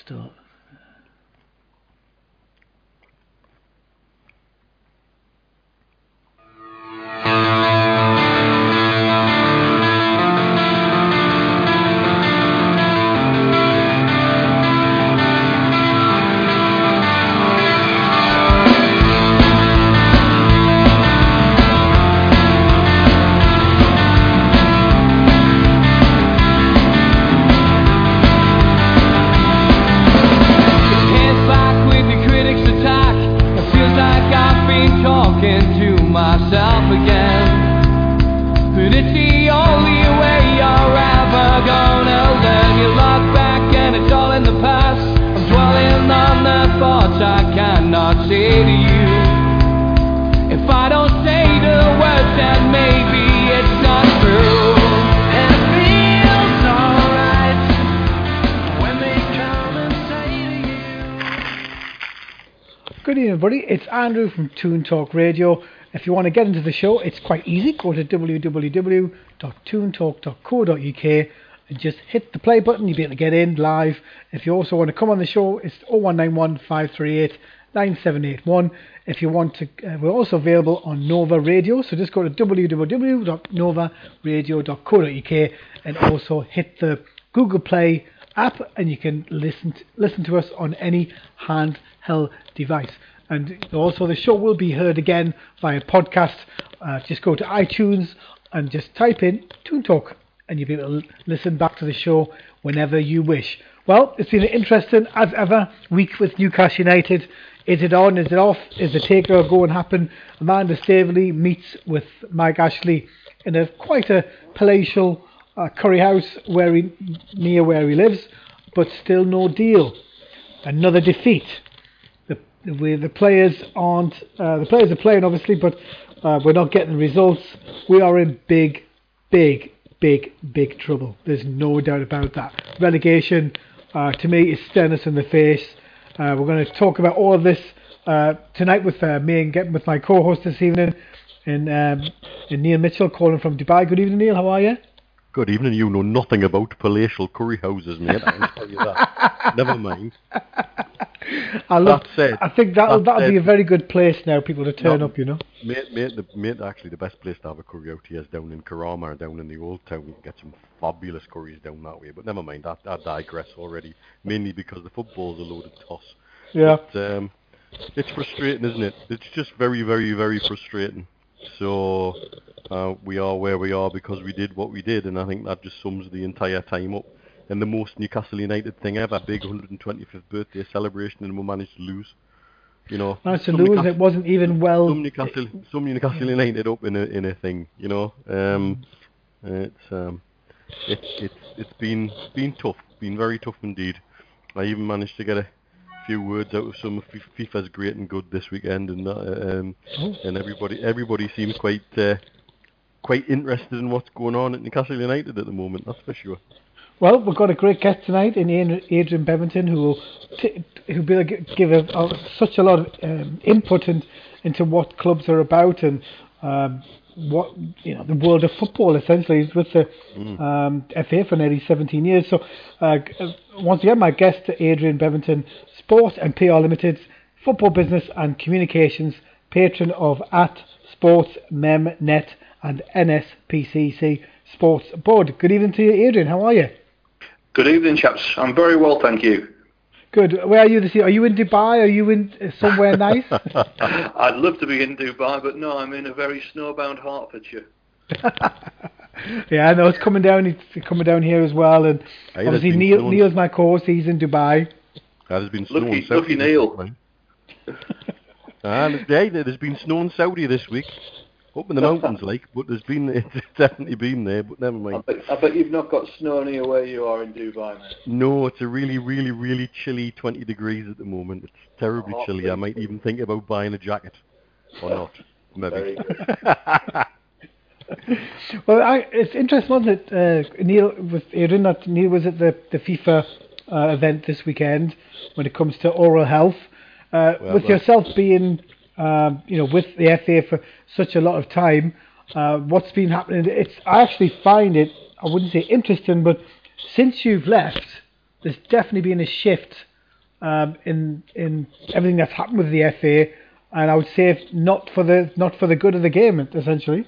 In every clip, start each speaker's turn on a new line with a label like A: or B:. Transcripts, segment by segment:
A: start. Andrew from Toon Talk Radio. If you want to get into the show, it's quite easy. Go to www.toontalk.co.uk and just hit the play button. You'll be able to get in live. If you also want to come on the show, it's 0191 538 9781. If you want to, uh, we're also available on Nova Radio. So just go to www.novaradio.co.uk and also hit the Google Play app, and you can listen to, listen to us on any handheld device. And also, the show will be heard again via podcast. Uh, just go to iTunes and just type in Toon Talk, and you'll be able to listen back to the show whenever you wish. Well, it's been an interesting, as ever, week with Newcastle United. Is it on? Is it off? Is the takeover going to happen? Amanda Staveley meets with Mike Ashley in a quite a palatial uh, curry house where he, near where he lives, but still no deal. Another defeat. The the, players aren't. Uh, the players are playing obviously, but uh, we're not getting the results. We are in big, big, big, big trouble. There's no doubt about that. Relegation, uh, to me, is staring us in the face. Uh, we're going to talk about all of this uh, tonight with uh, me and getting with my co-host this evening, and, um, and Neil Mitchell calling from Dubai. Good evening, Neil. How are you?
B: Good evening. You know nothing about palatial curry houses, mate. I can tell you that. Never mind.
A: I love.
B: That said-
A: I think that'll
B: that
A: that'll be a very good place now. People to turn
B: No.
A: up, you know.
B: Mate, mate, the, mate, actually, the best place to have a curry out here is down in Karama, down in the old town. You can get some fabulous curries down that way. But never mind, I, I digress already. Mainly because the football's a loaded toss.
A: Yeah.
B: But, um, it's frustrating, isn't it? It's just very, very, very frustrating. So uh, we are where we are because we did what we did, and I think that just sums the entire time up. And the most Newcastle United thing ever, big 125th birthday celebration, and we managed to lose. You know,
A: Nice to lose.
B: Newcastle-
A: It wasn't even well.
B: some Newcastle, some Newcastle United up in a in a thing, you know. Um, it's um, it's it's it's been been tough, been very tough indeed. I even managed to get a few words out of some of FIFA's great and good this weekend, and that, um,
A: Oh.
B: and everybody everybody seems quite uh, quite interested in what's going on at Newcastle United at the moment. That's for sure.
A: Well, we've got a great guest tonight in Adrian Bevington, who will t- be able give a, a, such a lot of um, input in, into what clubs are about and um, what you know the world of football. Essentially, he's with the um, FA for nearly 17 years. So, uh, uh, once again, my guest Adrian Bevington, Sport and PR Limited, football business and communications, patron of at Sports Mem Net and NSPCC Sports Board. Good evening to you, Adrian. How are you?
C: Good evening, chaps. I'm very well, thank you.
A: Good. Where are you this year? Are you in Dubai? Are you in uh, somewhere nice?
C: I'd love to be in Dubai, but no, I'm in a very snowbound Hertfordshire.
A: yeah, I know it's coming down. It's coming down here as well. And
B: Aye, there's
A: obviously Neil,
B: snow-
A: Neil's my co-host. He's in Dubai.
B: There's been snow
C: Lucky-
B: in Saudi
C: lucky Neil.
B: week, man. Ah, there's, yeah, there's been snow in Saudi this week. Up in the mountains, like, but there's been, it's definitely been there, but never
C: I
B: mind.
C: bet, I bet you've not got snow near where you are in Dubai, mate.
B: No, it's a really, really, really chilly 20 degrees at the moment. It's terribly
C: Oh,
B: chilly. I might even think about buying a jacket. Or not.
C: Very
B: Maybe.
C: good.
A: Well, I, it's interesting, wasn't it? Uh, Neil was Adrian. That Neil was at the the FIFA uh, event this weekend when it comes to oral health. Uh,
B: Well,
A: with
B: well.
A: yourself being, um, you know, with the FA for such a lot of time, uh, what's been happening? It's I actually find it. I wouldn't say interesting, but since you've left, there's definitely been a shift um, in in everything that's happened with the FA, and I would say not for the not for the good of the game, essentially.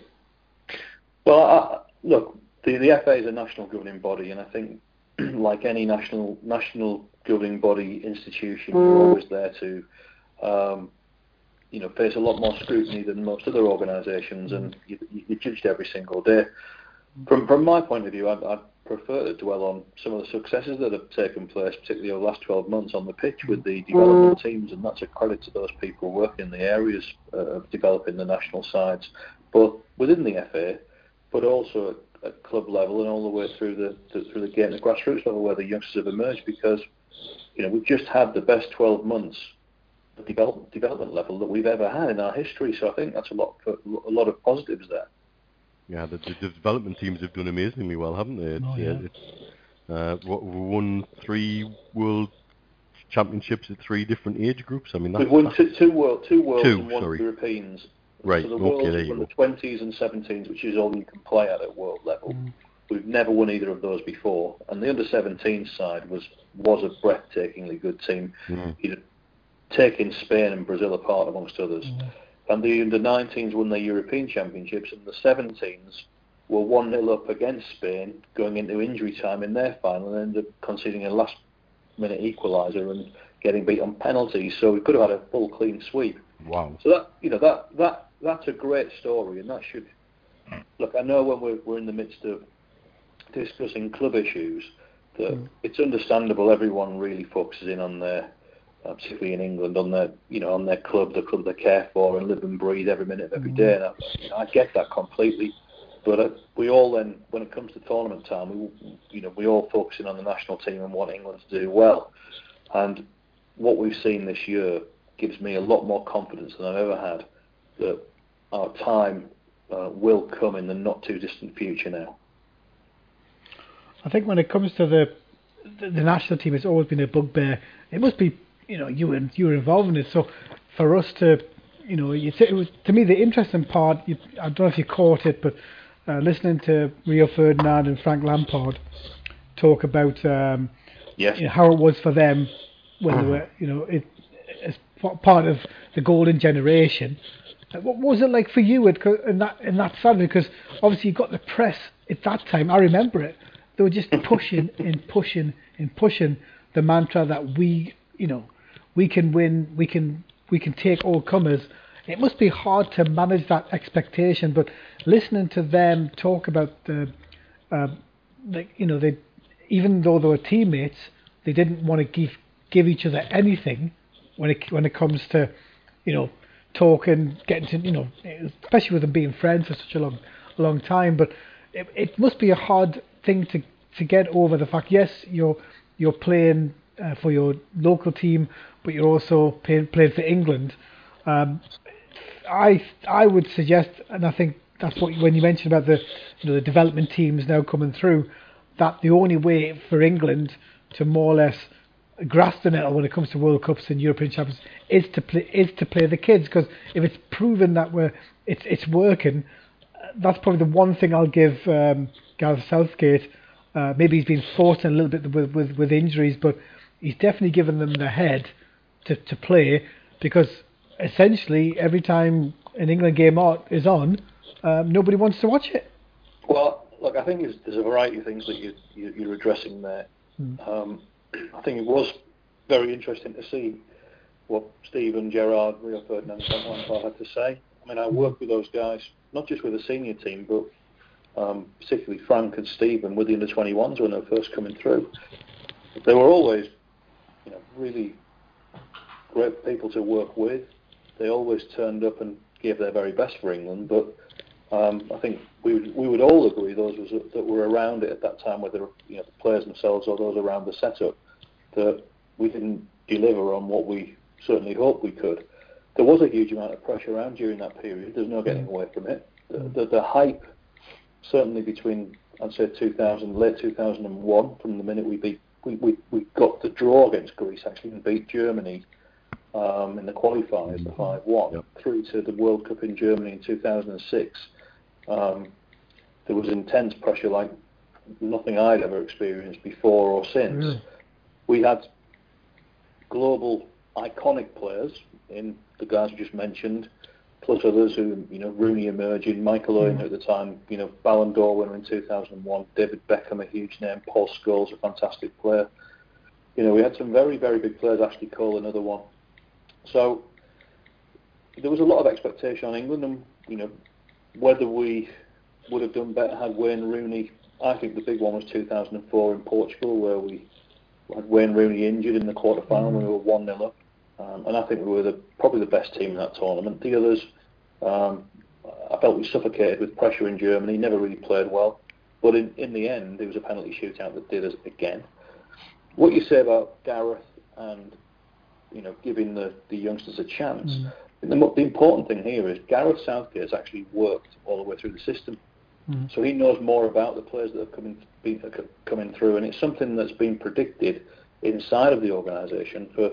D: Well, I, look, the the FA is a national governing body, and I think, like any national national governing body institution, you're always there to, um, you know, face a lot more scrutiny than most other organisations, and you, you're judged every single day. From from my point of view, I, I prefer to dwell on some of the successes that have taken place, particularly over the last 12 months on the pitch with the development teams, and that's a credit to those people working in the areas uh, of developing the national sides, both within the FA, but also at, at club level and all the way through the, the through the game, the grassroots level where the youngsters have emerged. Because you know we've just had the best 12 months at development development level that we've ever had in our history. So I think that's a lot a lot of positives there.
B: Yeah, the, the development teams have done amazingly well, haven't they? It's,
A: Oh, yeah.
B: it's, uh, what, we won three world championships at three different age groups. I mean, that's,
D: We've won
B: that's-
D: two, two world, two worlds
B: Two,
D: and one
B: sorry.
D: Europeans.
B: right.
D: So the
B: okay,
D: worlds
B: there you
D: from the twenties and seventeens, which is all you can play at at world level. We've never won either of those before, and the under 17 side was was a breathtakingly good team.
B: Mm.
D: You'd taken Spain and Brazil apart amongst others, mm-hmm. and the under 19s won their European Championships, and the 17s were one 0 up against Spain going into injury time in their final, and ended up conceding a last minute equaliser and getting beat on penalties. So we could have had a full clean sweep.
B: Wow.
D: So that you know that that that's a great story, and that should look. I know when we're we're in the midst of discussing club issues, that mm. it's understandable. Everyone really focuses in on their, uh, particularly in England, on their you know on their club, the club they care for, and live and breathe every minute of every day. And I, you know, I get that completely. But uh, we all then, when it comes to tournament time, we you know we all focusing on the national team and want England to do well. And what we've seen this year gives me a lot more confidence than I've ever had that our time uh, will come in the not too distant future now.
A: I think when it comes to the the, the national team, it's always been a bugbear. It must be, you know, you and you were involved in it. So for us to, you know, you it was to me the interesting part. You, I don't know if you caught it, but uh, listening to Rio Ferdinand and Frank Lampard talk about um,
D: Yes.
A: you know, how it was for them when they were, you know, it, as part of the golden generation. Uh, What was it like for you in that in that side? Because obviously you got the press at that time. I remember it. They were just pushing and pushing and pushing the mantra that we, you know, we can win. We can we can take all comers. It must be hard to manage that expectation. But listening to them talk about the, uh, like you know, they even though they were teammates, they didn't want to give give each other anything when it when it comes to, you know, talking, getting to you know, especially with them being friends for such a long long time. But it, it must be a hard thing to to get over the fact. Yes, you're you're playing uh, for your local team, but you're also playing playing for England. Um, I I would suggest, and I think that's what when you mentioned about the you know the development teams now coming through, that the only way for England to more or less grasp the nettle when it comes to World Cups and European Champions is to play is to play the kids because if it's proven that we're it's it's working, that's probably the one thing I'll give um, Gareth Southgate. Uh, maybe he's been fortunate a little bit with, with with injuries, but he's definitely given them the head to to play because essentially every time an England game is on, um, nobody wants to watch it.
D: Well, look, I think there's, there's a variety of things that you, you, you're addressing there. Um, I think it was very interesting to see what Steven Gerrard, Rio Ferdinand, and Lampard had to say. I mean, I worked with those guys, not just with the senior team, but um, particularly Frank and Stephen with the under 21s when they were first coming through. They were always, you know, really great people to work with. They always turned up and gave their very best for England, but um, I think we would, we would all agree, those was, that were around it at that time, whether you know, the players themselves or those around the setup, that we didn't deliver on what we certainly hoped we could. There was a huge amount of pressure around during that period. There's no getting away from it. The, the, the hype, certainly between I'd say 2000, late 2001, from the minute we beat, we, we, we got the draw against Greece actually and beat Germany um, in the qualifiers, the 5-1,
B: Yep.
D: through to the World Cup in Germany in 2006. Um, there was intense pressure like nothing I'd ever experienced before or since. We had global iconic players in the guys you just mentioned, plus others who, you know, Rooney emerging, Michael Owen at the time, you know, Ballon d'Or winner in 2001, David Beckham, a huge name, Paul Scholes, a fantastic player. You know, we had some very, very big players, Ashley Cole, another one. So there was a lot of expectation on England, and, you know, whether we would have done better had Wayne Rooney. I think the big one was 2004 in Portugal, where we had Wayne Rooney injured in the quarter final. We were 1 0 up. Um, and I think we were the, probably the best team in that tournament. The others, um, I felt we suffocated with pressure in Germany, never really played well. But in, in the end, it was a penalty shootout that did us again. What you say about Gareth and you know giving the, the youngsters a chance,
A: Mm.
D: the, the important thing here is Gareth Southgate has actually worked all the way through the system.
A: Mm.
D: So he knows more about the players that have coming, been, uh, coming through, and it's something that's been predicted inside of the organisation for,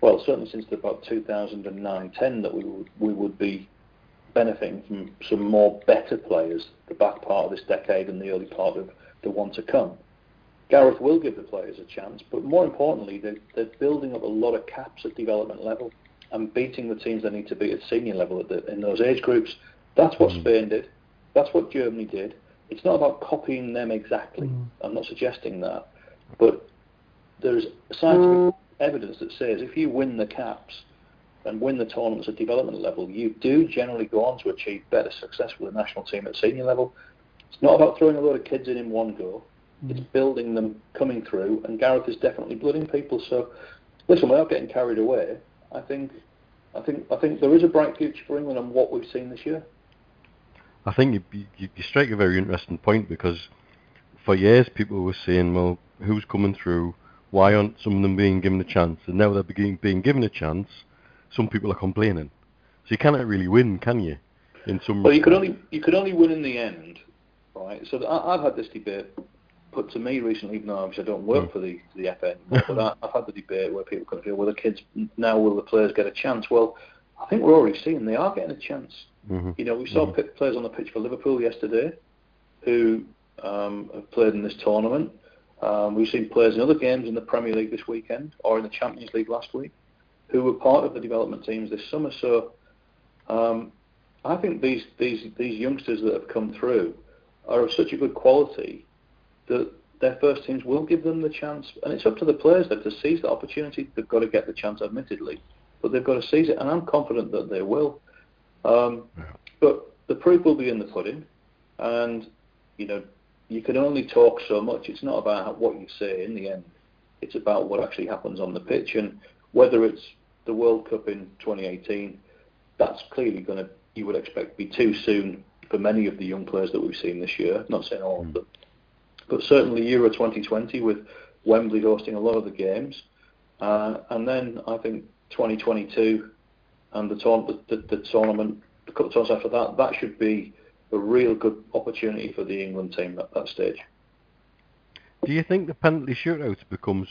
D: well, certainly since about 2009-10 that we would, we would be benefiting from some more better players the back part of this decade and the early part of the one to come. Gareth will give the players a chance, but more importantly, they're, they're building up a lot of caps at development level and beating the teams they need to beat at senior level at the, in those age groups. That's what Spain did. That's what Germany did. It's not about copying them exactly.
A: Mm.
D: I'm not suggesting that, but there's scientific evidence that says if you win the caps and win the tournaments at development level, you do generally go on to achieve better success with the national team at senior level. It's not about throwing a load of kids in in one go. It's building them coming through, and Gareth is definitely blooding people. So, listen, without getting carried away, I think, I think, I think there is a bright future for England and what we've seen this year.
B: I think you, you, you strike a very interesting point because for years people were saying, well, who's coming through? Why aren't some of them being given a chance? And now they're being, being given a chance. Some people are complaining. So you cannot really win, can you? In some
D: Well, you could only you could only win in the end, right? So I've had this debate put to me recently, even though obviously I don't work
B: Mm.
D: for the the FN, but I, I've had the debate where people kind of feel, well, the kids now will the players get a chance? Well, I think we're already seeing they are getting a chance.
B: Mhm.
D: You know, we saw
B: Mhm.
D: players on the pitch for Liverpool yesterday who um, have played in this tournament. Um, we've seen players in other games in the Premier League this weekend or in the Champions League last week who were part of the development teams this summer. So um, I think these, these, these youngsters that have come through are of such a good quality that their first teams will give them the chance. And it's up to the players then to seize the opportunity. They've got to get the chance, admittedly, but they've got to seize it. And I'm confident that they will. Um, But the proof will be in the pudding. And, you know, you can only talk so much. It's not about what you say in the end. It's about what actually happens on the pitch. And whether it's the World Cup in 2018, that's clearly going to, you would expect, be too soon for many of the young players that we've seen this year. Not saying all of them. But certainly Euro 2020 with Wembley hosting a lot of the games. Uh, and then I think 2022 and the, the, the, the tournament, the cup tournaments after that, that should be a real good opportunity for the England team at that stage.
B: Do you think the penalty shootout becomes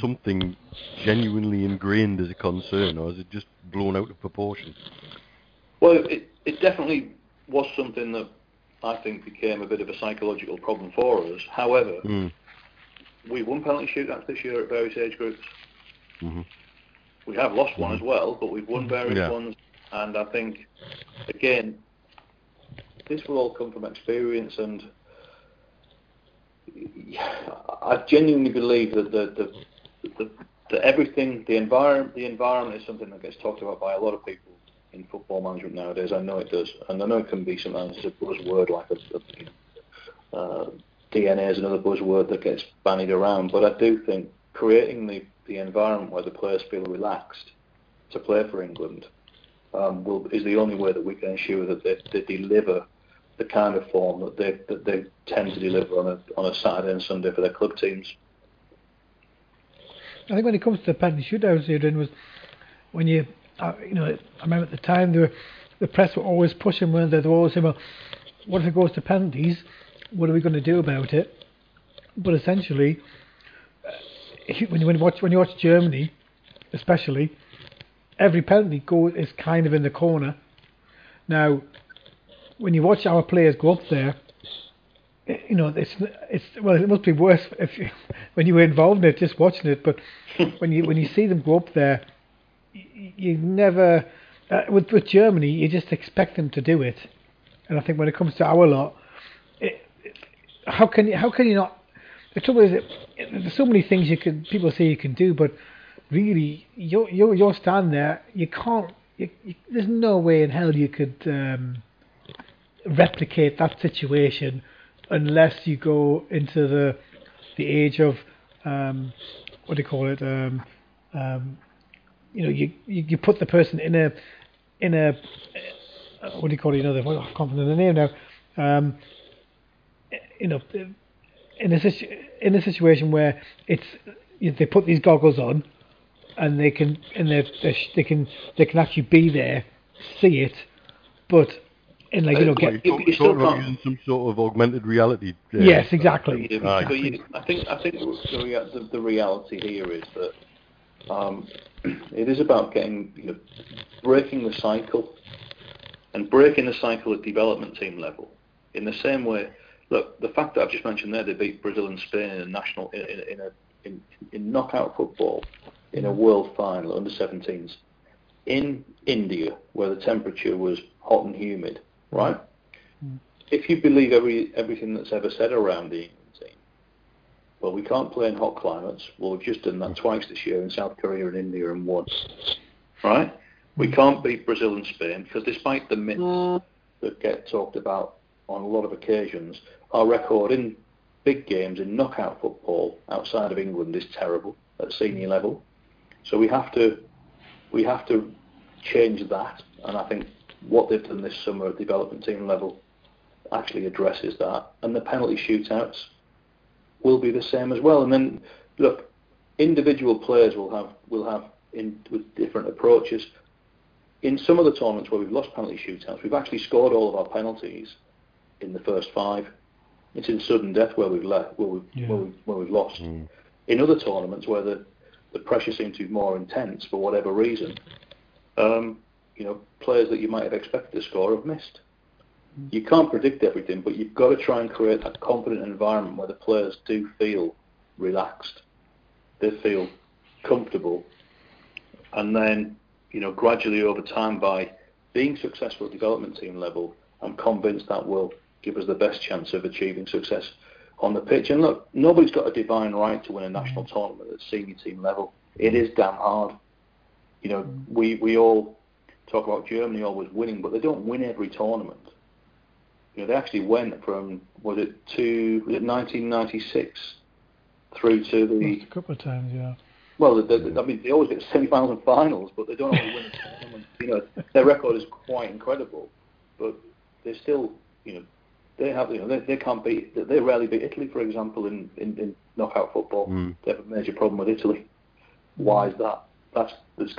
B: something genuinely ingrained as a concern, or is it just blown out of proportion?
D: Well, it, it definitely was something that I think became a bit of a psychological problem for us. However,
B: Mm.
D: we won penalty shootouts this year at various age groups.
B: Mhm.
D: We have lost one as well, but we've won various
B: Yeah.
D: ones. And I think, again, this will all come from experience. And I genuinely believe that the, the, the, the everything, the environment, the environment is something that gets talked about by a lot of people in football management nowadays. I know it does, and I know it can be sometimes a buzzword like a, a uh, DNA is another buzzword that gets bandied around. But I do think creating the, the environment where the players feel relaxed to play for England um, will, is the only way that we can ensure that they, they deliver the kind of form that they that they tend to deliver on a on a Saturday and Sunday for their club teams.
A: I think when it comes to the penalty shootouts, Adrian, was when you, uh, you know, I remember at the time were, the press were always pushing, when they? they were always saying, well, what if it goes to penalties? What are we going to do about it? But essentially, uh, when you, when you watch when you watch Germany, especially, every penalty goal is kind of in the corner. Now, when you watch our players go up there, you know, it's it's well, it must be worse if you, when you were involved in it, just watching it. But when you when you see them go up there, you, never uh, with with Germany, you just expect them to do it. And I think when it comes to our lot, it, it, how can you how can you not? The trouble is, there's so many things you can people say you can do, but really, you're you're you're standing there, you can't. You, you, there's no way in hell you could um, replicate that situation unless you go into the the age of um, what do you call it? Um, um, you know, you, you you put the person in a in a uh, what do you call it? You know, the, I can't remember the name now. Um, you know, in a situ- in a situation where it's they put these goggles on and they can and they they can they can actually be there, see it, but and like you know
B: What,
A: get
B: you
D: you-
B: talk-
D: you still
B: talking about using some sort of augmented reality. uh,
A: yes exactly
D: Yeah,
B: Aye.
D: I think I think the, the reality here is that um, it is about getting you know breaking the cycle and breaking the cycle at development team level. In the same way, look, the fact that I've just mentioned there, they beat Brazil and Spain in a national in, in, in a in, in knockout football in a world final under 17s in India where the temperature was hot and humid, right? If you believe every everything that's ever said around the well, we can't play in hot climates. Well, we've just done that twice this year in South Korea and India and once, right? We can't beat Brazil and Spain because despite the myths mm. that get talked about on a lot of occasions, our record in big games in knockout football outside of England is terrible at senior level. So we have to we have to change that, and I think what they've done this summer at development team level actually addresses that, and the penalty shootouts will be the same as well. And then look, individual players will have will have in with different approaches. In some of the tournaments where we've lost penalty shootouts, we've actually scored all of our penalties in the first five. It's in sudden death where we've left, where we've,
A: Yeah.
D: where we've, where we've lost.
B: Mm.
D: In other tournaments where the the pressure seems to be more intense for whatever reason, um, you know, players that you might have expected to score have missed. You can't predict everything, but you've got to try and create that confident environment where the players do feel relaxed, they feel comfortable, and then, you know, gradually over time by being successful at development team level, I'm convinced that will give us the best chance of achieving success on the pitch. And look, nobody's got a divine right to win a national tournament at senior team level. It is damn hard. You know, we, we all talk about Germany always winning, but they don't win every tournament. You know, they actually went from was it to was it 1996 through to the
A: a couple of times yeah
D: well, they, they, I mean, they always get semi-finals and finals, but they don't always win a tournament. You know, their record is quite incredible, but they still, you know, they have, you know, they, they can't beat, they rarely beat Italy, for example, in, in, in knockout football.
B: Mm.
D: They have a major problem with Italy. Why is that? That's, that's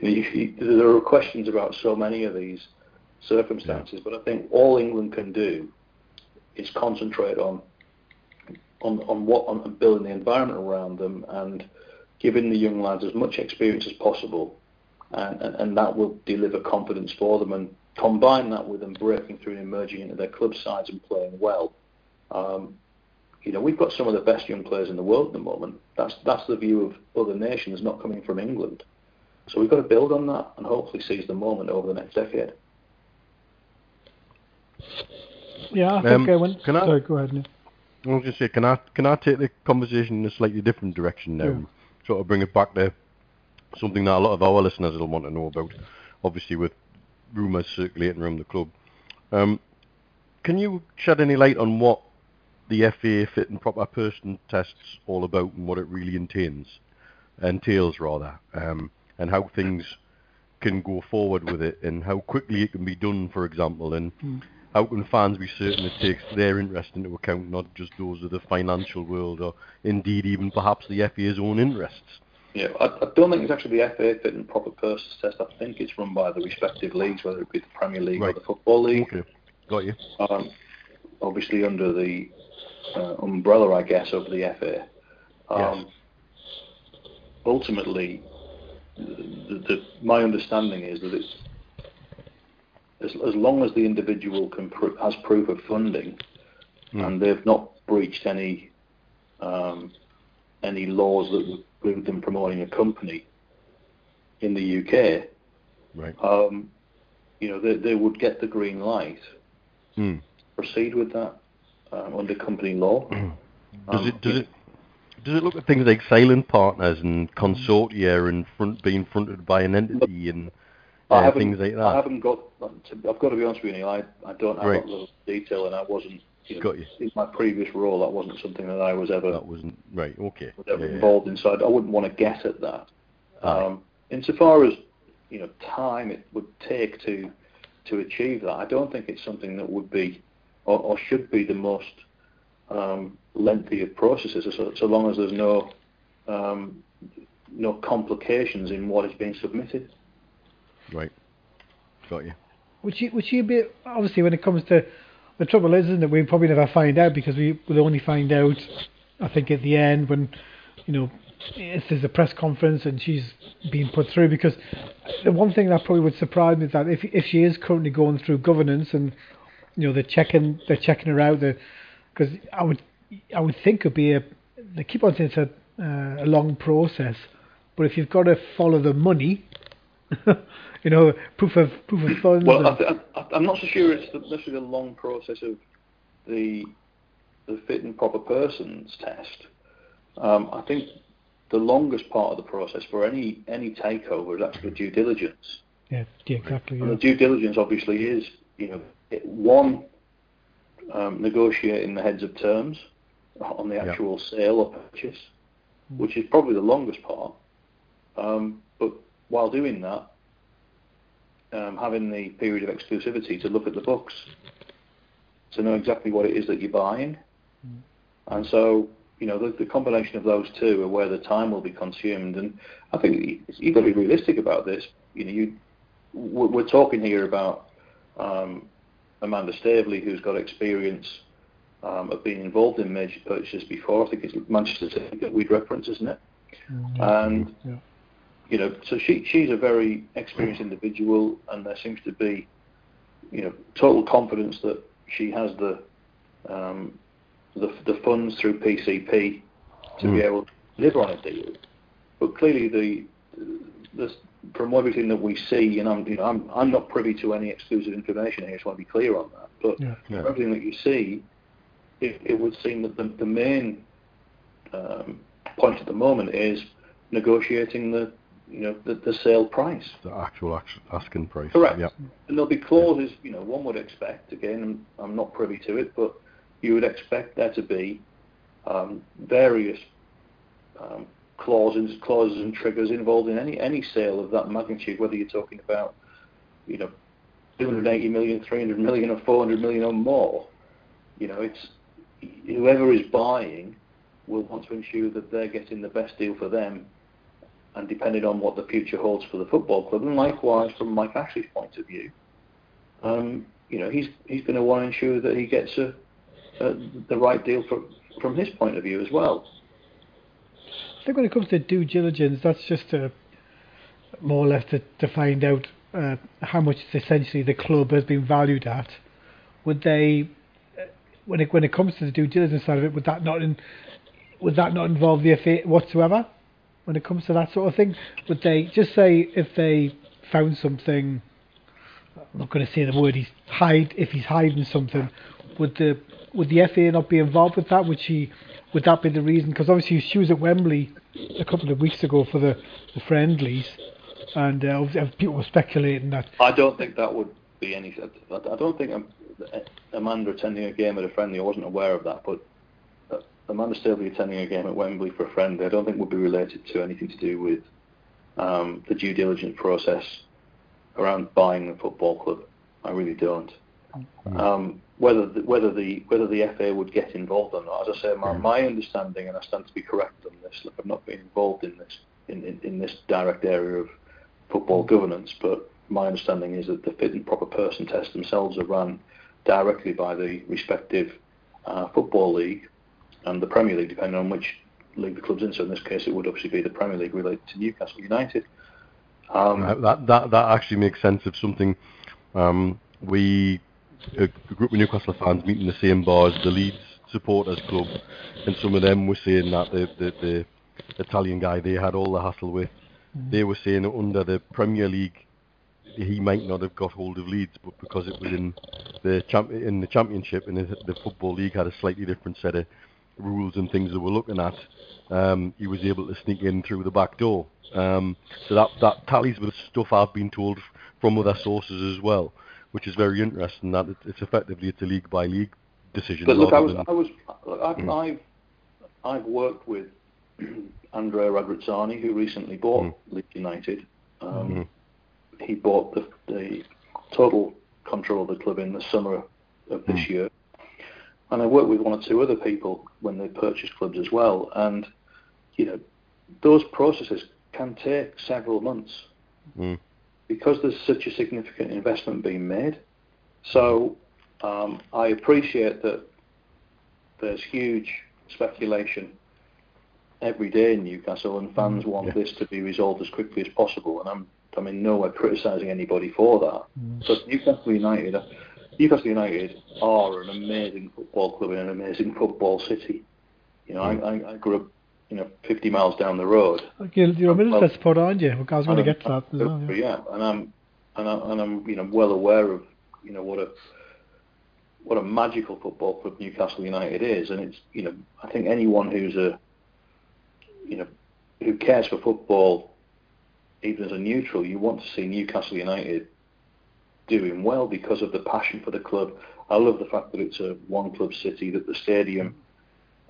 D: you know, you, you, there are questions about so many of these circumstances, but I think all England can do is concentrate on on on what on building the environment around them and giving the young lads as much experience as possible, and, and, and that will deliver confidence for them. And combine that with them breaking through and emerging into their club sides and playing well. Um, you know, we've got some of the best young players in the world at the moment. That's that's the view of other nations, not coming from England. So we've got to build on that and hopefully seize the moment over the next decade.
A: Yeah I think
B: Um,
A: uh, when
B: can I-
A: sorry go ahead Neil.
B: I was going to say, can I can I take the conversation in a slightly different direction now?
A: Yeah.
B: Sort of bring it back to something that a lot of our listeners will want to know about. Obviously, with rumours circulating around the club, um, can you shed any light on what the FA fit and proper person tests all about and what it really entails, entails rather, um, and how things can go forward with it and how quickly it can be done, for example, and how can fans be certain it takes their interest into account, not just those of the financial world or indeed even perhaps the FA's own interests?
D: Yeah, I, I don't think it's actually the FA fit and proper persons test. I think it's run by the respective leagues, whether it be the Premier League or the Football League.
B: Okay, got you.
D: um, obviously under the uh, umbrella, I guess, of the FA. Um, Ultimately, the, the, my understanding is that it's as, as long as the individual can pro- has proof of funding, and they've not breached any um, any laws that would preclude them promoting a company in the UK,
B: Right.
D: um, you know, they, they would get the green light.
B: Mm.
D: Proceed with that um, under company law.
B: Does
D: Um,
B: it does it does it look at things like silent partners and consortia and front being fronted by an entity and
D: I haven't,
B: things like
D: I haven't got. I've got to be honest with you, Neil, I, I don't have
B: Right.
D: that level of detail, and I wasn't. You know,
B: Got you.
D: In my previous role, that wasn't something that I was ever
B: That wasn't right. Okay.
D: was ever
B: Yeah, yeah.
D: involved in, so I, I wouldn't want to guess at that.
B: Aye.
D: Um, insofar as you know, time it would take to to achieve that, I don't think it's something that would be or, or should be the most um, lengthy of processes, so, so long as there's no um, no complications in what is being submitted.
B: Right. Got you.
A: Would you would you be obviously when it comes to the trouble is, isn't it? We probably never find out because we will only find out, I think, at the end when, you know, if there's a press conference and she's being put through. Because the one thing that probably would surprise me is that if if she is currently going through governance and, you know, they're checking they're checking her out, because I would I would think it'd be a they keep on saying it's a uh, a long process, but if you've got to follow the money. you know, proof of proof of funds.
D: Well, I
A: and-
D: th- I, I'm not so sure it's the, necessarily the long process of the the fit and proper persons test. Um, I think the longest part of the process for any any takeover is actually due diligence.
A: Yeah, yeah, exactly.
D: And
A: Yeah.
D: the due diligence obviously is, you know, it- one, um, negotiating the heads of terms on the
B: Yeah.
D: actual sale or purchase, which is probably the longest part. Um, but while doing that, um, having the period of exclusivity to look at the books, to know exactly what it is that you're buying. And so, you know, the, the combination of those two are where the time will be consumed. And I think you- you've got to be realistic about this. You know, you we're talking here about um, Amanda Staveley, who's got experience um, of being involved in major purchases before. I think it's Manchester City that we'd reference, isn't it? And
A: Yeah.
D: You know, so she she's a very experienced individual, and there seems to be, you know, total confidence that she has the um, the, the funds through PCP to be
B: Mm.
D: able to deliver on deal. But clearly, the the from everything that we see, and I'm you know I'm I'm not privy to any exclusive information here. I just want to be clear on that. But
A: Yeah.
B: Yeah.
D: from everything that you see, it, it would seem that the, the main um, point at the moment is negotiating the you know the, the sale price.
B: The actual asking price.
D: Correct.
B: Yeah.
D: And there'll be clauses, you know, one would expect, again, I'm, I'm not privy to it, but you would expect there to be um, various um, clauses, clauses and triggers involved in any, any sale of that magnitude, whether you're talking about, you know, 280 million, 300 million or 400 million or more. You know, it's whoever is buying will want to ensure that they're getting the best deal for them and depending on what the future holds for the football club, and likewise from Mike Ashley's point of view, um, you know, he's he's going to want to ensure that he gets a, a, the right deal from from his point of view as well.
A: I think when it comes to due diligence, that's just more or less to, to find out uh, how much essentially the club has been valued at. Would they, when it when it comes to the due diligence side of it, would that not in, would that not involve the FA whatsoever? When it comes to that sort of thing, would they just say if they found something? I'm not going to say the word he's hide if he's hiding something. Would the would the FA not be involved with that? Would she? Would that be the reason? Because obviously she was at Wembley a couple of weeks ago for the, the friendlies, and uh, people were speculating that.
D: I don't think that would be any. I don't think Amanda attending a game at a friendly. I wasn't aware of that, but Amanda Staveley attending a game at Wembley for a friend, I don't think would be related to anything to do with um, the due diligence process around buying the football club. I really don't. Um, whether the, whether the whether the FA would get involved or not, as I say, my, my understanding, and I stand to be correct on this. Look, I've not been involved in this in, in, in this direct area of football governance, but my understanding is that the fit and proper person tests themselves are run directly by the respective uh, football league and the Premier League, depending on which league the club's in. So in this case, it would obviously be the Premier League related to Newcastle United. Um,
B: Right, That that that actually makes sense of something um, we a, a group of Newcastle fans meeting the same bar as the Leeds supporters club, and some of them were saying that the the, the Italian guy they had all the hassle with, they were saying that under the Premier League he might not have got hold of Leeds, but because it was in the champ- in the Championship and the, the Football League had a slightly different set of rules and things that we're looking at, um, he was able to sneak in through the back door. Um, so that that tallies with stuff I've been told from other sources as well, which is very interesting. That it, it's effectively it's a league by league decision.
D: But look, I was,
B: than,
D: I was, look, I've, I've, I've worked with Andrea Radrizzani, who recently bought Leeds United. Um, He bought the, the total control of the club in the summer of this year, and I work with one or two other people when they purchase clubs as well. And you know, those processes can take several months
B: Mm.
D: because there's such a significant investment being made. So um, I appreciate that there's huge speculation every day in Newcastle, and fans want
B: yeah.
D: this to be resolved as quickly as possible. And I'm, I'm in no way criticising anybody for that. But Newcastle United, Newcastle United are an amazing football club in an amazing football city. You know, hmm. I, I, I grew up, you know, 50 miles down the road.
A: Oh, you're, you're a Middlesbrough supporter, aren't you? I was going to get to that as well. Yeah.
D: yeah, and I'm and I'm and I'm you know well aware of you know what a what a magical football club Newcastle United is, and it's you know I think anyone who's a you know who cares for football, even as a neutral, you want to see Newcastle United doing well because of the passion for the club. I love the fact that it's a one club city, that the stadium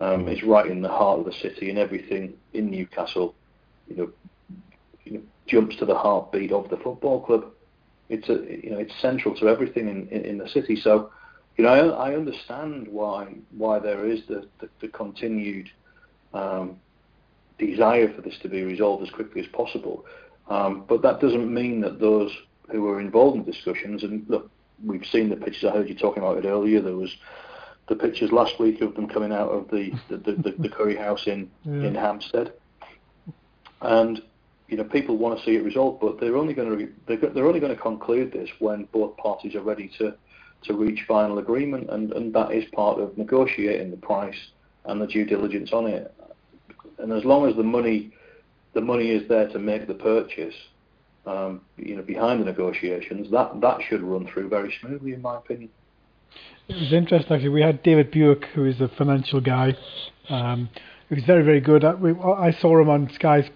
D: um, is right in the heart of the city, and everything in Newcastle, you know, you know, jumps to the heartbeat of the football club. It's a, you know, it's central to everything in, in, in the city. So, you know, I, I understand why why there is the the, the continued um, desire for this to be resolved as quickly as possible. Um, but that doesn't mean that those who were involved in discussions and look, we've seen the pictures. I heard you talking about it earlier. There was the pictures last week of them coming out of the the, the, the, the curry house in
A: Yeah.
D: in Hampstead, and you know people want to see it resolved, but they're only going to they're, they're only going to conclude this when both parties are ready to to reach final agreement, and and that is part of negotiating the price and the due diligence on it. And as long as the money the money is there to make the purchase, um, you know, behind the negotiations, that that should run through very smoothly, in my opinion.
A: It was interesting actually. We had David Buik, who is a financial guy. Um, was very, very good. At, we, I saw him on Sky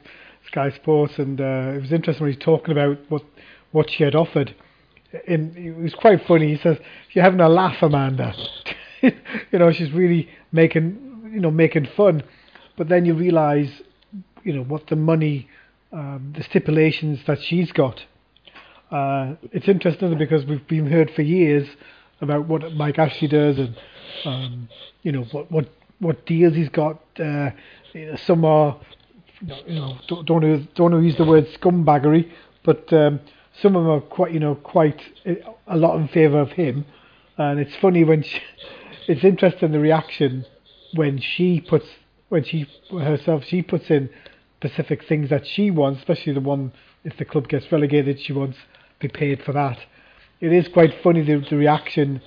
A: Sky Sports, and uh, it was interesting when he was talking about what what she had offered. And it was quite funny. He says, "You're having a laugh, Amanda. you know, she's really making you know making fun." But then you realise, you know, what the money, um, the stipulations that she's got. Uh, it's interesting because we've been heard for years about what Mike Ashley does and um, you know what what what deals he's got. Uh, you know, some are you know, don't don't wanna- don't use the word scumbaggery, but um, some of them are quite you know quite uh, a lot in favour of him. And it's funny when she, it's interesting the reaction when she puts when she herself she puts in specific things that she wants, especially the one if the club gets relegated, she wants to be paid for that. It is quite funny the, the reaction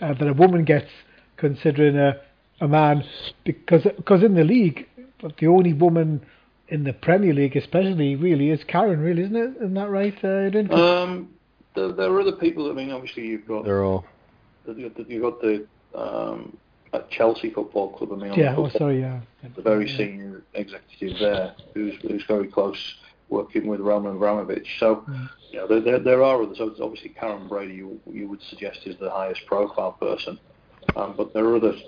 A: uh, that a woman gets considering a, a man because because in the league, but the only woman in the Premier League, especially, really is Karren. Really, isn't it? Isn't that right, uh, Adrian?
D: Um, there, there are other people. I mean, obviously you've got
B: They're
D: you've got the, you've got the um, at Chelsea Football Club. I mean,
A: yeah.
D: the
A: Oh, sorry. Yeah.
D: the very
A: Yeah.
D: senior executive there, who's who's very close working with Roman Abramovich. So,
A: Mm.
D: you know, there, there, there are others. So Obviously, Karren Brady, you, you would suggest is the highest profile person, um, but there are others.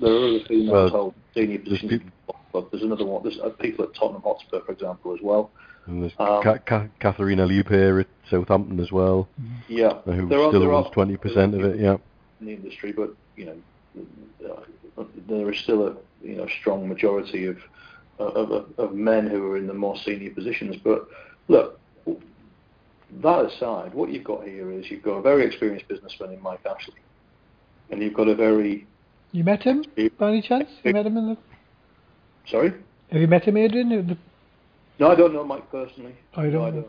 D: There are other females
B: Well,
D: senior positions.
B: peop-
D: in football club. There's another one. There's uh, people at Tottenham Hotspur, for example, as well.
B: And there's
D: Um,
B: Ca- Ca- Katharina Liebherr at Southampton as well,
D: Yeah,
B: uh, who
D: there are,
B: still
D: there
B: owns 20% of it. Yeah.
D: in the industry, but you know, there is still a you know strong majority of of, of, of men who are in the more senior positions. But look, that aside, what you've got here is you've got a very experienced businessman in Mike Ashley, and you've got a very
A: You met him by any chance? You met him in the?
D: sorry.
A: Have you met him, Adrian? The-
D: No, I don't know Mike personally.
A: I don't
D: No,
A: know.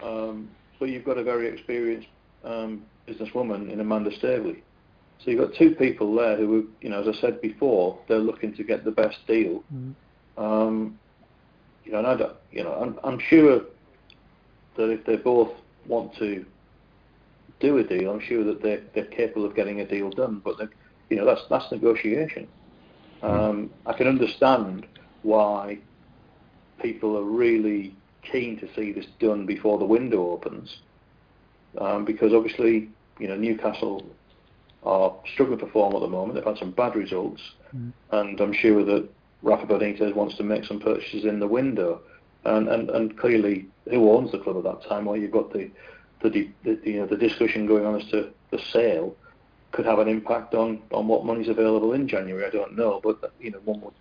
D: don't. Um, but you've got a very experienced um, businesswoman in Amanda Staveley. So you've got two people there who, you know, as I said before, they're looking to get the best deal.
A: Mm.
D: Um, you know, and I don't, you know, I'm, I'm sure that if they both want to do a deal, I'm sure that they're, they're capable of getting a deal done. But they, you know, that's that's negotiation. Um, I can understand why people are really keen to see this done before the window opens, um, because obviously, you know, Newcastle are struggling to perform at the moment. They've had some bad results,
A: Mm.
D: and I'm sure that Rafa Benitez wants to make some purchases in the window. And, and, and clearly, who owns the club at that time? Well, you've got the the, the, the you know the discussion going on as to the sale could have an impact on, on what money's available in January. I don't know, but you know one would,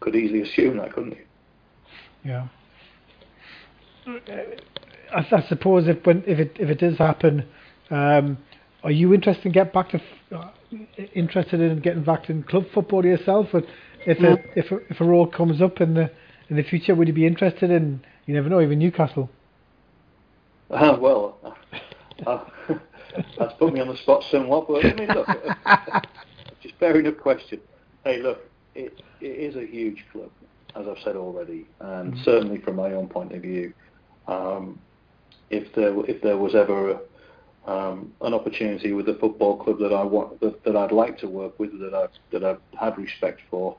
D: could easily assume that, couldn't you?
A: Yeah. I, I suppose if when if it if it does happen, um, are you interested in get back to uh, interested in getting back in club football yourself? Or if a if a, if a role comes up in the in the future, would you be interested in? You never know, even Newcastle.
D: Ah, well, uh, that's put me on the spot somewhat, but I mean, look, uh, just bearing enough question. Hey, look, it, it is a huge club, as I've said already, and certainly from my own point of view, um, if there if there was ever a, um, an opportunity with a football club that I want that, that I'd like to work with, that I that I've had respect for,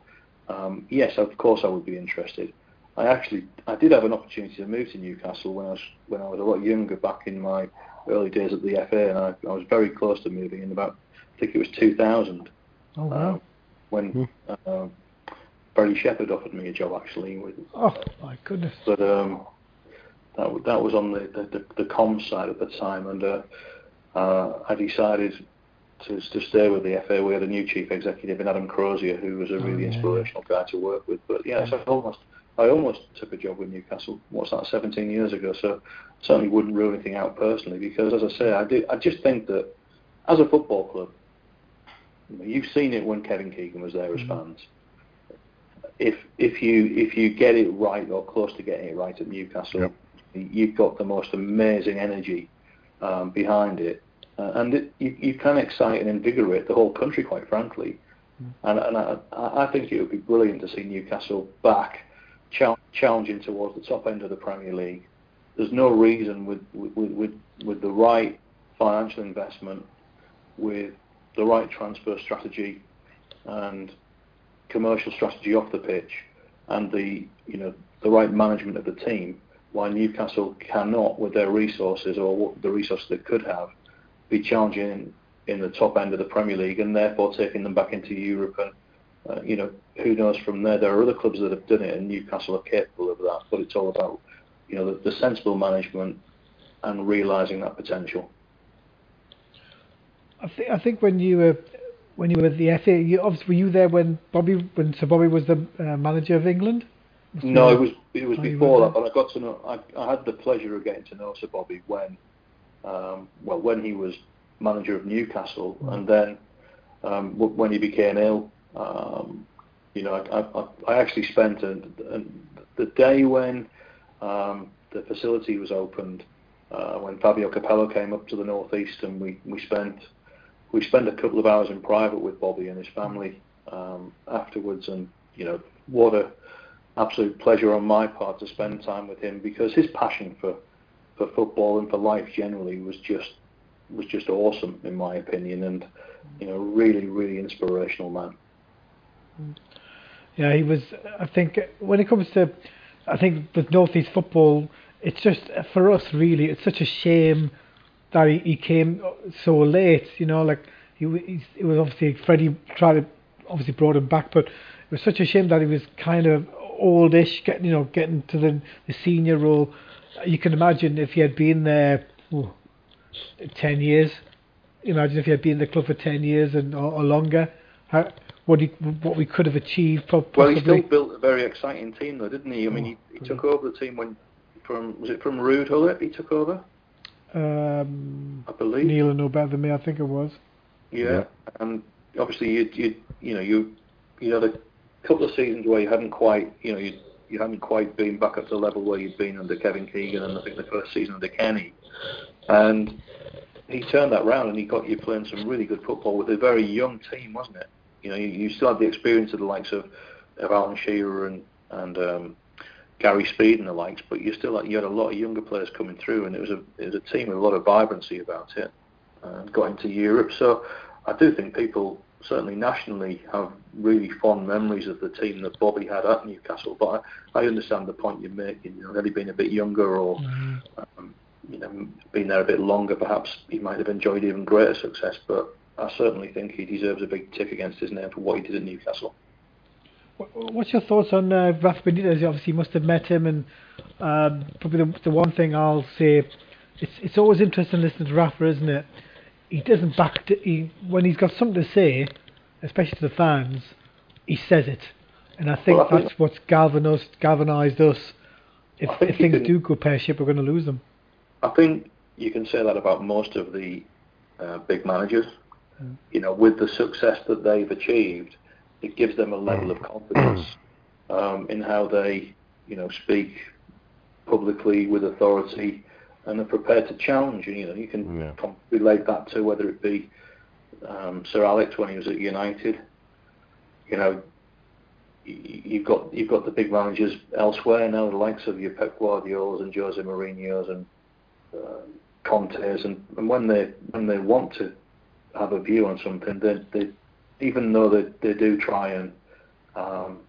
D: um, yes, of course I would be interested. I actually I did have an opportunity to move to Newcastle when I was when I was a lot younger back in my early days at the FA and I, I was very close to moving in about I think it was 2000
A: Oh
D: uh,
A: wow!
D: when uh, Barry Shepherd offered me a job actually with
A: Oh my goodness!
D: but um, that that was on the the, the, the comms side at the time, and uh, uh, I decided to to stay with the FA. We had a new chief executive in Adam Crozier, who was a really
A: yeah, yeah.
D: inspirational guy to work with. But yes, I almost I almost took a job with Newcastle. What's that? 17 years ago. So certainly wouldn't rule anything out personally, because as I say, I do I just think that as a football club, you you've seen it when Kevin Keegan was there as fans if if you if you get it right or close to getting it right at Newcastle,
B: Yep.
D: You've got the most amazing energy um, behind it, uh, and it, you, you can excite and invigorate the whole country, quite frankly. And, and I, I I think it would be brilliant to see Newcastle back chal- challenging towards the top end of the Premier League. There's no reason with with, with, with the right financial investment, with the right transfer strategy, and commercial strategy off the pitch and the you know the right management of the team, why Newcastle cannot, with their resources or the resources they could have, be challenging in, in the top end of the Premier League and therefore taking them back into Europe and uh, you know who knows from there. There are other clubs that have done it and Newcastle are capable of that, but it's all about you know the, the sensible management and realising that potential.
A: I think I think when you were when you were at the FA, you, obviously were you there when Bobby when Sir Bobby was the uh, manager of England?
D: No, it was it was before that, but I got to know. I, I had the pleasure of getting to know Sir Bobby when, um, well, when he was manager of Newcastle, and then um, w- when he became ill. Um, you know, I, I, I actually spent a, a, the day when um, the facility was opened, uh, when Fabio Capello came up to the northeast, and we, we spent we spent a couple of hours in private with Bobby and his family um, afterwards, and you know what a absolute pleasure on my part to spend time with him because his passion for for football and for life generally was just was just awesome in my opinion, and you know really really inspirational man.
A: Yeah, he was. I think when it comes to, I think with Northeast football, it's just for us really. It's such a shame that he, he came so late. You know, like he it was obviously Freddie tried to obviously brought him back, but it was such a shame that he was kind of oldish, getting you know getting to the, the senior role. You can imagine if he had been there ooh, ten years. Imagine if he had been in the club for ten years and or, or longer. How, what he what we could have achieved. po-
D: Well, he still built a very exciting team though, didn't he? I mean, he, he took over the team when from was it from Ruud Gullit he took over,
A: Um,
D: I believe.
A: Neil will know better than me. I think it was.
D: Yeah,
B: Yeah.
D: and obviously you you you know you you had a couple of seasons where you hadn't quite you know you you hadn't quite been back up to the level where you'd been under Kevin Keegan and I think the first season under Kenny, and he turned that round and he got you playing some really good football with a very young team, wasn't it? You know, you, you still had the experience of the likes of, of Alan Shearer and and um, Gary Speed and the likes, but you still had, you had a lot of younger players coming through, and it was a it was a team with a lot of vibrancy about it. And got into Europe, so I do think people certainly nationally have really fond memories of the team that Bobby had at Newcastle. But I, I understand the point you're making. You know, had he been a bit younger or
A: Mm-hmm.
D: um, you know been there a bit longer, perhaps he might have enjoyed even greater success. But I certainly think he deserves a big tick against his name for what he did at Newcastle.
A: What's your thoughts on uh, Rafa Benitez? You obviously must have met him, and um, probably the, the one thing I'll say, it's it's always interesting listening to Rafa, isn't it? He doesn't back. To, he when he's got something to say, especially to the fans, he says it, and I think
D: Well, I think-
A: that's what's galvanized galvanized us. If, if things
D: can-
A: do go pear shaped, we're going to lose them.
D: I think you can say that about most of the uh, big managers.
A: Mm.
D: You know, with the success that they've achieved, it gives them a level of confidence um, in how they, you know, speak publicly with authority and are prepared to challenge. And, you know, you can
B: Yeah.
D: com- relate that to whether it be um, Sir Alex when he was at United. You know, y- you've got you've got the big managers elsewhere now, the likes of your Pep Guardiolas and Jose Mourinho's and uh, Conte's, and, and when they when they want to have a view on something, they, they even though they, they do try and um,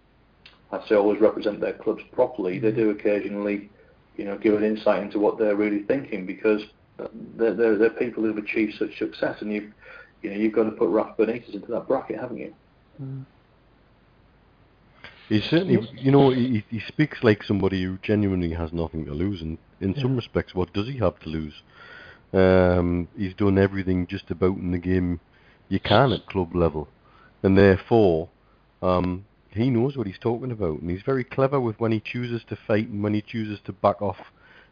D: I'd say always represent their clubs properly, they do occasionally, you know, give an insight into what they're really thinking because they're, they're, they're people who've achieved such success, and you you know you've got to put Rafa Benitez into that bracket, haven't you?
B: He certainly, you know, he, he speaks like somebody who genuinely has nothing to lose, and in some respects, what does he have to lose? Um, he's done everything just about in the game you can at club level, and therefore, um, he knows what he's talking about, and he's very clever with when he chooses to fight and when he chooses to back off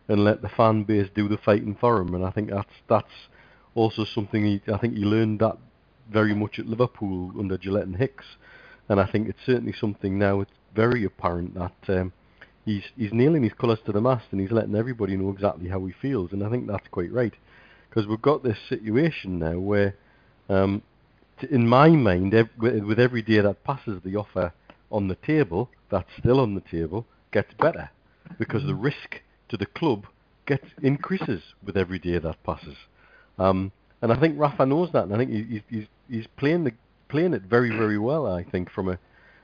B: and let the fan base do the fighting for him. And I think that's that's also something he, I think he learned that very much at Liverpool under Gillett and Hicks and I think it's certainly something now. It's very apparent that um, he's he's nailing his colours to the mast, and he's letting everybody know exactly how he feels, and I think that's quite right, because we've got this situation now where, um, in my mind, with every day that passes, the offer on the table that's still on the table gets better, because the risk to the club gets increases with every day that passes. Um, and I think Rafa knows that, and I think he, he's- he's playing the playing it very very well. I think from a,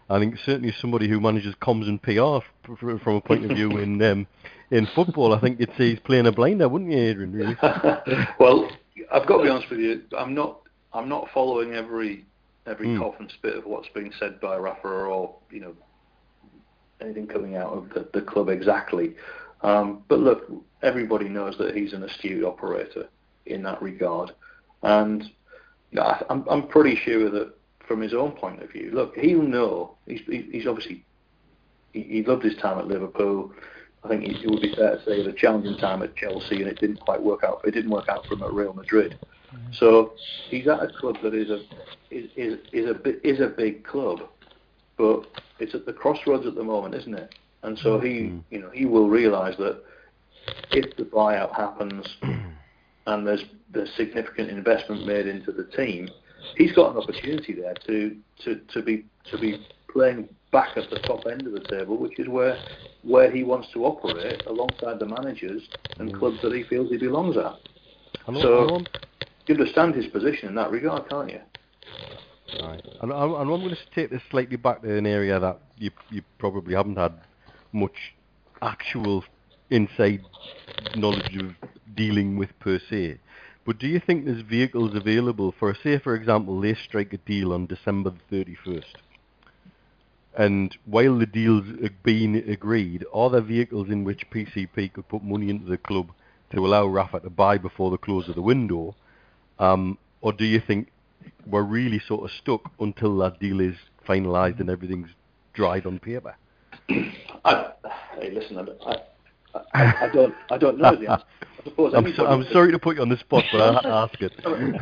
B: I think certainly somebody who manages comms and PR from a point of view in um, in football, I think you'd say he's playing a blinder, wouldn't you, Adrian? Really?
D: well, I've got to be honest with you. I'm not. I'm not following every every
B: Mm.
D: cough and spit of what's being said by Rafa or you know anything coming out of the, the club exactly. Um, but look, everybody knows that he's an astute operator in that regard, and I, I'm I'm pretty sure that from his own point of view, look, he'll know. He's he's obviously he, he loved his time at Liverpool. I think it it would be fair to say he had a challenging time at Chelsea, and it didn't quite work out. It didn't work out for him at Real Madrid. So he's at a club that is a is is, is a is a big club, but it's at the crossroads at the moment, isn't it? And so he you know he will realise that if the buyout happens and there's there's significant investment made into the team, he's got an opportunity there to to, to be to be playing back at the top end of the table, which is where where he wants to operate alongside the managers and clubs that he feels he belongs at. So- You understand his position in that regard, can't you?
B: Right. And, I'm going to take this slightly back to an area that you you probably haven't had much actual inside knowledge of dealing with per se. But do you think there's vehicles available for, say, for example, they strike a deal on December the 31st, and while the deal's being agreed, are there vehicles in which PCP could put money into the club to allow Rafa to buy before the close of the window, or do you think we're really sort of stuck until that deal is finalised and everything's dried on paper?
D: I, hey, listen, I, I, I, I don't, I don't know the answer. I suppose
B: I'm, so, I'm sorry to put you on the spot, but I had to ask it.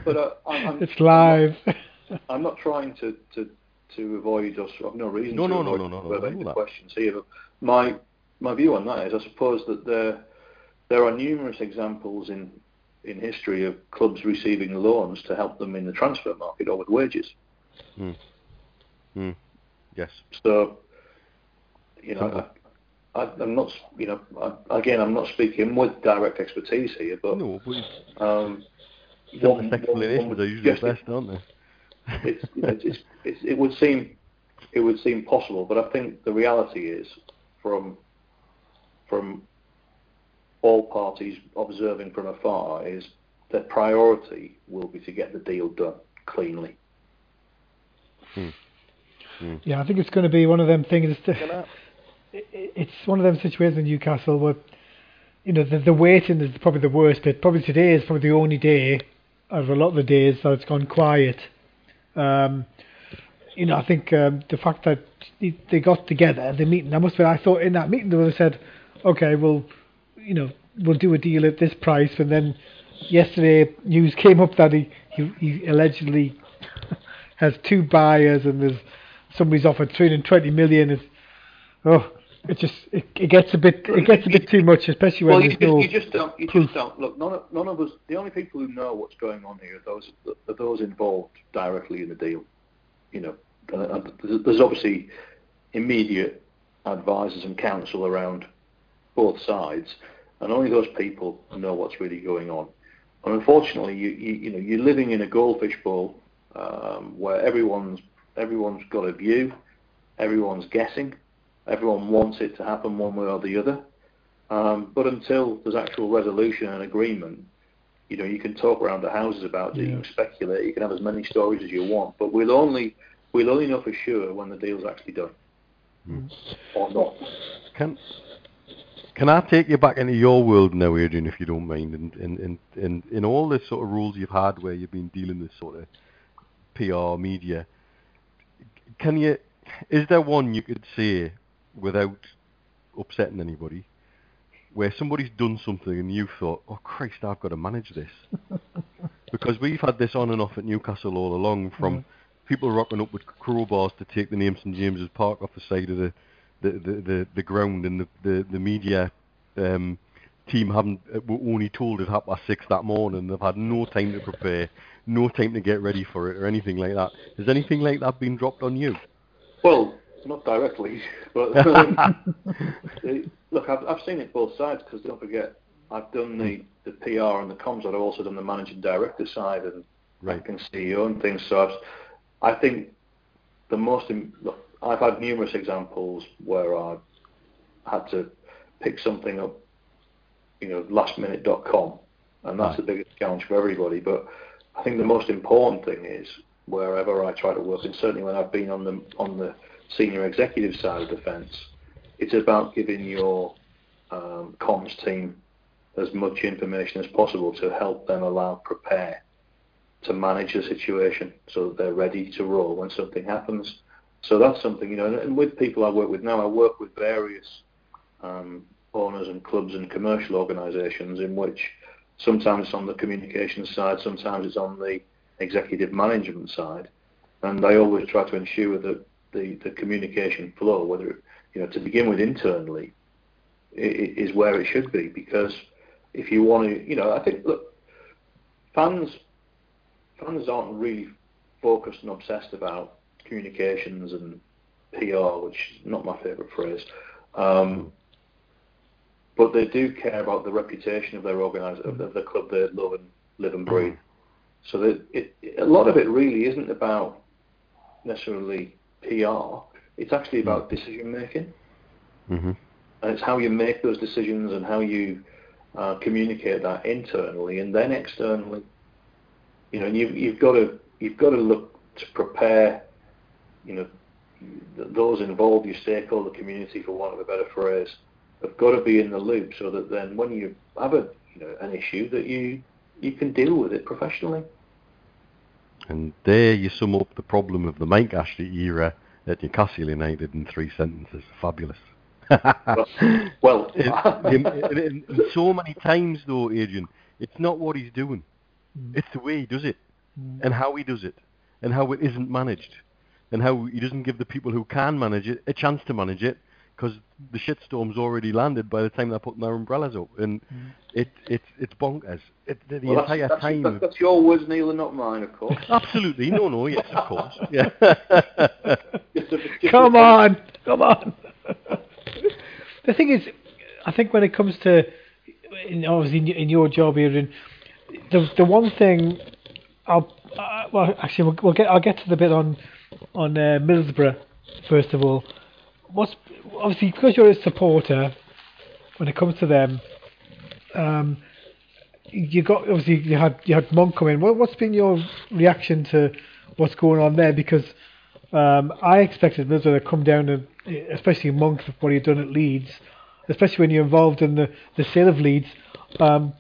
D: but uh, I'm, I'm,
A: it's live.
D: I'm not trying to, to, to avoid or I've no reason
B: No,
D: to
B: no, no,
D: avoid
B: no, no, no,
D: whether
B: no,
D: the
B: that.
D: questions here. But my my view on that is, I suppose that there there are numerous examples in in history of clubs receiving loans to help them in the transfer market or with wages.
B: Mm. Yes.
D: So, you know, I, I, I'm not, you know, I, again, I'm not speaking with direct expertise here, but
B: No, but
D: um, one- one-
B: explanations
D: one
B: are usually
D: suggestion-
B: best, aren't they?
D: it's, it's, it's, it would seem it would seem possible, but I think the reality is from from all parties observing from afar is their priority will be to get the deal done cleanly.
A: Yeah, I think it's going to be one of them things. To, it's one of them situations in Newcastle where, you know, the, the waiting is probably the worst bit. Probably today is probably the only day out of a lot of the days that it's gone quiet. Um, you know, I think um, the fact that they, they got together, the meeting, I must admit, I thought in that meeting they would have said, okay, well, you know, we'll do a deal at this price. And then yesterday news came up that he, he, he allegedly has two buyers and there's somebody's offered 320 million. It's, oh, it just it, it gets a bit it gets a bit too much, especially when
D: well, you just,
A: no.
D: you just don't. You just don't. Look, none of, none of us. The only people who know what's going on here are those are those involved directly in the deal. You know, and, and there's- there's obviously immediate advisors and counsel around both sides, and only those people know what's really going on. And unfortunately, you you, you know you're living in a goldfish bowl um, where everyone's everyone's got a view, everyone's guessing, everyone wants it to happen one way or the other. Um, but until there's actual resolution and agreement, you know, you can talk around the houses about it, you can speculate, you can have as many stories as you want, but we'll only we'll only know for sure when the deal's actually done. Or not.
B: Can can I take you back into your world now, Adrian, if you don't mind, and and and and in all the sort of roles you've had where you've been dealing with sort of PR media, can you? Is there one you could say without upsetting anybody, where somebody's done something and you've thought, "Oh Christ, I've got to manage this," because we've had this on and off at Newcastle all along, from mm-hmm. people rocking up with crowbars to take the name St James's Park off the side of the the, the, the, the ground and the, the, the media um, team haven't uh, were only told at half past six that morning. They've had no time to prepare, no time to get ready for it or anything like that. Has anything like that been dropped on you?
D: Well, not directly, but um, look, I've, I've seen it both sides because don't forget, I've done the, the PR and the comms, but I've also done the managing director side and
B: Right.
D: acting CEO and things. So I've, I think the most, look, I've had numerous examples where I've had to pick something up, you know, lastminute.com, and that's
B: Right.
D: the biggest challenge for everybody. But I think the most important thing is wherever I try to work, and certainly when I've been on the on the senior executive side of the fence, it's about giving your um, comms team as much information as possible to help them allow prepare to manage the situation so that they're ready to roll when something happens. So that's something, you know, and, with people I work with now, I work with various um, owners and clubs and commercial organisations in which sometimes it's on the communications side, sometimes it's on the executive management side, and I always try to ensure that the, the communication flow, whether you know to begin with internally, is where it should be. Because if you want to, you know, I think look, fans fans aren't really focused and obsessed about communications and PR, which is not my favourite phrase. Um, but they do care about the reputation of their organis of the, of the club they love and live and breathe. So that it, a lot of it really isn't about necessarily PR. It's actually about decision making,
B: hmm
D: and it's how you make those decisions and how you uh, communicate that internally and then externally. You know, and you, you've got to you've got to look to prepare. You know, those involved, your stakeholder community, for want of a better phrase, have got to be in the loop so that then when you have a you know an issue that you you can deal with it professionally.
B: And there you sum up the problem of the Mike Ashley era at Newcastle United in three sentences. Fabulous.
D: Well,
B: in, in, in, in so many times though, Adrian, it's not what he's doing. Mm. It's the way he does it, mm. and how he does it, and how it isn't managed, and how he doesn't give the people who can manage it a chance to manage it. because the shitstorm's already landed by the time they're putting their umbrellas up, and it it's it's bonkers. It, the, the
D: Well,
B: entire
D: that's, that's,
B: time.
D: that's, that's your words, Neil, and not mine, of course.
B: Absolutely, no, no, yes, of course, yeah.
D: Just to- just
A: Come
D: to-
A: on, come on. the thing is, I think when it comes to, in, obviously in, in your job here, in, the the one thing, I'll uh, well actually we'll, we'll get I'll get to the bit on on uh, Middlesbrough first of all. What's obviously because you're a supporter, when it comes to them, um, you got obviously you had you had Monk come in. What, what's been your reaction to what's going on there? Because um, I expected Middlesbrough to come down and especially Monk what he'd done at Leeds, especially when you're involved in the, the sale of Leeds. Um,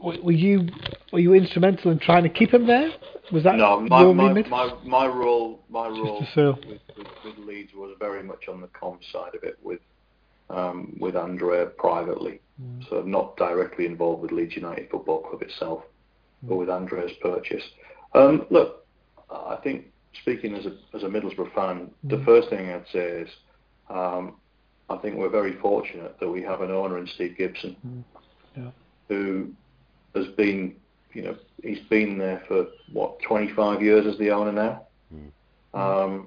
A: were you were you instrumental in trying to keep him there? Was that
D: No, my,
A: your
D: my, my, my role my role with, with, with Leeds was very much on the comms side of it with um, with Andrea privately. So not directly involved with Leeds United Football Club itself, but with Andrea's purchase. Um, look, I think speaking as a as a Middlesbrough fan, the first thing I'd say is um, I think we're very fortunate that we have an owner in Steve Gibson
A: Yeah.
D: who has been, you know, he's been there for what 25 years as the owner now, um,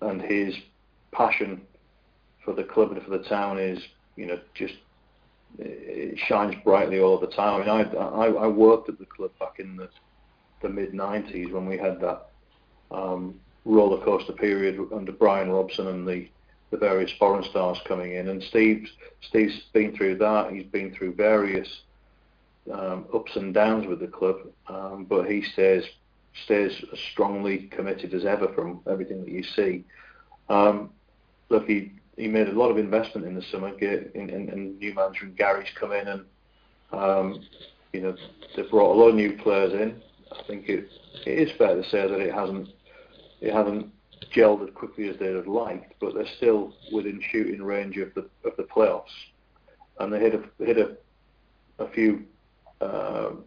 D: and his passion for the club and for the town is, you know, just it shines brightly all the time. I mean, I, I, I worked at the club back in the the mid 90s when we had that um, roller coaster period under Brian Robson and the the various foreign stars coming in. And Steve's Steve's been through that. He's been through various um, ups and downs with the club, um, but he stays stays as strongly committed as ever from everything that you see. Um, look, he he made a lot of investment in the summer. Get in, in, in new manager and Garry's come in, and um, you know they brought a lot of new players in. I think it it is fair to say that it hasn't it hasn't gelled as quickly as they'd have liked, but they're still within shooting range of the of the playoffs, and they hit a hit a a few um,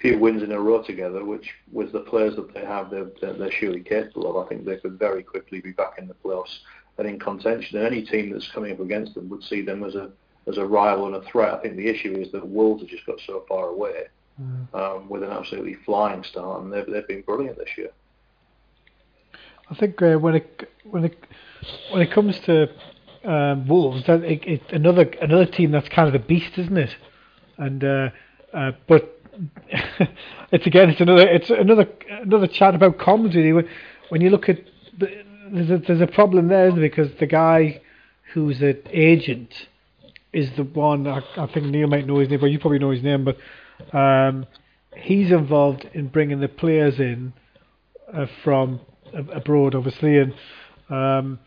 D: few wins in a row together, which with the players that they have, they're, they're, they're surely capable of. I think they could very quickly be back in the playoffs and in contention. And any team that's coming up against them would see them as a as a rival and a threat. I think the issue is that Wolves have just got so far away um, with an absolutely flying start, and they've they've been brilliant this year.
A: I think uh, when it when it when it comes to um, Wolves, that it, it's another another team that's kind of a beast, isn't it? And uh, uh, but it's again it's another it's another another chat about really. When, when you look at the, there's a there's a problem there? because the guy who's an agent is the one I, I think Neil might know his name, but you probably know his name. But um, he's involved in bringing the players in uh, from abroad, obviously, and um,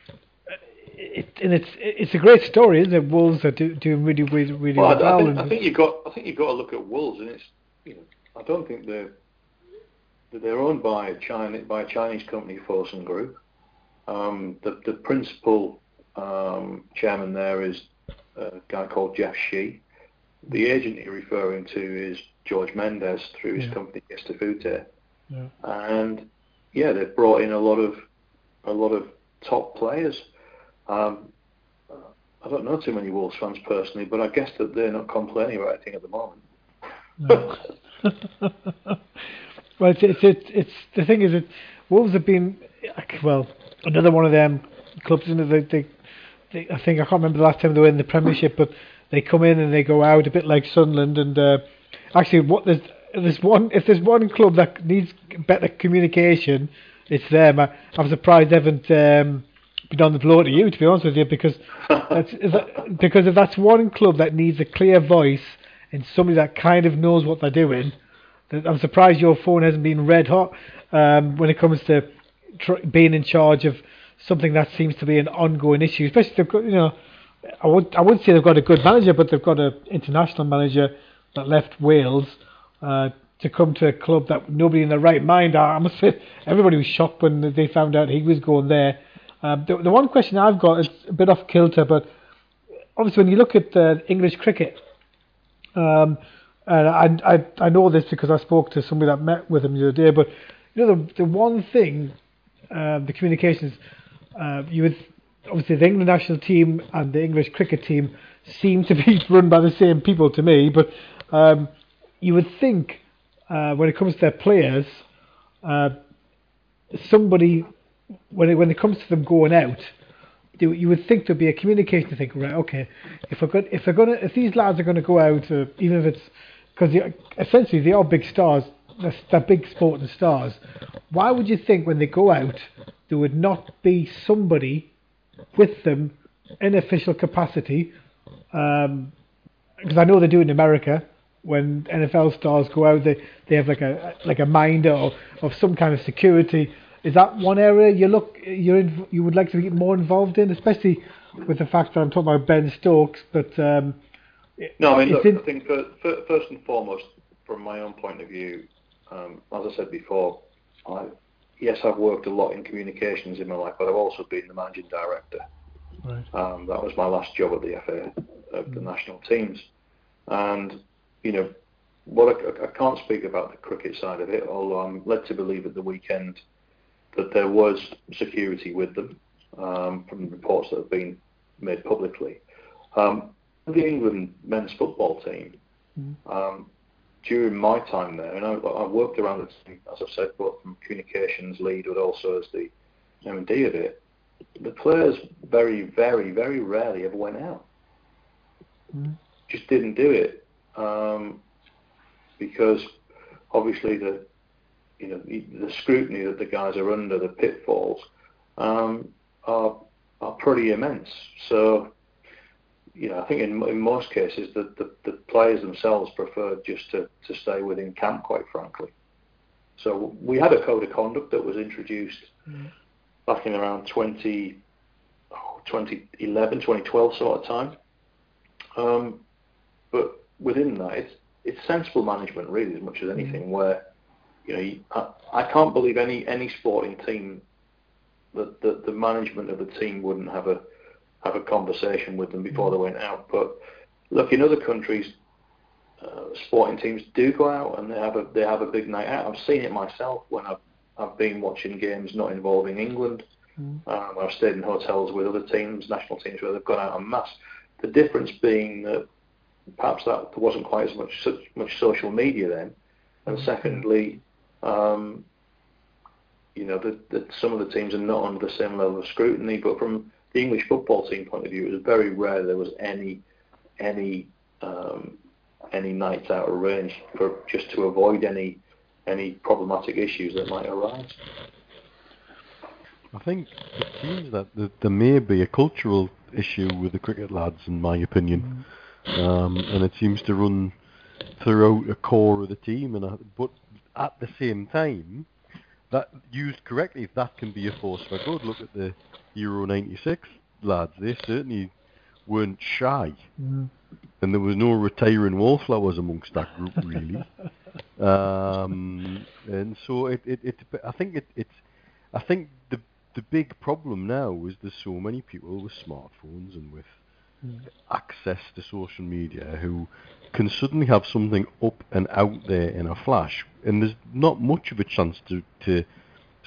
A: it, and it's it's a great story, isn't it? Wolves are do, doing really really really
D: Well,
A: well.
D: I, think, I think you got I think you've got to look at Wolves, and it's you know I don't think they're they're owned by a China by a Chinese company, Fosun Group. Um, the the principal um, chairman there is a guy called Jeff Shi. The agent you're referring to is George Mendes through his
A: Yeah.
D: company Gestifute.
A: Yeah.
D: And yeah, they've brought in a lot of a lot of top players. Um, I don't know too many Wolves fans personally, but I guess that they're not complaining about anything at the moment.
A: No. well, it's, it's it's it's the thing is that Wolves have been well another one of them clubs. Isn't it? They, they, they, I think I can't remember the last time they were in the Premiership, but they come in and they go out a bit like Sunderland. And uh, actually, what there's there's one if there's one club that needs better communication, it's them. I, I'm surprised they haven't um, been on the blow to you, to be honest with you, because that's, that, because if that's one club that needs a clear voice and somebody that kind of knows what they're doing, I'm surprised your phone hasn't been red hot um, when it comes to tr- being in charge of something that seems to be an ongoing issue. Especially, they've got, you know, I would I would say they've got a good manager, but they've got an international manager that left Wales uh, to come to a club that nobody in their right mind. I must say, everybody was shocked when they found out he was going there. Um, the, the one question I've got is a bit off kilter, but obviously when you look at uh, English cricket, um, and I, I I know this because I spoke to somebody that met with him the other day. But you know the the one thing, uh, the communications, uh, you would obviously the England national team and the English cricket team seem to be run by the same people to me, but um, you would think uh, when it comes to their players, somebody when it, when it comes to them going out, you, would think there'd be a communication thing, right? Okay, if we're if they're gonna, if these lads are going to go out, uh, even if it's because essentially they are big stars, they're, they're big sporting stars. Why would you think when they go out there would not be somebody with them in official capacity? Because um, I know they do in America when NFL stars go out, they, they have like a like a minder or of some kind of security. Is that one area you look you in, you would like to get more involved in, especially with the fact that I'm talking about Ben Stokes, but um,
D: no, I mean look, in, I think for, for, first and foremost, from my own point of view, um, as I said before, I, yes, I've worked a lot in communications in my life, but I've also been the managing director. Right. Um, that was my last job at the FA of mm. the national teams, and you know, well, I, I can't speak about the cricket side of it, although I'm led to believe at the weekend that there was security with them um, from reports that have been made publicly. Um, the England men's football team, mm-hmm. um, during my time there, and I, I worked around the team, as I've said, both from communications lead, but also as the M&D of it. The players very, very, very rarely ever went out. Mm-hmm. Just didn't do it um, because obviously the you know the, the, scrutiny that the guys are under, the pitfalls, um, are are pretty immense. So you know, I think in, in most cases the, the, the players themselves prefer just to, to stay within camp, quite frankly. So we had a code of conduct that was introduced mm. back in around 20, oh, 2011, 2012 sort of time. Um, but within that, it's it's sensible management really as much as anything. Mm. Where you know, I, I can't believe any any sporting team that the, the management of the team wouldn't have a have a conversation with them before they went out. But look, in other countries, uh, sporting teams do go out and they have a they have a big night out. I've seen it myself when I've I've been watching games not involving England. Mm. Um, I've stayed in hotels with other teams, national teams, where they've gone out en masse. The difference being that perhaps that there wasn't quite as much such much social media then, and mm. secondly, um, you know that, that some of the teams are not under the same level of scrutiny. But from the English football team point of view, it was very rare there was any any um, any nights out arranged for just to avoid any any problematic issues that might arise.
B: I think it seems that there may be a cultural issue with the cricket lads, in my opinion, um, and it seems to run throughout the core of the team. And I, but at the same time, that used correctly, that can be a force for good. Look at the Euro 96 lads, they certainly weren't shy. Mm. And there was no retiring wallflowers amongst that group, really. um, and so it, it, it, I think it, it's, I think the the big problem now is there's so many people with smartphones and with mm. access to social media who can suddenly have something up and out there in a flash, and there's not much of a chance to to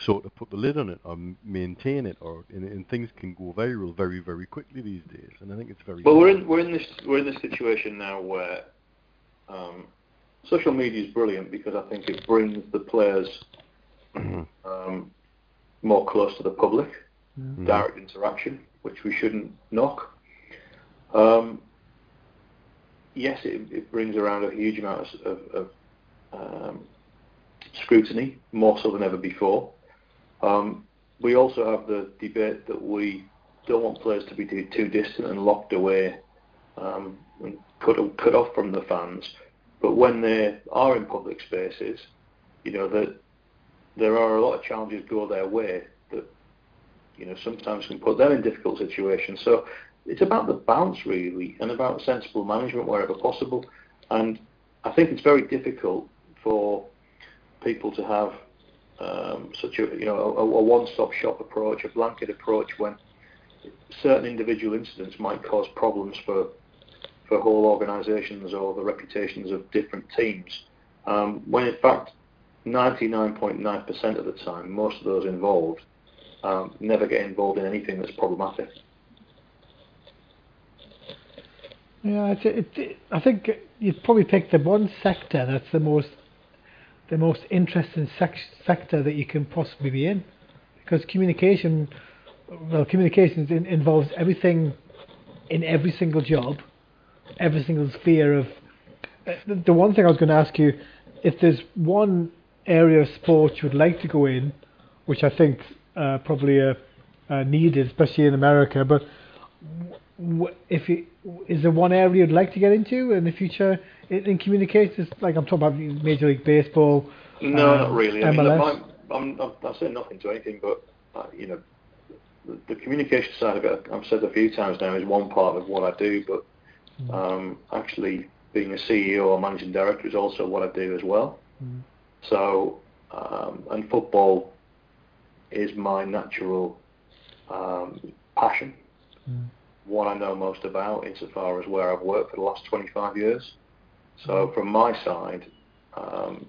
B: sort of put the lid on it or maintain it, or and, and things can go viral very very quickly these days. And I think it's very.
D: Well, we're in we're in this we're in this situation now where um, social media is brilliant because I think it brings the players um, more close to the public, mm-hmm. direct interaction, which we shouldn't knock. Um, yes, it, it, brings around a huge amount of, of um, scrutiny, more so than ever before. Um, we also have the debate that we don't want players to be too distant and locked away um, and cut, cut off from the fans. But when they are in public spaces, you know that there are a lot of challenges go their way that you know sometimes can put them in difficult situations. So it's about the balance really, and about sensible management wherever possible. And I think it's very difficult for people to have um, such a you know a, a one-stop shop approach, a blanket approach when certain individual incidents might cause problems for for whole organisations or the reputations of different teams. Um, when in fact, 99.9% of the time, most of those involved um, never get involved in anything that's problematic.
A: Yeah, it, it, I think you'd probably pick the one sector that's the most the most interesting sec- sector that you can possibly be in, because communication, well, communications in, involves everything in every single job, every single sphere of. Uh, the, one thing I was going to ask you, if there's one area of sport you would like to go in, which I think uh, probably uh, uh, needed, especially in America, but w- if you, is there one area you'd like to get into in the future in, in communications? Like I'm talking about Major League Baseball.
D: No,
A: um,
D: not really. I mean,
A: MLS.
D: look, my, I'm, I'm, I'll say nothing to anything, but uh, you know, the, the communication side of it, I've said a few times now, is one part of what I do, but um, actually being a CEO or managing director is also what I do as well.
A: Mm.
D: So, um, and football is my natural um, passion.
A: Mm.
D: What I know most about, insofar as where I've worked for the last 25 years. So, from my side, um,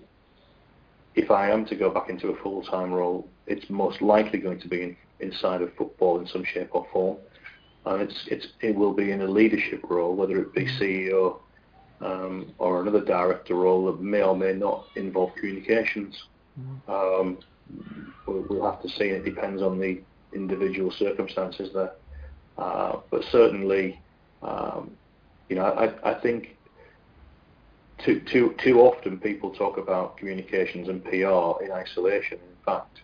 D: if I am to go back into a full-time role, it's most likely going to be in, inside of football in some shape or form, and it's it's it will be in a leadership role, whether it be CEO um, or another director role that may or may not involve communications. Um, we'll, we'll have to see. It depends on the individual circumstances there, uh, but certainly, um, you know, I, I think too, too, too often people talk about communications and PR in isolation. In fact,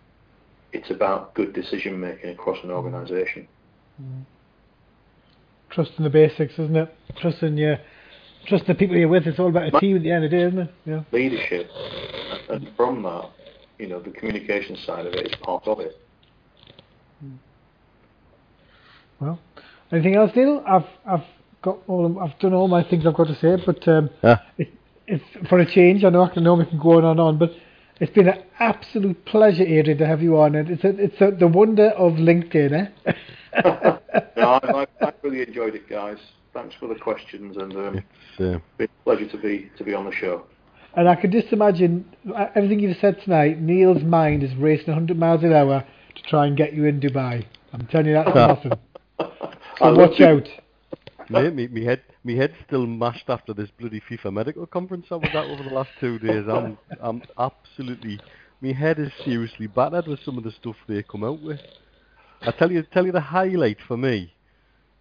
D: it's about good decision making across an organisation.
A: Trusting the basics, isn't it? Trusting your, trusting the people you're with. It's all about a team at the end of the day, isn't it? Yeah.
D: Leadership, and from that, you know, the communication side of it is part of it.
A: Well, anything else, Neil? I've I've got all I've done all my things I've got to say, but um,
B: Yeah.
A: it, it's for a change. I know I can know we can go on and on, but it's been an absolute pleasure, Adrian, to have you on. And it's a, it's a, the wonder of LinkedIn, eh?
D: no, I, I, I really enjoyed it, guys. Thanks for the questions, and um,
B: It's uh,
D: been a pleasure to be to be on the show.
A: And I can just imagine uh, everything you've said tonight. Neil's mind is racing 100 miles an hour to try and get you in Dubai. I'm telling you that for nothing.
D: I
A: So watch out.
B: mate, me, me head me head's still mashed after this bloody FIFA medical conference I was at over the last two days. I'm I'm absolutely my head is seriously battered with some of the stuff they come out with. I tell you tell you the highlight for me.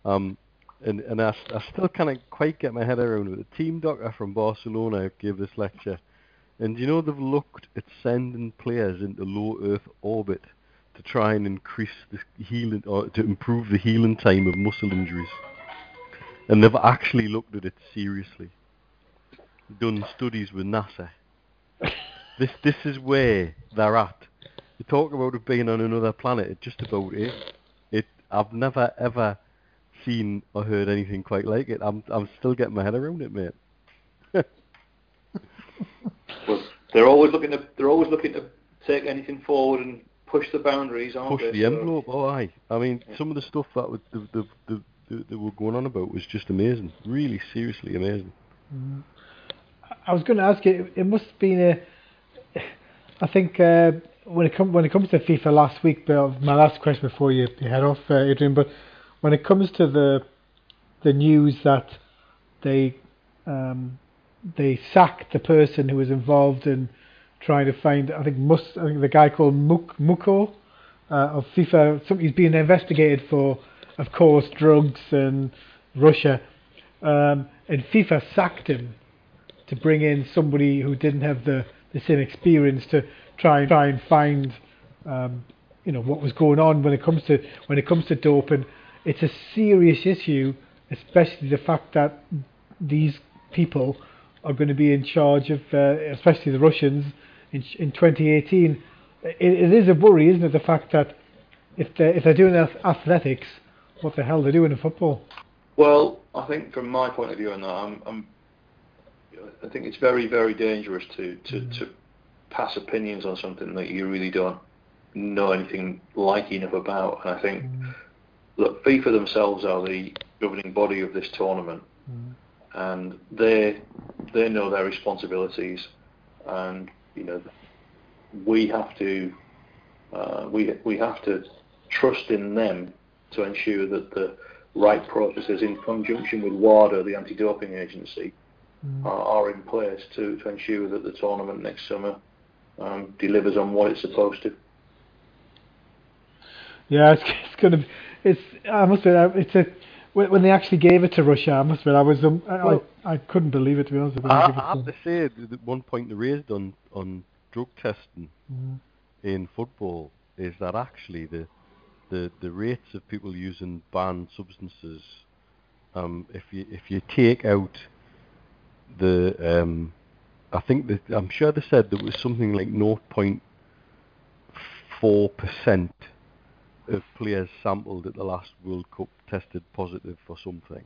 B: Um and, and I, I still can't quite get my head around it. The team doctor from Barcelona gave this lecture, and you know they've looked at sending players into low Earth orbit to try and increase the healing or to improve the healing time of muscle injuries and they've actually looked at it seriously. Done studies with NASA. this this is where they're at. You talk about it being on another planet. It just about is. It. I've never ever seen or heard anything quite like it. I'm I'm still getting my head around it, mate.
D: Well, they're always looking to they're always looking to take anything forward and push the boundaries, aren't
B: Push
D: they?
B: the
D: So-
B: envelope. Oh, aye. I mean, some of the stuff that was, the, the, the, the, they were going on about was just amazing. Really, seriously amazing.
A: I was going to ask you. It must have been a. I think uh, when it comes when it comes to FIFA last week, Bill. My last question before you, you head off, uh, Adrian. But when it comes to the the news that they um, they sacked the person who was involved in trying to find, I think Mus, I think the guy called Muk, Muko uh, of FIFA. Some, he's being investigated for, of course, drugs and Russia. Um, and FIFA sacked him to bring in somebody who didn't have the, the same experience to try and try and find um, you know what was going on when it comes to when it comes to doping. It's a serious issue, especially the fact that these people are going to be in charge of, uh, especially the Russians, in, in 2018. It, it is a worry, isn't it? The fact that if they if they're doing athletics, what the hell they're doing in football?
D: Well, I think from my point of view on that, I'm, I'm I think it's very, very dangerous to, to, mm. to pass opinions on something that you really don't know anything like enough about. And I think, mm. look, FIFA themselves are the governing body of this tournament, mm. and they they know their responsibilities, and you know we have to uh, we we have to trust in them to ensure that the right processes in conjunction with WADA, the anti-doping agency, are, are in place to, to ensure that the tournament next summer um, delivers on what it's supposed to.
A: Yeah, it's, it's gonna. Be, it's. I must admit, it's a. When when they actually gave it to Russia, I must admit, I was. Um, I,
B: Well-
A: I, I couldn't believe it to be honest.
B: I, I have to say, at one point they raised on on drug testing
A: Mhm.
B: in football is that actually the the the rates of people using banned substances, um, if you if you take out the um, I think that I'm sure they said there was something like 0.4 percent of players sampled at the last World Cup tested positive for something,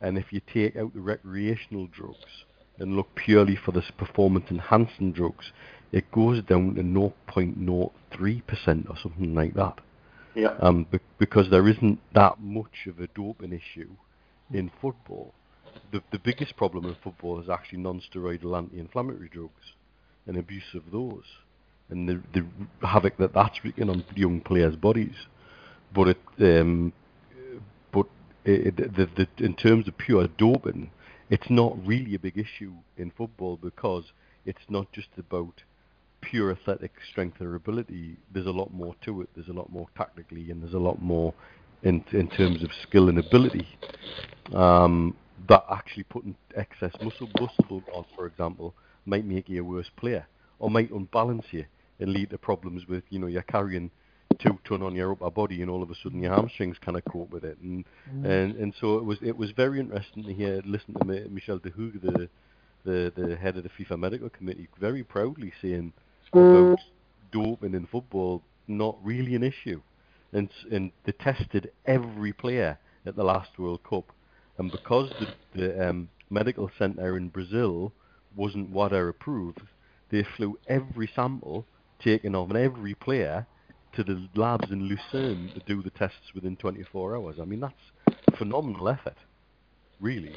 B: and if you take out the recreational drugs and look purely for the performance enhancing drugs, it goes down to 0.03 percent or something like that
D: Yeah.
B: um, be- because there isn't that much of a doping issue in football. The, the biggest problem in football is actually non-steroidal anti-inflammatory drugs and abuse of those, and the, the havoc that that's wreaking on young players' bodies. But it, um, it, the, the, in terms of pure doping, it's not really a big issue in football because it's not just about pure athletic strength or ability, there's a lot more to it. There's a lot more tactically, and there's a lot more in in terms of skill and ability. Um, that actually putting excess muscle muscle on, for example, might make you a worse player, or might unbalance you and lead to problems with you know you're carrying two ton on your upper body, and all of a sudden your hamstrings kind of cope with it, and and and so it was it was very interesting to hear listen to Michel D'Hooghe, the the the head of the FIFA medical committee, very proudly saying about doping in football not really an issue, and and they tested every player at the last World Cup, and because the, the um, medical centre in Brazil wasn't WADA approved, they flew every sample taken of every player to the labs in Lucerne to do the tests within 24 hours. I mean that's a phenomenal effort, really.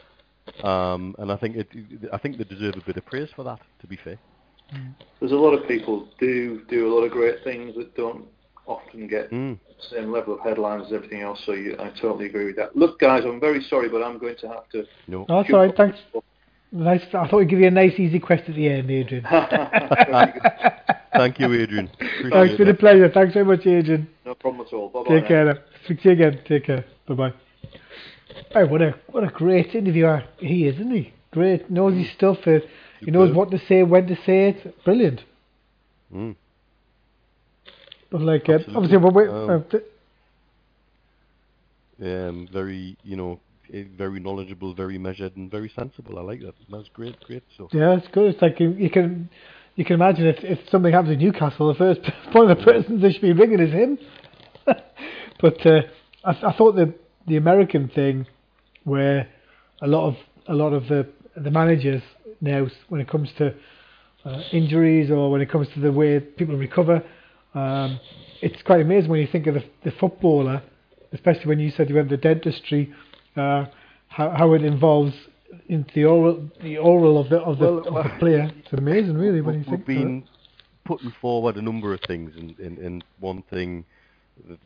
B: Um, and I think it, I think they deserve a bit of praise for that. To be fair.
D: There's a lot of people do do a lot of great things that don't often get
B: Mm.
D: the same level of headlines as everything else. So you, I totally agree with that. Look, guys, I'm very sorry, but I'm going to have to.
B: No.
A: No, that's all right. Thanks. Nice. I thought we'd give you a nice, easy quest at the end, Adrian.
B: Thank you, Adrian. Appreciate
A: Thanks, been a
B: it.
A: pleasure. Thanks very much, Adrian.
D: no problem at all. Bye bye.
A: Take care. Now. Speak to you again. Take care. Bye bye. Hey, what a what a great interviewer he is, isn't he? Great, knows his stuff. Uh, he knows
B: Superb.
A: what to say, when to say it. Brilliant.
B: Mm.
A: But like, uh, obviously, but wait,
B: Um,
A: uh, th-
B: Um, very, you know, eh, very knowledgeable, very measured, and very sensible. I like that. That's great, great stuff.
A: yeah, it's good. It's like you, you can you can imagine if if something happens in Newcastle, the first one of the persons they should be ringing is him. but uh, I, I thought the the American thing, where a lot of a lot of the the managers now, when it comes to uh, injuries or when it comes to the way people recover, um, it's quite amazing when you think of the, the footballer, especially when you said you went to dentistry, uh, how how it involves into the oral the oral of the of the,
B: Well,
A: of the player. It's amazing, really, when you
B: We've
A: think.
B: we've been putting forward a number of things, and, and, and one thing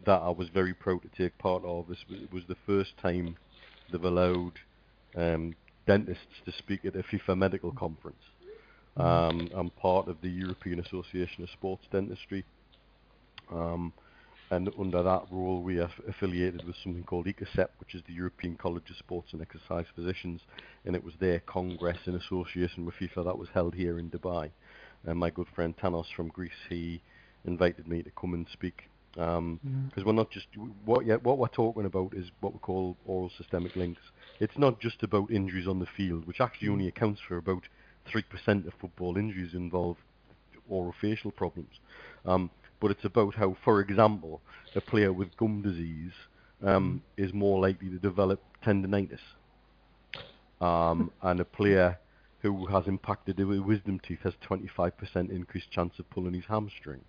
B: that I was very proud to take part of is was, was the first time they've allowed um, dentists to speak at a FIFA medical conference. Um, I'm part of the European Association of Sports Dentistry, um, and under that role we are affiliated with something called ECOSEP, which is the European College of Sports and Exercise Physicians, and it was their congress in association with FIFA that was held here in Dubai. And my good friend Thanos from Greece, he invited me to come and speak because
A: Mm.
B: we're not just what yeah, what we're talking about is what we call oral systemic links. It's not just about injuries on the field, which actually only accounts for about three percent of football injuries involve oral facial problems. Um, but it's about how, for example, a player with gum disease um, is more likely to develop tendonitis, um, and a player who has impacted with wisdom teeth has 25% increased chance of pulling his hamstring.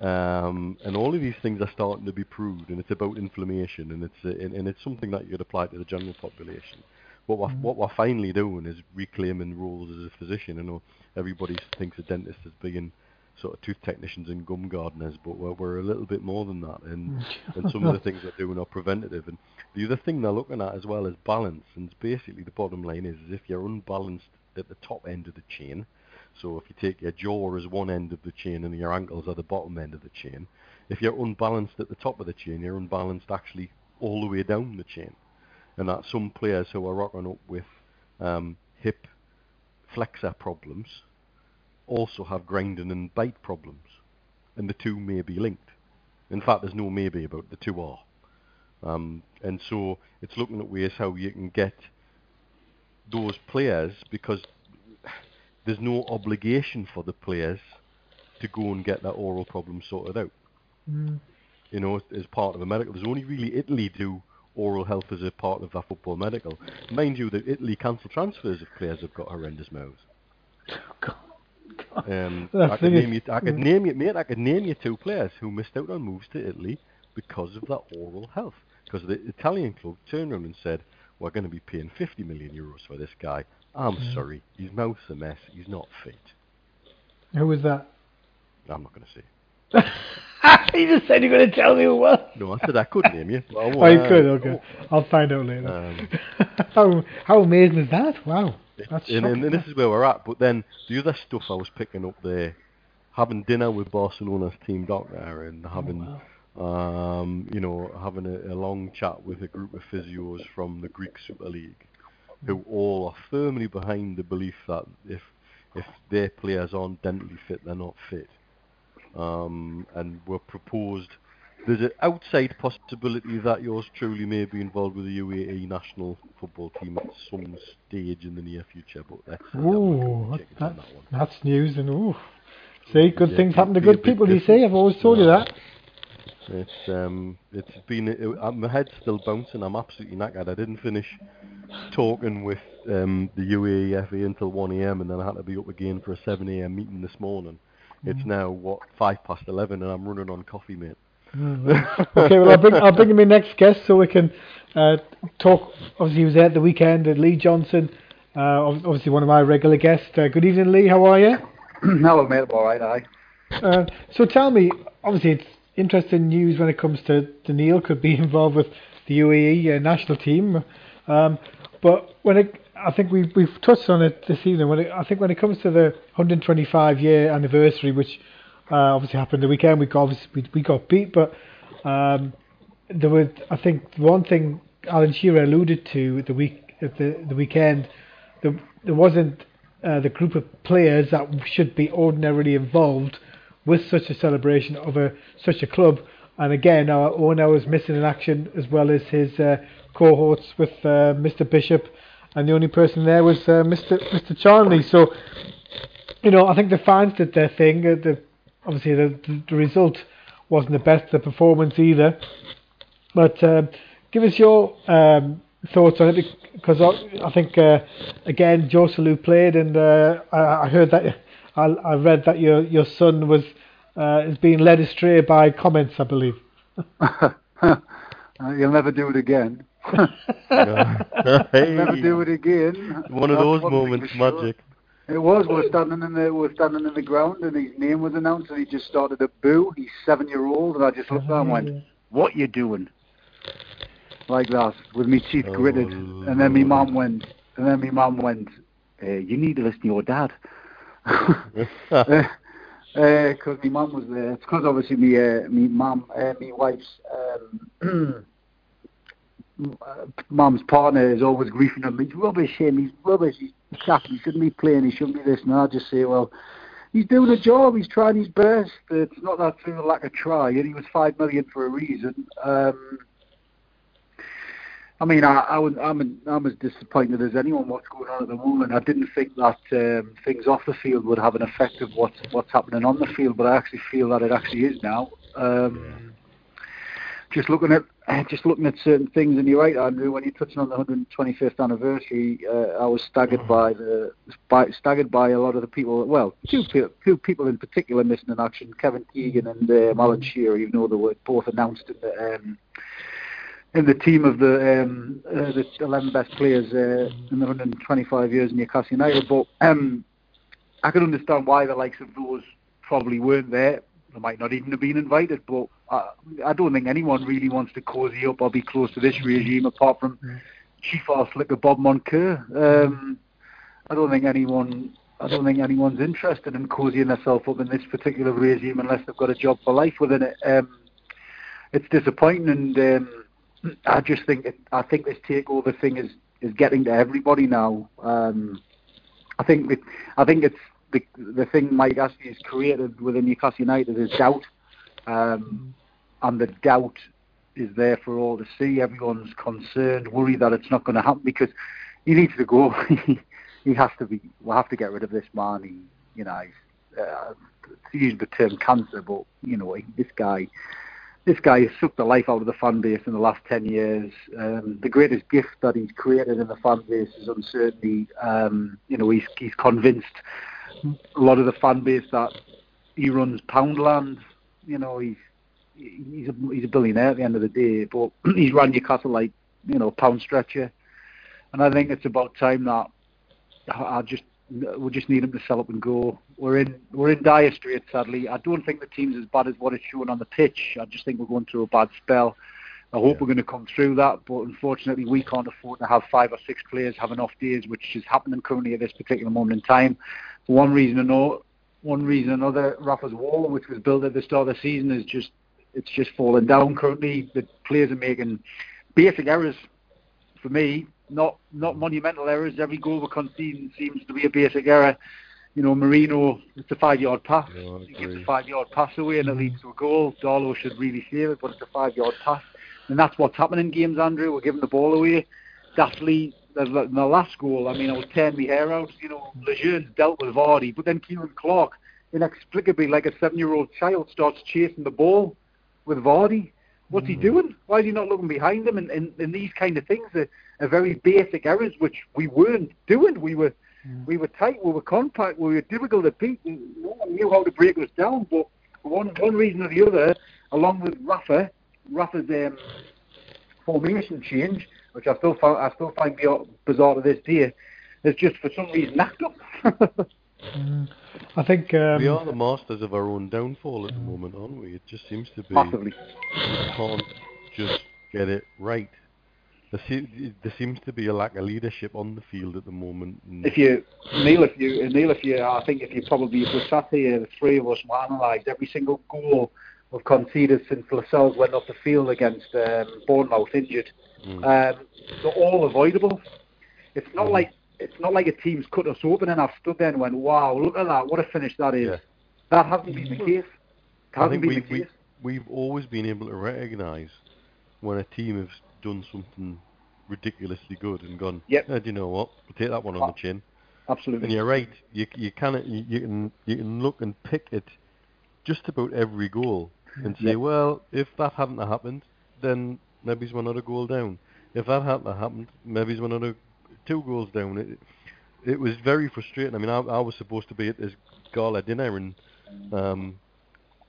B: Um, and all of these things are starting to be proved, and it's about inflammation, and it's uh, and, and it's something that you could apply to the general population. What we're, what we're finally doing is reclaiming roles as a physician. I know everybody thinks a dentist as being sort of tooth technicians and gum gardeners, but we're, we're a little bit more than that. And, and some of the things we're doing are preventative. And the other thing they're looking at as well is balance. And basically, the bottom line is, is if you're unbalanced at the top end of the chain, so if you take your jaw as one end of the chain and your ankles are the bottom end of the chain, if you're unbalanced at the top of the chain, you're unbalanced actually all the way down the chain. And that some players who are rocking up with um, hip flexor problems also have grinding and bite problems. And the two may be linked. In fact, there's no maybe about the two are. Um, and so it's looking at ways how you can get those players because there's no obligation for the players to go and get that oral problem sorted out.
A: Mm.
B: You know, as part of a medical. There's only really Italy do oral health as a part of their football medical. Mind you, that Italy cancel transfers if players have got horrendous mouths.
A: Oh, God.
B: Um, I could name you, I could name you, mate. I could name you two players who missed out on moves to Italy because of that oral health. Because the Italian club turned around and said, "We're going to be paying 50 million euros for this guy." I'm
A: Mm.
B: sorry, his mouth's a mess. He's not fit.
A: Who was that?
B: I'm not going to say.
A: you just said you're going to tell me who was.
B: No, I said I could name you. I
A: Oh, you
B: Uh,
A: could. Okay, I'll find out later.
B: Um,
A: how how amazing is that? Wow, that's
B: and, and,
A: shocking.
B: this is where we're at. But then the other stuff I was picking up there, having dinner with Barcelona's team doctor and having, um, you know, having a, a long chat with a group of physios from the Greek Super League, who all are firmly behind the belief that if if their players aren't dentally fit, they're not fit. Um, and were proposed. There's an outside possibility that yours truly may be involved with the UAE national football team at some stage in the near future, but let's see. I'm not
A: Ooh,
B: gonna
A: that,
B: on
A: that's,
B: that one.
A: that's news and ooh. See, good
B: Yeah,
A: things happen to good people. You see, I've always told you that.
B: It's um, it's been it, uh, my head's still bouncing. I'm absolutely knackered. I didn't finish talking with um, the UAE FA until 1 a.m. and then I had to be up again for a 7 a.m. meeting this morning. It's now what five past 11 and I'm running on coffee, mate.
A: Okay, well, I'll bring, I'll bring in my next guest so we can uh, talk. Obviously, he was there at the weekend. Uh, Lee Johnson, uh, obviously one of my regular guests. Uh, good evening, Lee. How are you?
E: no, mate, I'm all right, aye.
A: Uh, so tell me, obviously, it's interesting news when it comes to, Neil could be involved with the UAE uh, national team. Um, but when it, I think we we've touched on it this evening. When it, I think when it comes to the 125 year anniversary, which uh, obviously happened the weekend, we got we, we got beat, but um, there was I think one thing Alan Shearer alluded to the week at the the weekend, there, there wasn't uh, the group of players that should be ordinarily involved with such a celebration of a such a club. And again, our owner was missing in action as well as his uh, cohorts with uh, Mr. Bishop, and the only person there was uh, Mr. Mr. Charnley. So, you know, I think the fans did their thing. Uh, the, obviously, the, the result wasn't the best, the performance either. But um, give us your um, thoughts on it because I, I think uh, again Joselu played, and uh, I, I heard that I, I read that your your son was uh, is being led astray by comments, I believe.
E: Uh, you'll never do it again.
B: hey,
E: Never do it again.
B: one of those
E: one
B: moments,
E: for sure. It was. We're standing in the we're standing in the ground, and his name was announced, and he just started to boo. He's seven year old, and I just looked at him and went, "What you doing?" Like that, with me teeth
B: Oh,
E: gritted, and then my
B: Lord.
E: mum went, and then my mum went, uh, "You need to listen to your dad." Because my mum was there. It's because obviously me, uh, me mum, uh, me wife's um, uh, mum's partner is always griefing him. He's rubbish, him. He's rubbish. He's He shouldn't be playing. He shouldn't be this. And I just say, well, he's doing a job. He's trying his best. It's not that through a lack of try. And he was five million for a reason. Um, I mean, I, I was, I'm, I'm as disappointed as anyone what's going on at the moment. I didn't think that um, things off the field would have an effect of what's what's happening on the field, but I actually feel that it actually is now. Um, just looking at just looking at certain things, and you're right, Andrew. When you're touching on the 125th anniversary, uh, I was staggered by the by, staggered by a lot of the people. Well, two pe- two people in particular missing in action: Kevin Keegan and um, Alan Shearer. Even though they were both announced in the um, in the team of the um, uh, the 11 best players uh, in the 125 years in Newcastle United. But um, I can understand why the likes of those probably weren't there. They might not even have been invited, but I, I don't think anyone really wants to cozy up or be close to this regime apart from Chief Arse Slicker Bob Moncur. Um, I don't think anyone I don't think anyone's interested in cozying themselves up in this particular regime unless they've got a job for life within it. Um, it's disappointing, and um, I just think it, I think this takeover thing is, is getting to everybody now. Um, I think it, I think it's the the thing Mike Ashley has created within Newcastle United is doubt, um, and the doubt is there for all to see. Everyone's concerned, worried that it's not going to happen because he needs to go. he has to be. We'll have to get rid of this man. He, you know, uh, to use the term cancer, but you know, he, this guy, this guy has sucked the life out of the fan base in the last ten years. Um, the greatest gift that he's created in the fan base is uncertainty. Um, you know, he's he's convinced a lot of the fan base that he runs Poundland. You know, he's he's a he's a billionaire at the end of the day, but he's run Newcastle like you know pound stretcher. And I think it's about time that I just we just need him to sell up and go. We're in we're in dire straits, sadly. I don't think the team's as bad as what it's showing on the pitch. I just think we're going through a bad spell. I hope
B: Yeah.
E: we're going to come through that, but unfortunately we can't afford to have five or six players having off days, which is happening currently at this particular moment in time. For one reason or no, one reason or another, Rafa's wall, which was built at the start of the season, is just it's just falling down currently. The players are making basic errors for me, not not monumental errors. Every goal we're conceding seems to be a basic error. You know, Merino, it's a five-yard pass.
B: Yeah,
E: he gives a five-yard pass away and it leads to a goal. Darlow should really save it, but it's a five-yard pass. And that's what's happening in games, Andrew. We're giving the ball away. Daftly, the, the last goal, I mean, I was tearing my hair out. You know, Lejeune's dealt with Vardy, but then Ciaran Clark, inexplicably, like a seven-year-old child, starts chasing the ball with Vardy. What's he doing? Why is he not looking behind him? And, and, and these kind of things are, are very basic errors which we weren't doing. We were we were tight, we were compact, we were difficult to beat. and No one knew how to break us down. But for one one reason or the other, along with Rafa, Rafa's um, formation change, which I still find I still find bizarre to this day, is just for some reason knocked up.
A: Mm. I think um,
B: we are the masters of our own downfall at the moment, aren't we? It just seems to be
E: Massively.
B: we can't just get it right. There, se- there seems to be a lack of leadership on the field at the moment.
E: if you Neil, if you Neil, if you, I think if you probably if we sat here, the three of us, and analysed every single goal we've conceded since Lascelles went off the field against um, Bournemouth injured,
B: Mm.
E: um, they're all avoidable. It's not
B: Mm.
E: like it's not like a team's cut us open and I've stood there and went, wow, look at that, what a finish that is.
B: Yeah.
E: That hasn't been the case.
B: I
E: Hasn't
B: think
E: been
B: we,
E: the
B: we,
E: case.
B: we've always been able to recognise when a team has done something ridiculously good and gone,
E: Yep.
B: "Eh, do you know what, we'll take that one on the chin.
E: Absolutely.
B: And you're right, you, you, can, you, you, can, you can look and pick at just about every goal and say,
E: Yep.
B: well, if that hadn't happened, then maybe it's one other goal down. If that hadn't happened, maybe it's one other two goals down. It, it was very frustrating. I mean, I, I was supposed to be at this gala dinner and um,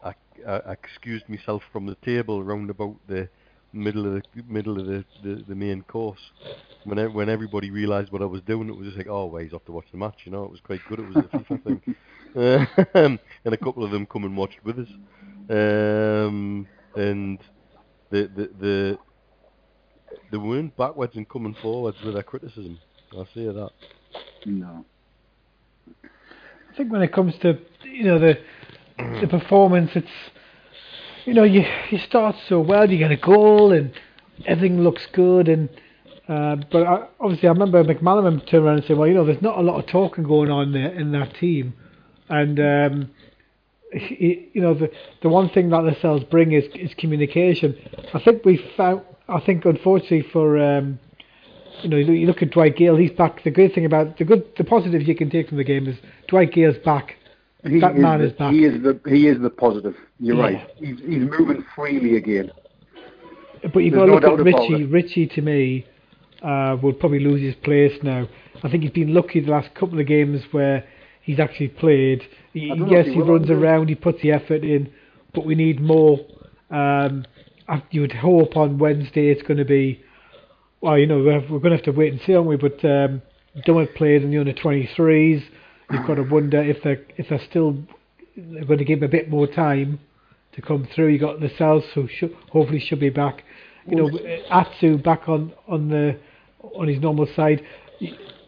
B: I, I I excused myself from the table round about the middle of the middle of the, the, the main course. When e- when everybody realised what I was doing, it was just like, oh, well, he's off to watch the match. You know, it was quite good. It was a FIFA thing, um, and a couple of them come and watched with us. Um, and the the the they weren't backwards and coming forwards with their criticism. I see that.
E: No.
A: I think when it comes to you know the the performance, it's you know you you start so well, you get a goal and everything looks good, and uh, but I, obviously I remember McManaman turned around and said, well, you know, there's not a lot of talking going on there in that team, and um, he, you know the the one thing that Lascelles bring is is communication. I think we found. I think unfortunately for um, you know, you look at Dwight Gayle, he's back. The good thing about the good, the positive you can take from the game is Dwight Gayle's back.
E: He
A: that man
E: the,
A: is back.
E: He is the he is the positive. You're
A: Yeah.
E: right. He's, he's moving freely again.
A: But you've
E: There's
A: got to
E: no
A: look at
E: Ritchie.
A: Ritchie to me uh, would probably lose his place now. I think he's been lucky the last couple of games where he's actually played. He,
E: I don't know
A: yes,
E: he
A: he runs around, he puts the effort in, but we need more. Um, you would hope on Wednesday it's going to be. Well, you know, we're, we're going to have to wait and see, aren't we? But um, Dummett played in the under 23s. You've got to wonder if they're if they're still they're going to give him a bit more time to come through. You've got Lascelles, who should, hopefully should be back. You know, Atsu back on on the on his normal side.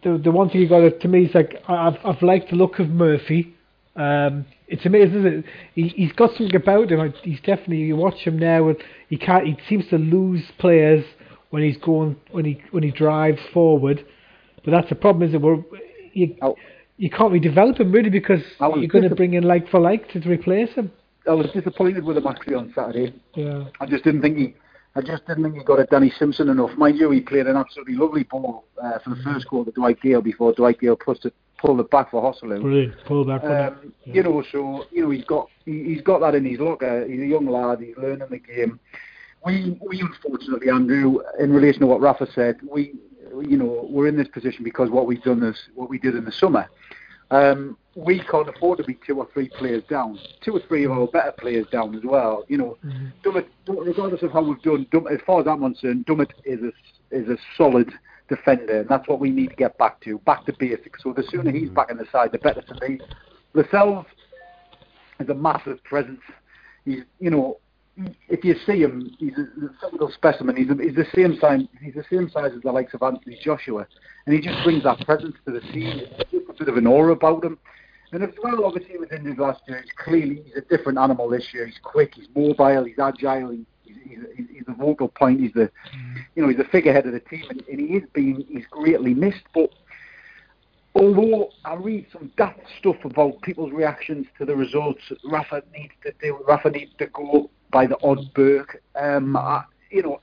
A: The the one thing you got to, to me is like I- I've I've liked the look of Murphy. Um, it's amazing, isn't it? He, he's got something about him. He's definitely you watch him now, and he can't. He seems to lose players when he's going when he when he drives forward. But that's the problem, is it? We're, you
E: Oh.
A: you can't redevelop him really because you're going to bring in like for like to replace him.
E: I was disappointed with him actually on Saturday.
A: Yeah.
E: I just didn't think he. I just didn't think he got at Danny Simpson enough. Mind you, he played an absolutely lovely ball uh, for the first quarter to Dwight Gayle before Dwight Gayle pushed it, pulled it back for Joselu.
A: Brilliant. Pull back.
E: Um, You know, so you know he's got he, he's got that in his locker. He's a young lad. He's learning the game. We we unfortunately, Andrew, in relation to what Rafa said, we you know we're in this position because what we've done is what we did in the summer. Um, we can't afford to be two or three players down, two or three of our better players down as well. You know, Dummett, Dummett, regardless of how we've done, Dummett, as far as I'm concerned, Dummett is a is a solid defender, and that's what we need to get back to, back to basics. So the sooner he's back in the side, the better for me. Lascelles is a massive presence. He's, you know, if you see him, he's a physical specimen. He's, a, he's the same size. He's the same size as the likes of Anthony Joshua, and he just brings that presence to the scene. A bit of an aura about him. And as well, obviously, was injured last year. He's clearly he's a different animal this year. He's quick, he's mobile, he's agile, he's, he's, he's, he's the vocal point. He's the, you know, he's the figurehead of the team, and, and he is being he's greatly missed. But although I read some daft stuff about people's reactions to the results, Rafa needs to do. Rafa needs to go by the odd Burke. Um, I, you know,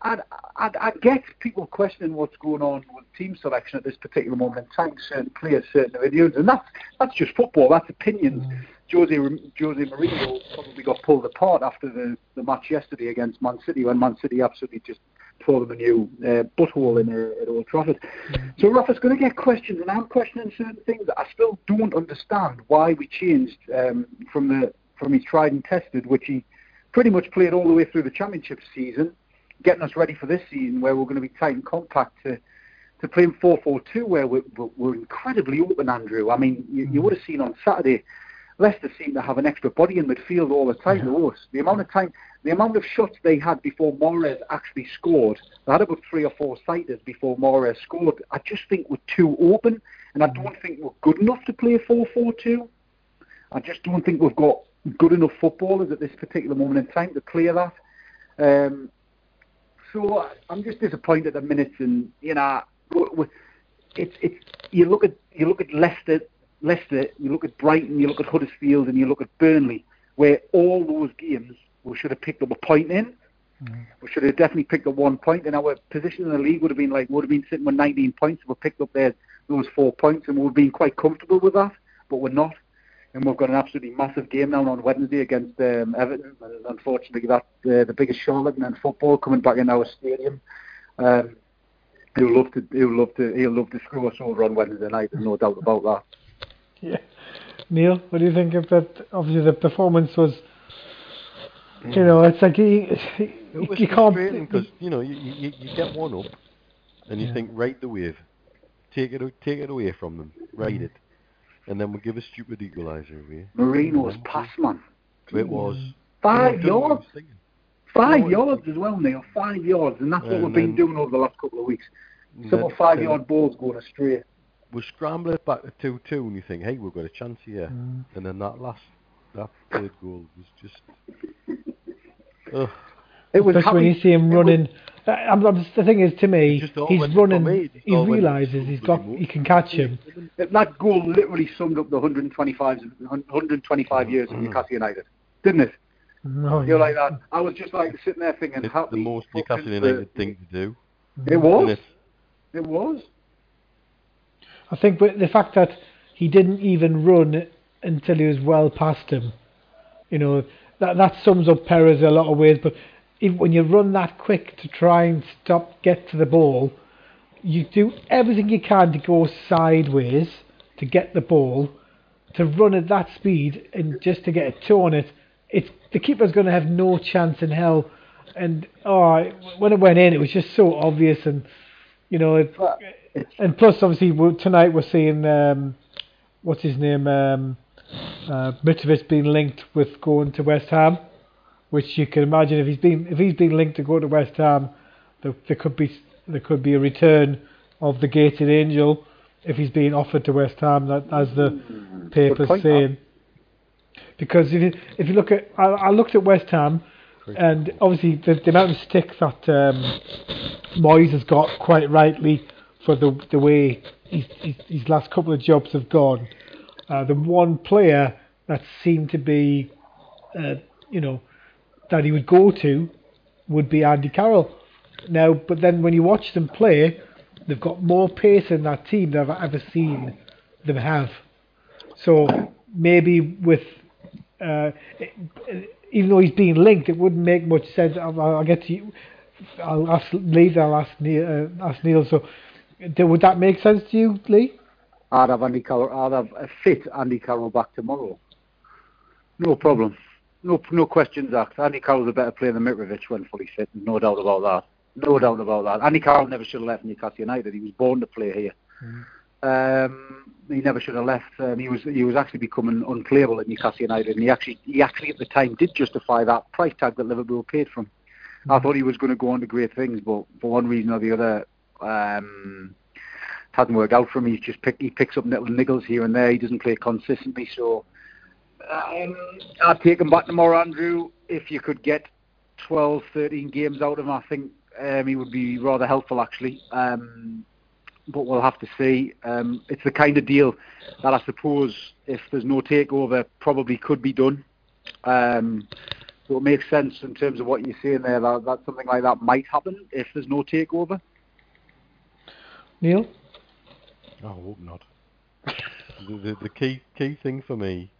E: I, I, I get people questioning what's going on with team selection at this particular moment in time. Certain players, certain individuals, and that's that's just football. That's opinions. Jose Jose Mourinho probably got pulled apart after the, the match yesterday against Man City when Man City absolutely just tore them a new uh, butthole in uh, at Old Trafford. So Rafa's going to get questions, and I'm questioning certain things I still don't understand why we changed um, from the from his tried and tested, which he pretty much played all the way through the championship season, getting us ready for this season where we're going to be tight and compact to to playing 4-4-2 where we're, we're- we're incredibly open, Andrew. I mean, you, you mm. would have seen on Saturday, Leicester seemed to have an extra body in midfield all the time. us. The amount of time, the amount of shots they had before Mahrez actually scored, they had about three or four sighters before Mahrez scored. I just think we're too open, and I mm. don't think we're good enough to play 4-4-2. I just don't think we've got good enough footballers at this particular moment in time to clear that. Um, so I'm just disappointed at the minutes, and you know, it's it's you look at you look at Leicester, Leicester, you look at Brighton, you look at Huddersfield, and you look at Burnley, where all those games we should have picked up a point in. We should have definitely picked up one point. and our position in the league would have been like would have been sitting with 19 points if we picked up their those four points, and we would have been quite comfortable with that. But we're not, and we've got an absolutely massive game now on Wednesday against um, Everton. And unfortunately, that uh, the biggest charlatan in football coming back in our stadium. Um, he'll love to he'll love to he'll love to screw us over on Wednesday night. There's no doubt about that.
A: Yeah. Neil, what do you think of that? Obviously, the performance was. You know, it's like he, he,
B: It was
A: you can't.
B: frustrating because you know you, you you get one up, and you
A: Yeah.
B: think ride the wave, take it take it away from them, ride it, and then we give a stupid equaliser away.
E: Merino's pass, man.
B: It was
E: Five
B: you know,
E: yards. Five
B: No,
E: yards as well, Neil. Five yards, and that's what
B: And
E: we've been doing over the last couple of weeks.
B: Some
E: Simple five-yard balls going astray.
B: we scramble it back to two two, and you think, hey, we've got a chance here,
A: Mm.
B: and then that last that third goal was just. Ugh.
E: It was
A: Especially when you see him
E: it was-
A: running. Uh, Uh, I'm, I'm just, the thing is, to me,
B: It just all
A: he's running.
B: from me, it just
A: He realizes he's got.
B: bloody
A: He can catch him.
E: That goal literally summed up the 125, 125 years of Newcastle United, didn't it?
A: No,
E: You're like that. I was just like sitting there thinking,
B: It's
E: how
B: the most
E: fucking
B: Newcastle
E: the-
B: United thing to do.
E: It was.
B: it?
E: It was.
A: I think, but the fact that he didn't even run until he was well past him, you know, that that sums up Perez a lot of ways. But if, when you run that quick to try and stop, get to the ball, you do everything you can to go sideways to get the ball, to run at that speed and just to get a toe on it. It's the keeper's going to have no chance in hell. And oh, when it went in, it was just so obvious and. You know, it, and plus, obviously, tonight we're seeing um, what's his name, um, uh, Mitrovic being linked with going to West Ham, which you can imagine if he's been if he's been linked to go to West Ham, there, there could be there could be a return of the gated angel if he's being offered to West Ham, that, as the papers saying. Because if you if you look at I, I looked at West Ham, and obviously the, the amount of stick that um, Moyes has got quite rightly for the the way his, his, his last couple of jobs have gone. Uh, the one player that seemed to be, uh, you know, that he would go to would be Andy Carroll. Now, but then when you watch them play, they've got more pace in that team than I've ever seen them have. So maybe with, uh, even though he's being linked, it wouldn't make much sense. I'll, I'll get to you. I'll ask later. I'll ask Neil. Uh, ask Neil. So, would that make sense to you, Lee?
E: I'd have Andy Carroll. I'd have a fit Andy Carroll back tomorrow. No problem. No, no questions asked. Andy Carroll's a better player than Mitrovic when fully fit. No doubt about that. No doubt about that. Andy Carroll never should have left Newcastle United. He was born to play here. Um, he never should have left. Um, he was he was actually becoming unplayable at Newcastle United, and he actually he actually at the time did justify that price tag that Liverpool paid for him. I thought he was going to go on to great things, but for one reason or the other, um, hasn't worked out for him. He's just pick, he picks up little niggles here and there. He doesn't play consistently, so um, I'd take him back tomorrow, Andrew. If you could get 12, 13 games out of him, I think um, he would be rather helpful actually. Um, but we'll have to see. Um, it's the kind of deal that I suppose, if there's no takeover, probably could be done. Um, so it makes sense in terms of what you're saying there. That, that something like that might happen if there's no takeover.
A: Neil?
B: I hope not. the, the, the key key thing for me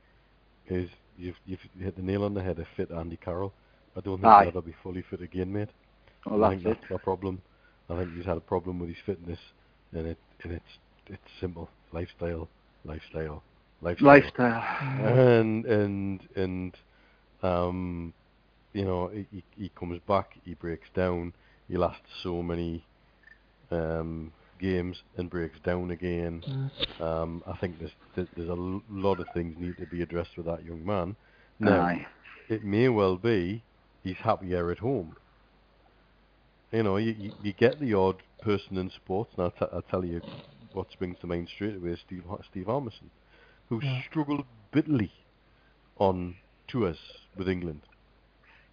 B: is you've, you've hit the nail on the head. A fit Andy Carroll. I don't think
E: Aye.
B: he'll ever be fully fit again, mate.
E: Well,
B: I
E: that's
B: think
E: it.
B: that's a problem. I think he's had a problem with his fitness, and it and it's it's simple lifestyle, lifestyle, lifestyle.
E: Lifestyle.
B: and and and um, you know, he, he he comes back, he breaks down, he lasts so many um, games and breaks down again. Um, I think there's there's there's a l- lot of things need to be addressed with that young man. Now,
E: Aye.
B: it may well be he's happier at home. You know, you, you, you get the odd person in sports, and I'll, t- I'll tell you what springs to mind straight away is Steve, Har- Steve Harmison, who
A: Yeah.
B: struggled bitterly on tours with England.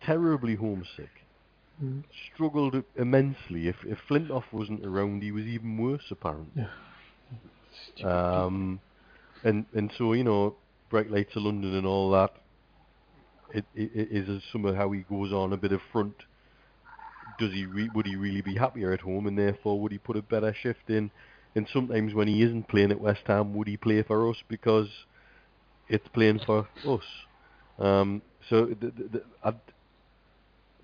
B: Terribly homesick.
A: Mm.
B: Struggled immensely. If, if Flintoff wasn't around, he was even worse, apparently. Um, and and so you know, bright lights of London and all that. It, it, it is some of how he goes on a bit of front. Does he re- would he really be happier at home, and therefore would he put a better shift in? And sometimes when he isn't playing at West Ham, would he play for us because it's playing for us? Um, so th- th- th- I'd,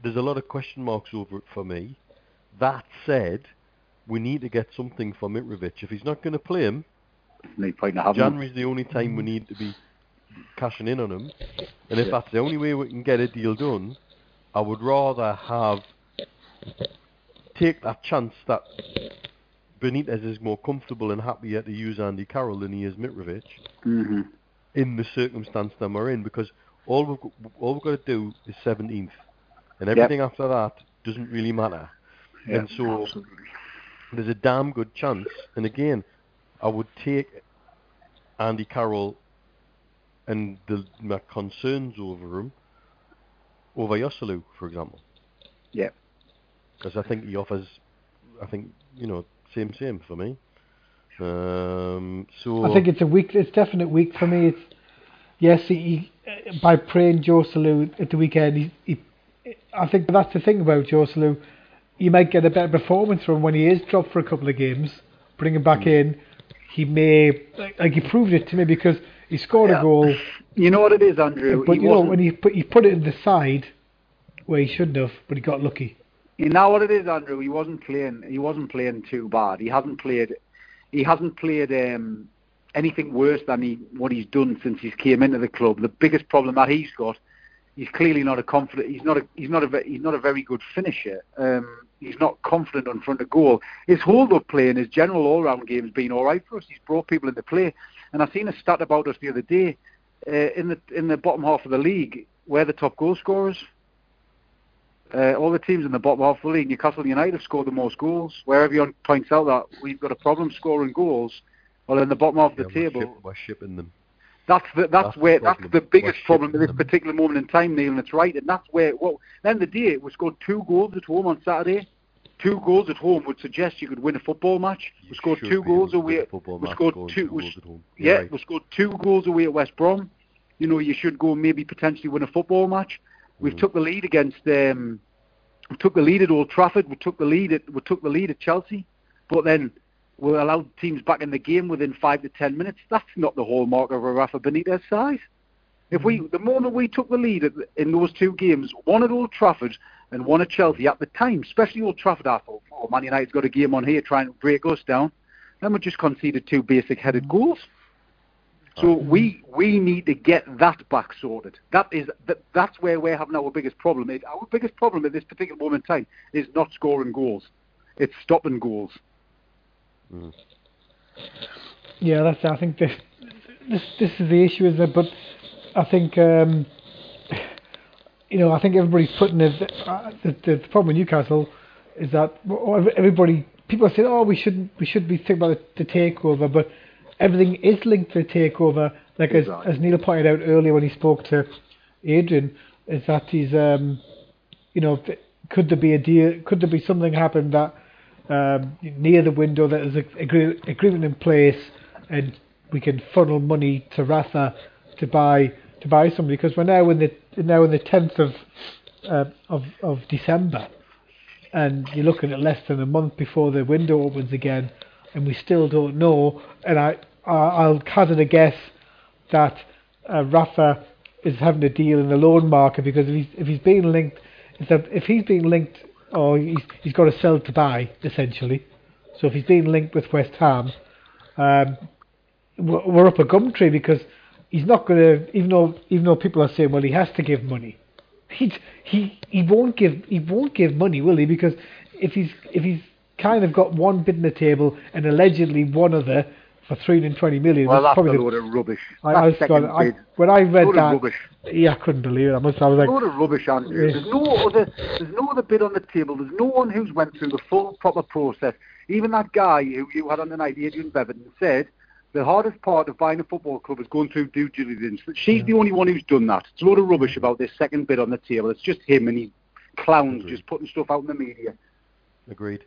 B: there's a lot of question marks over it for me. That said, we need to get something from Mitrovic. If he's not going to play him,
E: No point in having.
B: January's the only time we need to be cashing in on him. And if
E: Yeah.
B: that's the only way we can get a deal done, I would rather have take that chance that Benitez is more comfortable and happier to use Andy Carroll than he is Mitrovic
E: hmm
B: in the circumstance that we're in because all we've got, all we've got to do is 17th, and everything after that doesn't really matter.
E: Yeah,
B: and so
E: absolutely.
B: there's a damn good chance. And again, I would take Andy Carroll and the my concerns over him over Joselu, for example.
E: Yeah.
B: Because I think he offers, I think you know, same same for me. Um, so
A: I think it's a week. It's definite week for me. It's yes, he, he by praying Joselu at the weekend. He, he, I think that's the thing about Joselu. You might get a better performance from when he is dropped for a couple of games. Bring him back in. He may like, he proved it to me because he scored
E: Yeah.
A: a goal,
E: You know what it is, Andrew?
A: but
E: he
A: you know when he put he put it in the side where he shouldn't have, but he got lucky.
E: You know what it is, Andrew? He wasn't playing. He wasn't playing too bad. He hasn't played. He hasn't played um, anything worse than he what he's done since he's came into the club. The biggest problem that he's got, he's clearly not a confident. He's not a. He's not a. He's not a very good finisher. Um, he's not confident in front of goal. His hold-up play and his general all-round game has been all right for us. He's brought people into play. And I seen a stat about us the other day. uh, in the in the bottom half of the league, we're the top goal scorers. Uh, all the teams in the bottom half of the league, Newcastle United have scored the most goals. Where everyone points out that we've got a problem scoring goals, well, in the bottom half of the
B: Yeah, we're
E: table,
B: ship- we're shipping them.
E: That's the, that's,
B: That's the
E: where that's the biggest problem at this
B: them.
E: particular moment in time, Neil, and it's right. And that's where well, at the end of the day, we scored two goals at home on Saturday. Two goals at home would suggest you could win a football match.
B: You
E: We scored two goals away.
B: a
E: we scored two-
B: two
E: we
B: goals at home.
E: Yeah,
B: right.
E: we scored two goals away at West Brom. You know, you should go maybe potentially win a football match. We've
B: Mhm.
E: took the lead against. Um, we took the lead at Old Trafford. We took the lead at we took the lead at Chelsea, but then we allowed teams back in the game within five to ten minutes. That's not the hallmark of a Rafa Benitez side. If we, the moment we took the lead in those two games, one at Old Trafford and one at Chelsea, at the time, especially Old Trafford, I thought, oh, Man United's got a game on here trying to break us down. Then we just conceded two basic headed goals. So we we need to get that back sorted. That is that, that's where we're having our biggest problem. It, our biggest problem at this particular moment in time is not scoring goals. It's stopping goals.
B: Mm.
A: Yeah, that's. I think this this this is the issue, isn't it? But I think um, you know, I think everybody's putting it. Uh, the, the problem with Newcastle is that everybody people are saying, oh, we shouldn't we should be thinking about the, the takeover, but everything is linked to the takeover. Like as,
E: Exactly.
A: as Neil pointed out earlier when he spoke to Adrian, is that he's um, you know, could there be a deal? Could there be something happen that um, near the window that there's an agree- agreement in place and we can funnel money to Rafa to buy to buy somebody because we're now in the now in the tenth of uh, of of December and you're looking at less than a month before the window opens again and we still don't know and I, I I'll hazard a guess that uh, Rafa is having a deal in the loan market because if he's if he's being linked if he's being linked or he's he's got to sell to buy essentially. So if he's being linked with West Ham um, we're up a gum tree because he's not going to even though even though people are saying well he has to give money he he he won't give he won't give money will he? Because if he's if he's kind of got one bid in the table and allegedly one other for 320 million
E: Well, that's a
A: probably
E: load of rubbish.
A: I,
E: That
A: I, was
E: second
A: gone, I when I read
E: load
A: that
E: of rubbish.
A: yeah I couldn't believe it I must I was like
E: load of rubbish, Andrew.
A: Yeah.
E: There's no other. There's no other bid on the table. There's no one who's went through the full proper process. Even that guy who you had on tonight, Adrian Bevan, said the hardest part of buying a football club is going through due diligence. She's the only one who's done that. It's a load of rubbish about this second bid on the table. It's just him and he clowns
B: Agreed.
E: just putting stuff out in the media.
B: Agreed.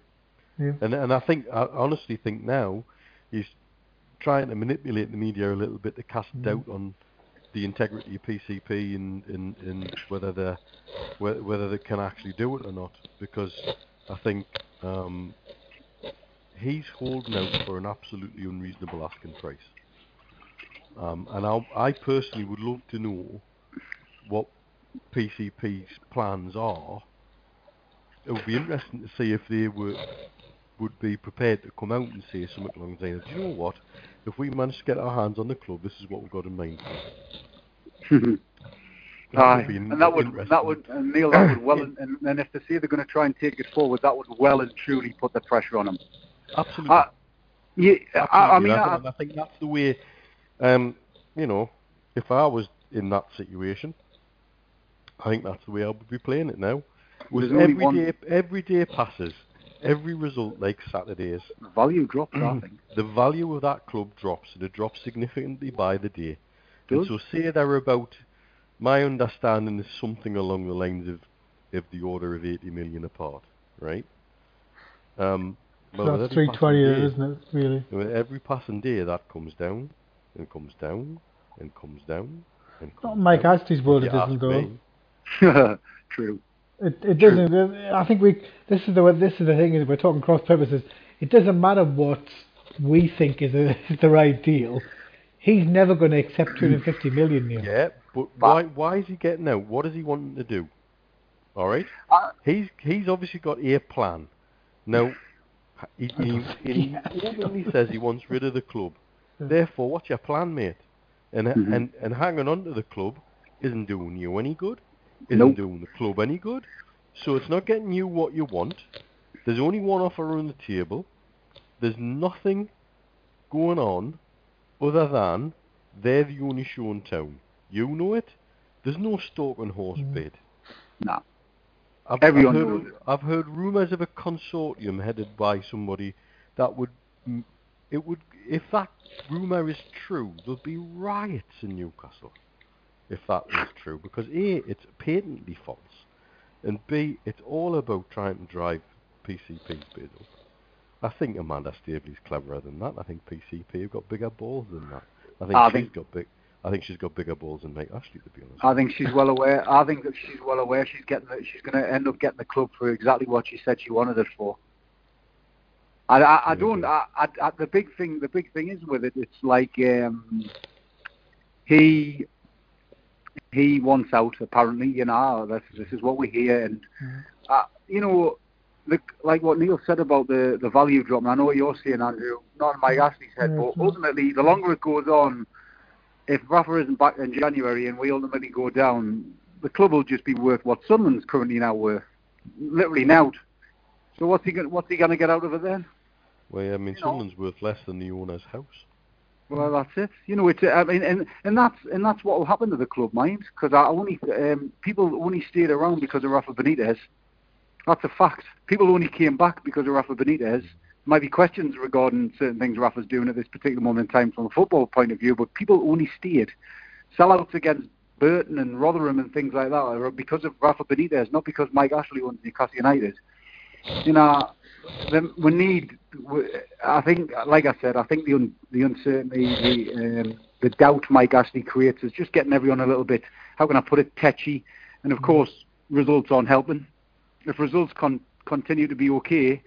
A: Yeah.
B: And and I think I honestly think now he's trying to manipulate the media a little bit to cast
A: Mm.
B: doubt on the integrity of PCP and, and, and whether they whether, they can actually do it or not. Because I think um, he's holding out for an absolutely unreasonable asking price. Um, and I, I personally would love to know what PCP's plans are. It would be interesting to see if they were would be prepared to come out and say something along the lines of, do you know what? If we manage to get our hands on the club, this is what we've got in mind.
E: Aye,
B: would be in-
E: and that would that would and Neil that would well and, and if they say they're going to try and take it forward, that would well and truly put the pressure on them.
B: Absolutely.
E: Uh, yeah, I, I mean,
B: I,
E: I,
B: I think that's the way. Um, you know, if I was in that situation, I think that's the way I would be playing it now. With
E: There's only
B: every
E: one-
B: day, every day passes, every result like Saturdays, The
E: value drops. I think.
B: the value of that club drops, and it drops significantly by the day. And so, say they're about. My understanding is something along the lines of, of the order of 80 million apart, right? Um,
A: so
B: well, with
A: that's
B: every
A: 320 isn't it really
B: with every passing day, that comes down, and comes down, and comes down, and
A: not
B: comes
A: Mike
B: down.
A: Astley's world it doesn't
B: ask
A: though.
E: True.
A: It it doesn't. uh, I think we. This is the this is the thing is we're talking cross purposes. It doesn't matter what we think is, a, is the right deal. He's never going to accept 250 million. Neil.
B: Yeah, but why why is he getting out? What is he wanting to do? All right,
E: Uh,
B: he's he's obviously got a plan. Now, he, he, he openly says he wants rid of the club. Therefore, what's your plan, mate? And
E: Mhm.
B: and and hanging on to the club isn't doing you any good. Isn't
E: Nope.
B: doing the club any good. So it's not getting you what you want. There's only one offer on the table. There's nothing going on other than They're the only show in town. You know it. There's no stalking and horse bid.
E: No.
B: I've,
E: Everyone
B: I've
E: knows
B: heard, I've heard rumours of a consortium headed by somebody that would, mm, it would, if that rumour is true, there'll be riots in Newcastle. If that was true, because a, it's patently false, and b, it's all about trying to drive PCP's bid up. I think Amanda Staveley's cleverer than that. I think PCP have got bigger balls than that. I think
E: I
B: she's
E: think-
B: got big. I think she's got bigger balls than Mike Ashley, to be honest.
E: I think she's well aware. I think that she's well aware she's getting. The, she's going to end up getting the club for exactly what she said she wanted it for. I, I, I don't. I, I, the big thing. The big thing is with it. It's like um, he he wants out. Apparently, you know. Ah, That's, this is what we hear, and mm. uh, you know, the, like what Neil said about the the value drop. And I know what you're saying, Andrew. Not in Mike mm. Ashley's head, but mm-hmm. ultimately, the longer it goes on, if Rafa isn't back in January and we ultimately go down, the club will just be worth what Sunderland's currently now worth, literally now. So what's he gonna, What's he going to get out of it then?
B: Well, I mean,
E: you know.
B: Sunderland's worth less than the owner's house.
E: Well, that's it. You know, it's. I mean, and and that's and that's what will happen to the club, mind, because I only um, people only stayed around because of Rafa Benitez. That's a fact. People only came back because of Rafa Benitez. Might be questions regarding certain things Rafa's doing at this particular moment in time from a football point of view, but people only stayed. Sellouts against Burton and Rotherham and things like that are because of Rafa Benitez, not because Mike Ashley owns Newcastle United. You know, we need. we- I think, like I said, I think the un, the uncertainty, the um, the doubt Mike Ashley creates is just getting everyone a little bit. How can I put it? Tetchy, and of course, results aren't helping. If results con- continue to be okay,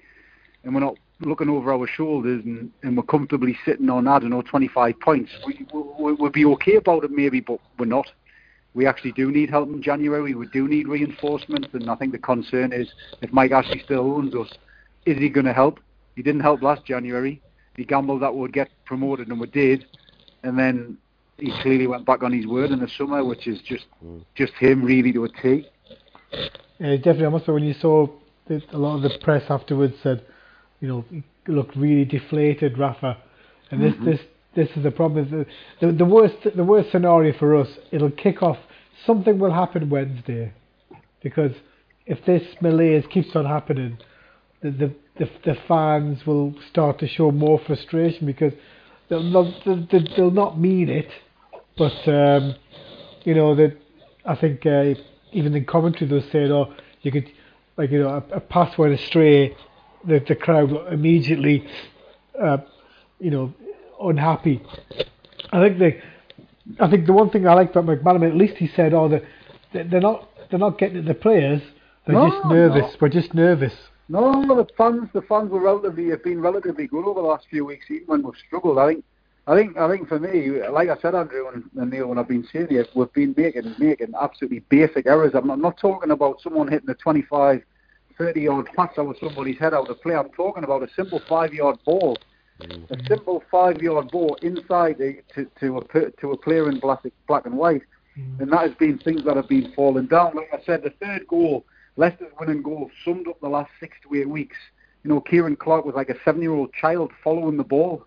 E: and we're not looking over our shoulders and, and we're comfortably sitting on I don't know 25 points, we, we, we'll be okay about it maybe, but we're not. We actually do need help in January. We do need reinforcements, and I think the concern is if Mike Ashley still owns us, is he going to help? He didn't help last January. He gambled that we'd get promoted, and we did. And then he clearly went back on his word in the summer, which is just hmm. just him really to a T.
A: Yeah, definitely. I must say, when you saw that a lot of the press afterwards said, you know, he looked really deflated, Rafa. And this, mm-hmm. this, this is the problem. The, the, the worst, the worst scenario for us. It'll kick off. Something will happen Wednesday, because if this malaise keeps on happening, the the, the, the fans will start to show more frustration because they'll not they'll, they'll not mean it, but um, you know that I think uh, even in commentary they'll say, "Oh, you could like you know a, a pass went astray," the the crowd immediately, uh, you know, unhappy. I think the I think the one thing I like about McManaman, at least he said, "Oh, the, they they're not they're not getting at the players. They're
E: No,
A: just nervous.
E: no.
A: We're just nervous."
E: No, the fans, the fans were relatively have been relatively good over the last few weeks, even when we've struggled. I think, I think, I think for me, like I said, Andrew and, and Neil, when I've been saying it, we've been making making absolutely basic errors. I'm not, I'm not talking about someone hitting a 25, 30 yard pass over somebody's head out of play. I'm talking about a simple five yard ball, a mm-hmm. simple five yard ball inside a, to to a to a player in black black and white, mm-hmm. and that has been things that have been falling down. Like I said, the third goal. Leicester's winning goal summed up the last six to eight weeks. You know, Ciaran Clark was like a seven-year-old child following the ball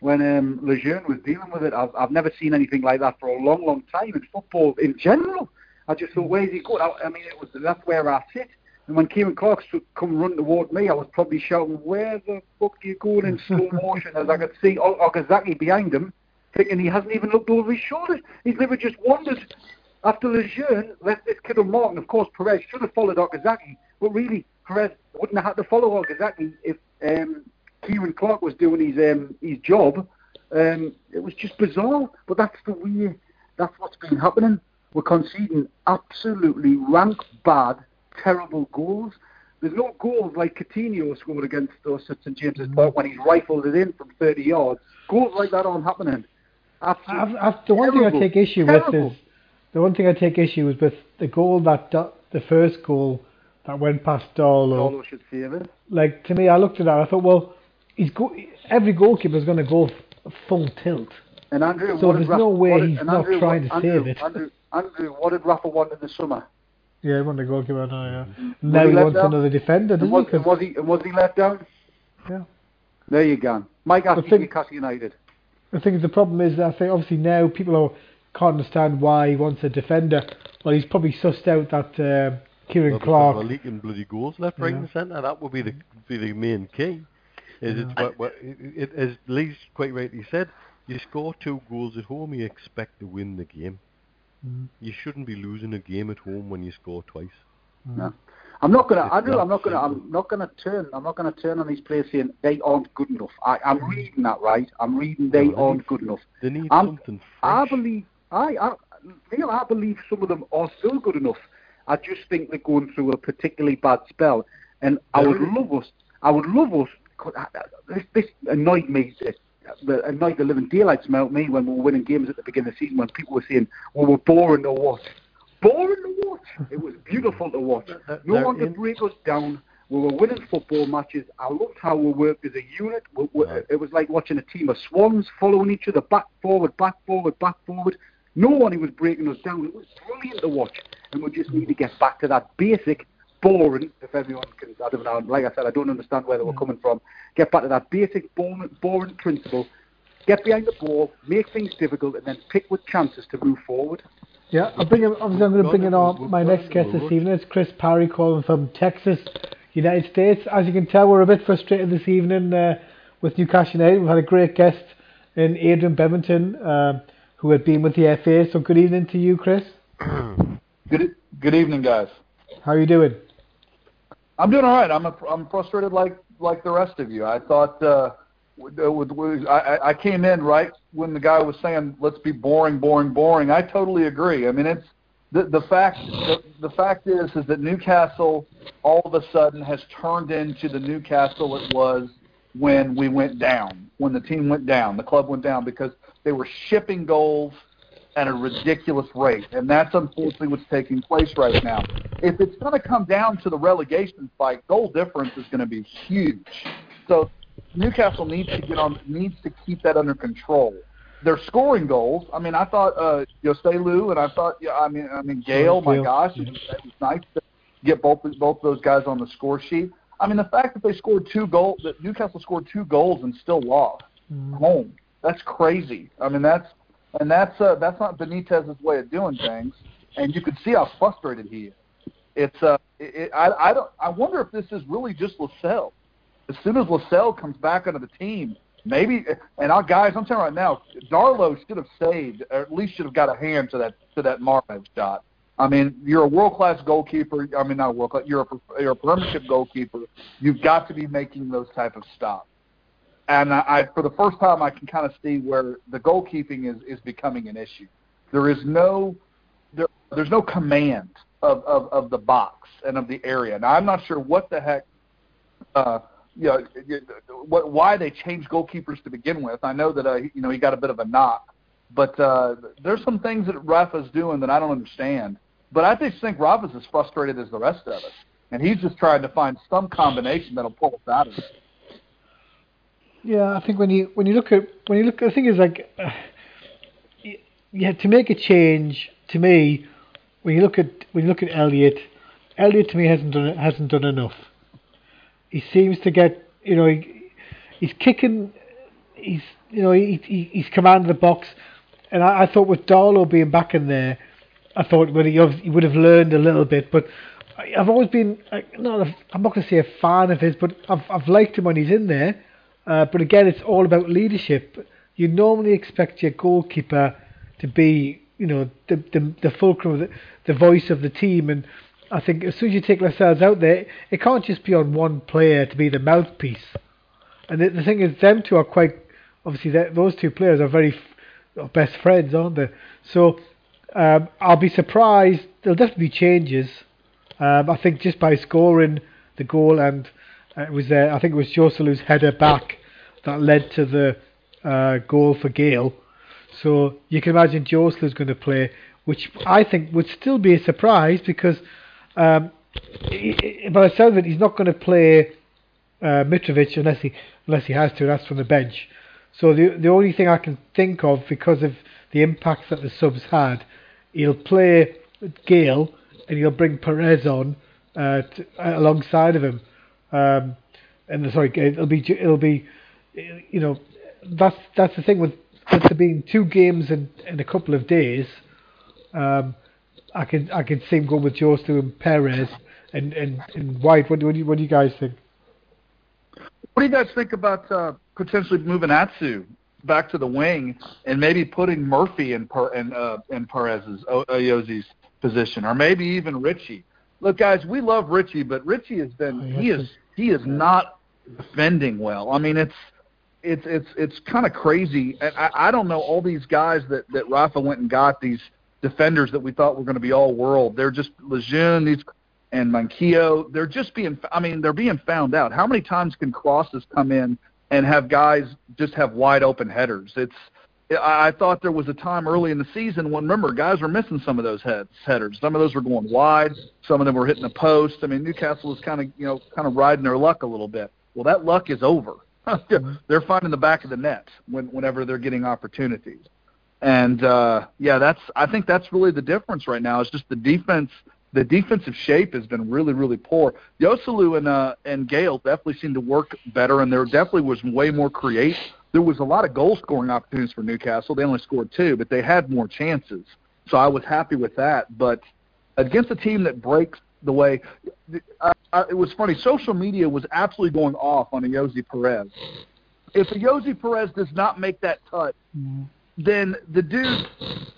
E: when um, Lejeune was dealing with it. I've, I've never seen anything like that for a long, long time in football in general. I just thought, where's he going? I, I mean, it was that's where I sit. And when Ciaran Clark st- come run toward me, I was probably shouting, "Where the fuck are you going in slow motion?" As I could see Okazaki behind him, thinking he hasn't even looked over his shoulder. He's never just wandered. After Lejeune left this kid on Martin, of course, Perez should have followed Okazaki, but really, Perez wouldn't have had to follow Okazaki if um, Ciaran Clark was doing his um, his job. Um, it was just bizarre, but that's the way. That's what's been happening. We're conceding absolutely rank bad, terrible goals. There's no goals like Coutinho scored against us at St James's Park when he's rifled it in from 30 yards. Goals like that aren't happening. Absolutely.
A: I've, I've, the one thing I take issue
E: Terrible.
A: with is the one thing I take issue is with the goal that Do- the first goal that went past Darlow.
E: Darlow should save it.
A: Like to me, I looked at that. I thought, well, he's go- every goalkeeper is going to go full tilt.
E: And Andrew,
A: So
E: what did
A: there's no
E: Rafa-
A: way
E: did-
A: he's not
E: Andrew,
A: trying to
E: Andrew,
A: save it.
E: Andrew, Andrew, what did Rafa want in the summer?
A: Yeah, he wanted a goalkeeper now. Yeah.
E: Was
A: Now
E: he
A: he wants
E: down?
A: another defender,
E: And was,
A: he?
E: and was he and was he let down?
A: Yeah.
E: There you go. Mike Ashley,
A: think-
E: Newcastle United.
A: I think the problem is that I think obviously now people are, can't understand why he wants a defender. Well, he's probably sussed out that uh, Ciaran
B: Well, because
A: Clark.
B: We're leaking bloody goals left, right,
A: Yeah.
B: and centre. That would be the be the main key. Is it's what, what, it, it, as Lee's quite rightly said, you score two goals at home, you expect to win the game.
A: Mm.
B: You shouldn't be losing a game at home when you score twice.
E: No. I'm not gonna.
B: It's
E: Andrew,
B: not
E: I'm not gonna.
B: simple.
E: I'm not gonna turn. I'm not gonna turn on these players saying they aren't good enough. I, I'm reading that right. I'm reading they
B: No, they
E: aren't
B: need-
E: good enough.
B: They need
E: I'm-
B: something
E: I believe. I, I, Neil, I believe some of them are still good enough. I just think they're going through a particularly bad spell, and I would love us. I would love us. I- uh, This, this annoyed me. Uh, it, it annoyed the living daylights out of me when we were winning games at the beginning of the season when people were saying, "Well, we're boring to watch." Boring to watch. It was beautiful to watch. No one could break us down. We were winning football matches. I loved how we worked as a unit. We, we. It was like watching a team of swans following each other, back forward, back forward, back forward. No one was breaking us down. It was brilliant to watch. And we just need to get back to that basic, boring, if everyone can, I don't know, like I said, I don't understand where they were coming from. Get back to that basic, boring, boring principle. Get behind the ball, make things difficult, and then pick with chances to move forward.
A: Yeah, I'll bring him, obviously I'm going to bring in
B: We've
A: on my next guest this evening. It's Chris Parry calling from Texas, United States. As you can tell, we're a bit frustrated this evening uh, with Newcastle United. We've had a great guest in Adrian Bevington, um, who had been with the FA. So good evening to you, Chris.
F: Good good evening, guys.
A: How are you doing?
F: I'm doing all right. I'm a, I'm frustrated like like the rest of you. I thought uh, with, uh, with, I- I came in right when the guy was saying let's be boring, boring, boring. I totally agree. I mean it's the the fact the, the fact is is that Newcastle all of a sudden has turned into the Newcastle it was when we went down, when the team went down, the club went down because they were shipping goals at a ridiculous rate, and that's unfortunately what's taking place right now. If it's going to come down to the relegation fight, goal difference is going to be huge. So Newcastle needs to get on, needs to keep that under control. They're scoring goals. I mean, I thought uh, Joselu and I thought, yeah, I mean, I mean Gayle. My gosh, it was, it was nice to get both both those guys on the score sheet. I mean, the fact that they scored two goals, that Newcastle scored two goals and still lost home. That's crazy. I mean, that's and that's uh, that's not Benitez's way of doing things. And you could see how frustrated he is. It's uh, it, it, I I don't I wonder if this is really just Lascelles. As soon as Lascelles comes back onto the team, maybe and our guys, I'm telling you right now, Darlow should have saved, or at least should have got a hand to that to that Mahrez shot. I mean, you're a world class goalkeeper. I mean, not world class. You're a you're a premiership goalkeeper. You've got to be making those type of stops and I, I for the first time I can kind of see where the goalkeeping is is becoming an issue. There is no there, there's no command of, of of the box and of the area. Now I'm not sure what the heck uh you know what why they changed goalkeepers to begin with. I know that uh, you know he got a bit of a knock, but uh there's some things that Rafa's doing that I don't understand. But I just think Rafa's as frustrated as the rest of us, and he's just trying to find some combination that'll pull us out of it.
A: Yeah, I think when you when you look at when you look, the thing is like, uh, yeah, to make a change to me, when you look at when you look at Elliot, Elliot to me hasn't done hasn't done enough. He seems to get you know he, he's kicking, he's you know he, he he's commanded the box, and I, I thought with Darlow being back in there, I thought well, he, he would have learned a little bit, but. I've always been like, not a, I'm not going to say a fan of his, but I've I've liked him when he's in there. Uh, but again, it's all about leadership. You normally expect your goalkeeper to be, you know, the the, the fulcrum, the, the voice of the team. And I think as soon as you take Lascelles out there, it can't just be on one player to be the mouthpiece. And the, the thing is, them two are quite obviously those two players are very f- best friends, aren't they? So um, I'll be surprised. There'll definitely be changes. Um, I think just by scoring the goal and it was uh, I think it was Joselu's header back that led to the uh, goal for Gayle. So you can imagine Joselu's going to play, which I think would still be a surprise because um, i- by the sound of it, he's not going to play uh, Mitrovic unless he unless he has to. That's from the bench. So the the only thing I can think of because of the impact that the subs had, he'll play Gayle and he'll bring Perez on uh, to, alongside of him. Um, and sorry, it'll be it'll be you know that's that's the thing with with there being two games in, in a couple of days, um, I can I can see him going with Jostu and Perez and, and, and White. What do, what do you what do you guys think?
F: What do you guys think about uh, potentially moving Atsu back to the wing and maybe putting Murphy in per, in, uh, in Perez's o- position, or maybe even Ritchie? Look, guys, we love Ritchie, but Ritchie has been
A: Oh,
F: he is he is not defending well. I mean, it's it's it's it's kind of crazy. And I, I don't know all these guys that that Rafa went and got these defenders that we thought were going to be all world. They're just Lejeune, these and Manquillo. They're just being. I mean, they're being found out. How many times can crosses come in and have guys just have wide open headers? It's. I thought there was a time early in the season when remember guys were missing some of those heads headers. Some of those were going wide. Some of them were hitting the post. I mean, Newcastle was kind of you know kind of riding their luck a little bit. Well, that luck is over. they're finding the back of the net when, whenever they're getting opportunities. And uh, yeah, that's I think that's really the difference right now. It's just the defense. The defensive shape has been really, really poor. Joselu and uh, and Gayle definitely seemed to work better, and there definitely was way more create. There was a lot of goal scoring opportunities for Newcastle. They only scored two, but they had more chances. So I was happy with that. But against a team that breaks the way, uh, uh, it was funny. Social media was absolutely going off on Ayoze Perez. If Ayoze Perez does not make that touch, then the dude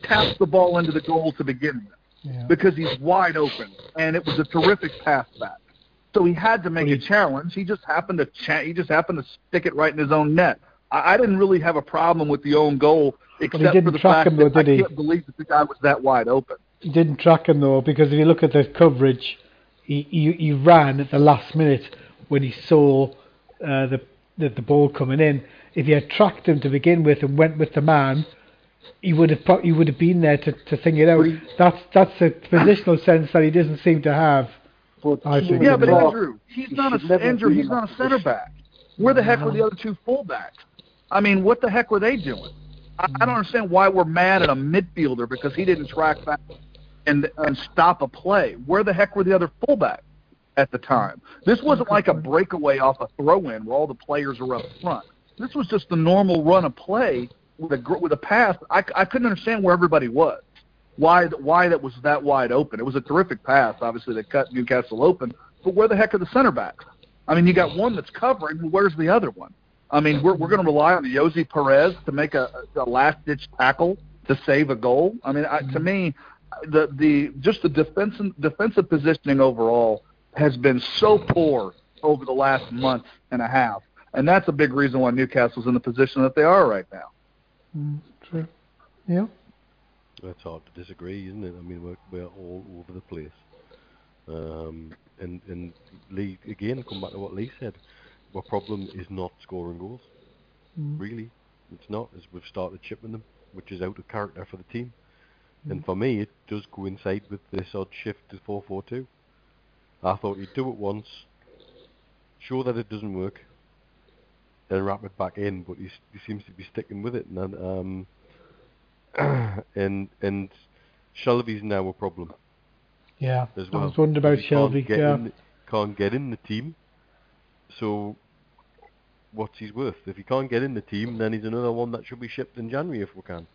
F: taps the ball into the goal to begin with
A: Yeah.
F: because he's wide open, and it was a terrific pass back. So he had to make a challenge. He just happened to cha- he just happened to stick it right in his own net. I, I didn't really have a problem with the own goal, except for
A: didn't
F: the
A: track
F: fact
A: him, though,
F: that I
A: did he?
F: can't believe that the guy was that wide open.
A: He didn't track him though, because if you look at the coverage, he he, he ran at the last minute when he saw uh, the, the the ball coming in. If he had tracked him to begin with and went with the man, he would have pro- he would have been there to, to think it out.
E: He-
A: That's that's a positional sense that he doesn't seem to have. I think-
F: Yeah, but. Andrew, he's
E: He
F: not a Andrew. He's not a center back. Where the heck were the other two fullbacks? I mean, what the heck were they doing? I, I don't understand why we're mad at a midfielder because he didn't track back and and stop a play. Where the heck were the other fullbacks at the time? This wasn't like a breakaway off a throw-in where all the players were up front. This was just the normal run of play with a with a pass. I, I couldn't understand where everybody was. Why why that was that wide open? It was a terrific pass. Obviously, they cut Newcastle open. But where the heck are the center backs? I mean, you got one that's covering. Where's the other one? I mean, we're we're going to rely on Ayoze Perez to make a, a last ditch tackle to save a goal. I mean, I, to me, the the just the defensive defensive positioning overall has been so poor over the last month and a half, and that's a big reason why Newcastle's in the position that they are right now.
A: Mm, true. Yeah.
B: That's hard to disagree, isn't it? I mean, we're, we're all over the place. Um, and and Lee again, I come back to what Lee said. Our problem is not scoring goals.
A: Mm.
B: Really, it's not. As we've started chipping them, which is out of character for the team. And for me, it does coincide with this odd shift to 4-4-2. I thought you'd do it once, show that it doesn't work, then wrap it back in. But he, he seems to be sticking with it, and um, and and Shelvey's now a problem
A: Yeah.
B: as well.
A: I was wondering about
B: He can't
A: Shelvey.
B: get
A: Yeah.
B: the- can't get in the team. So, what's he's worth? If he can't get in the team, then he's another one that should be shipped in January if we can.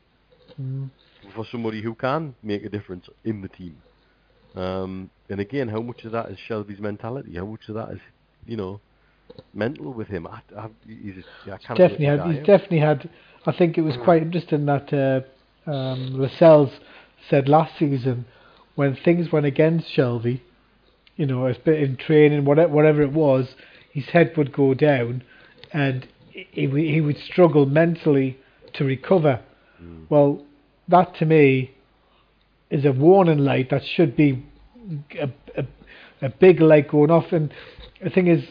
A: Mm.
B: For somebody who can make a difference in the team. Um, and again, how much of that is Shelvey's mentality? How much of that is, you know, mental with him? I, I, he's I can't
A: definitely had. He's
B: out.
A: definitely had. I think it was quite interesting that uh, um, Lascelles said last season when things went against Shelvey, you know, a bit in training, whatever, whatever it was, his head would go down, and he would- he would struggle mentally to recover. Mm. Well, that to me is a warning light that should be a, a, a big light going off. And the thing is,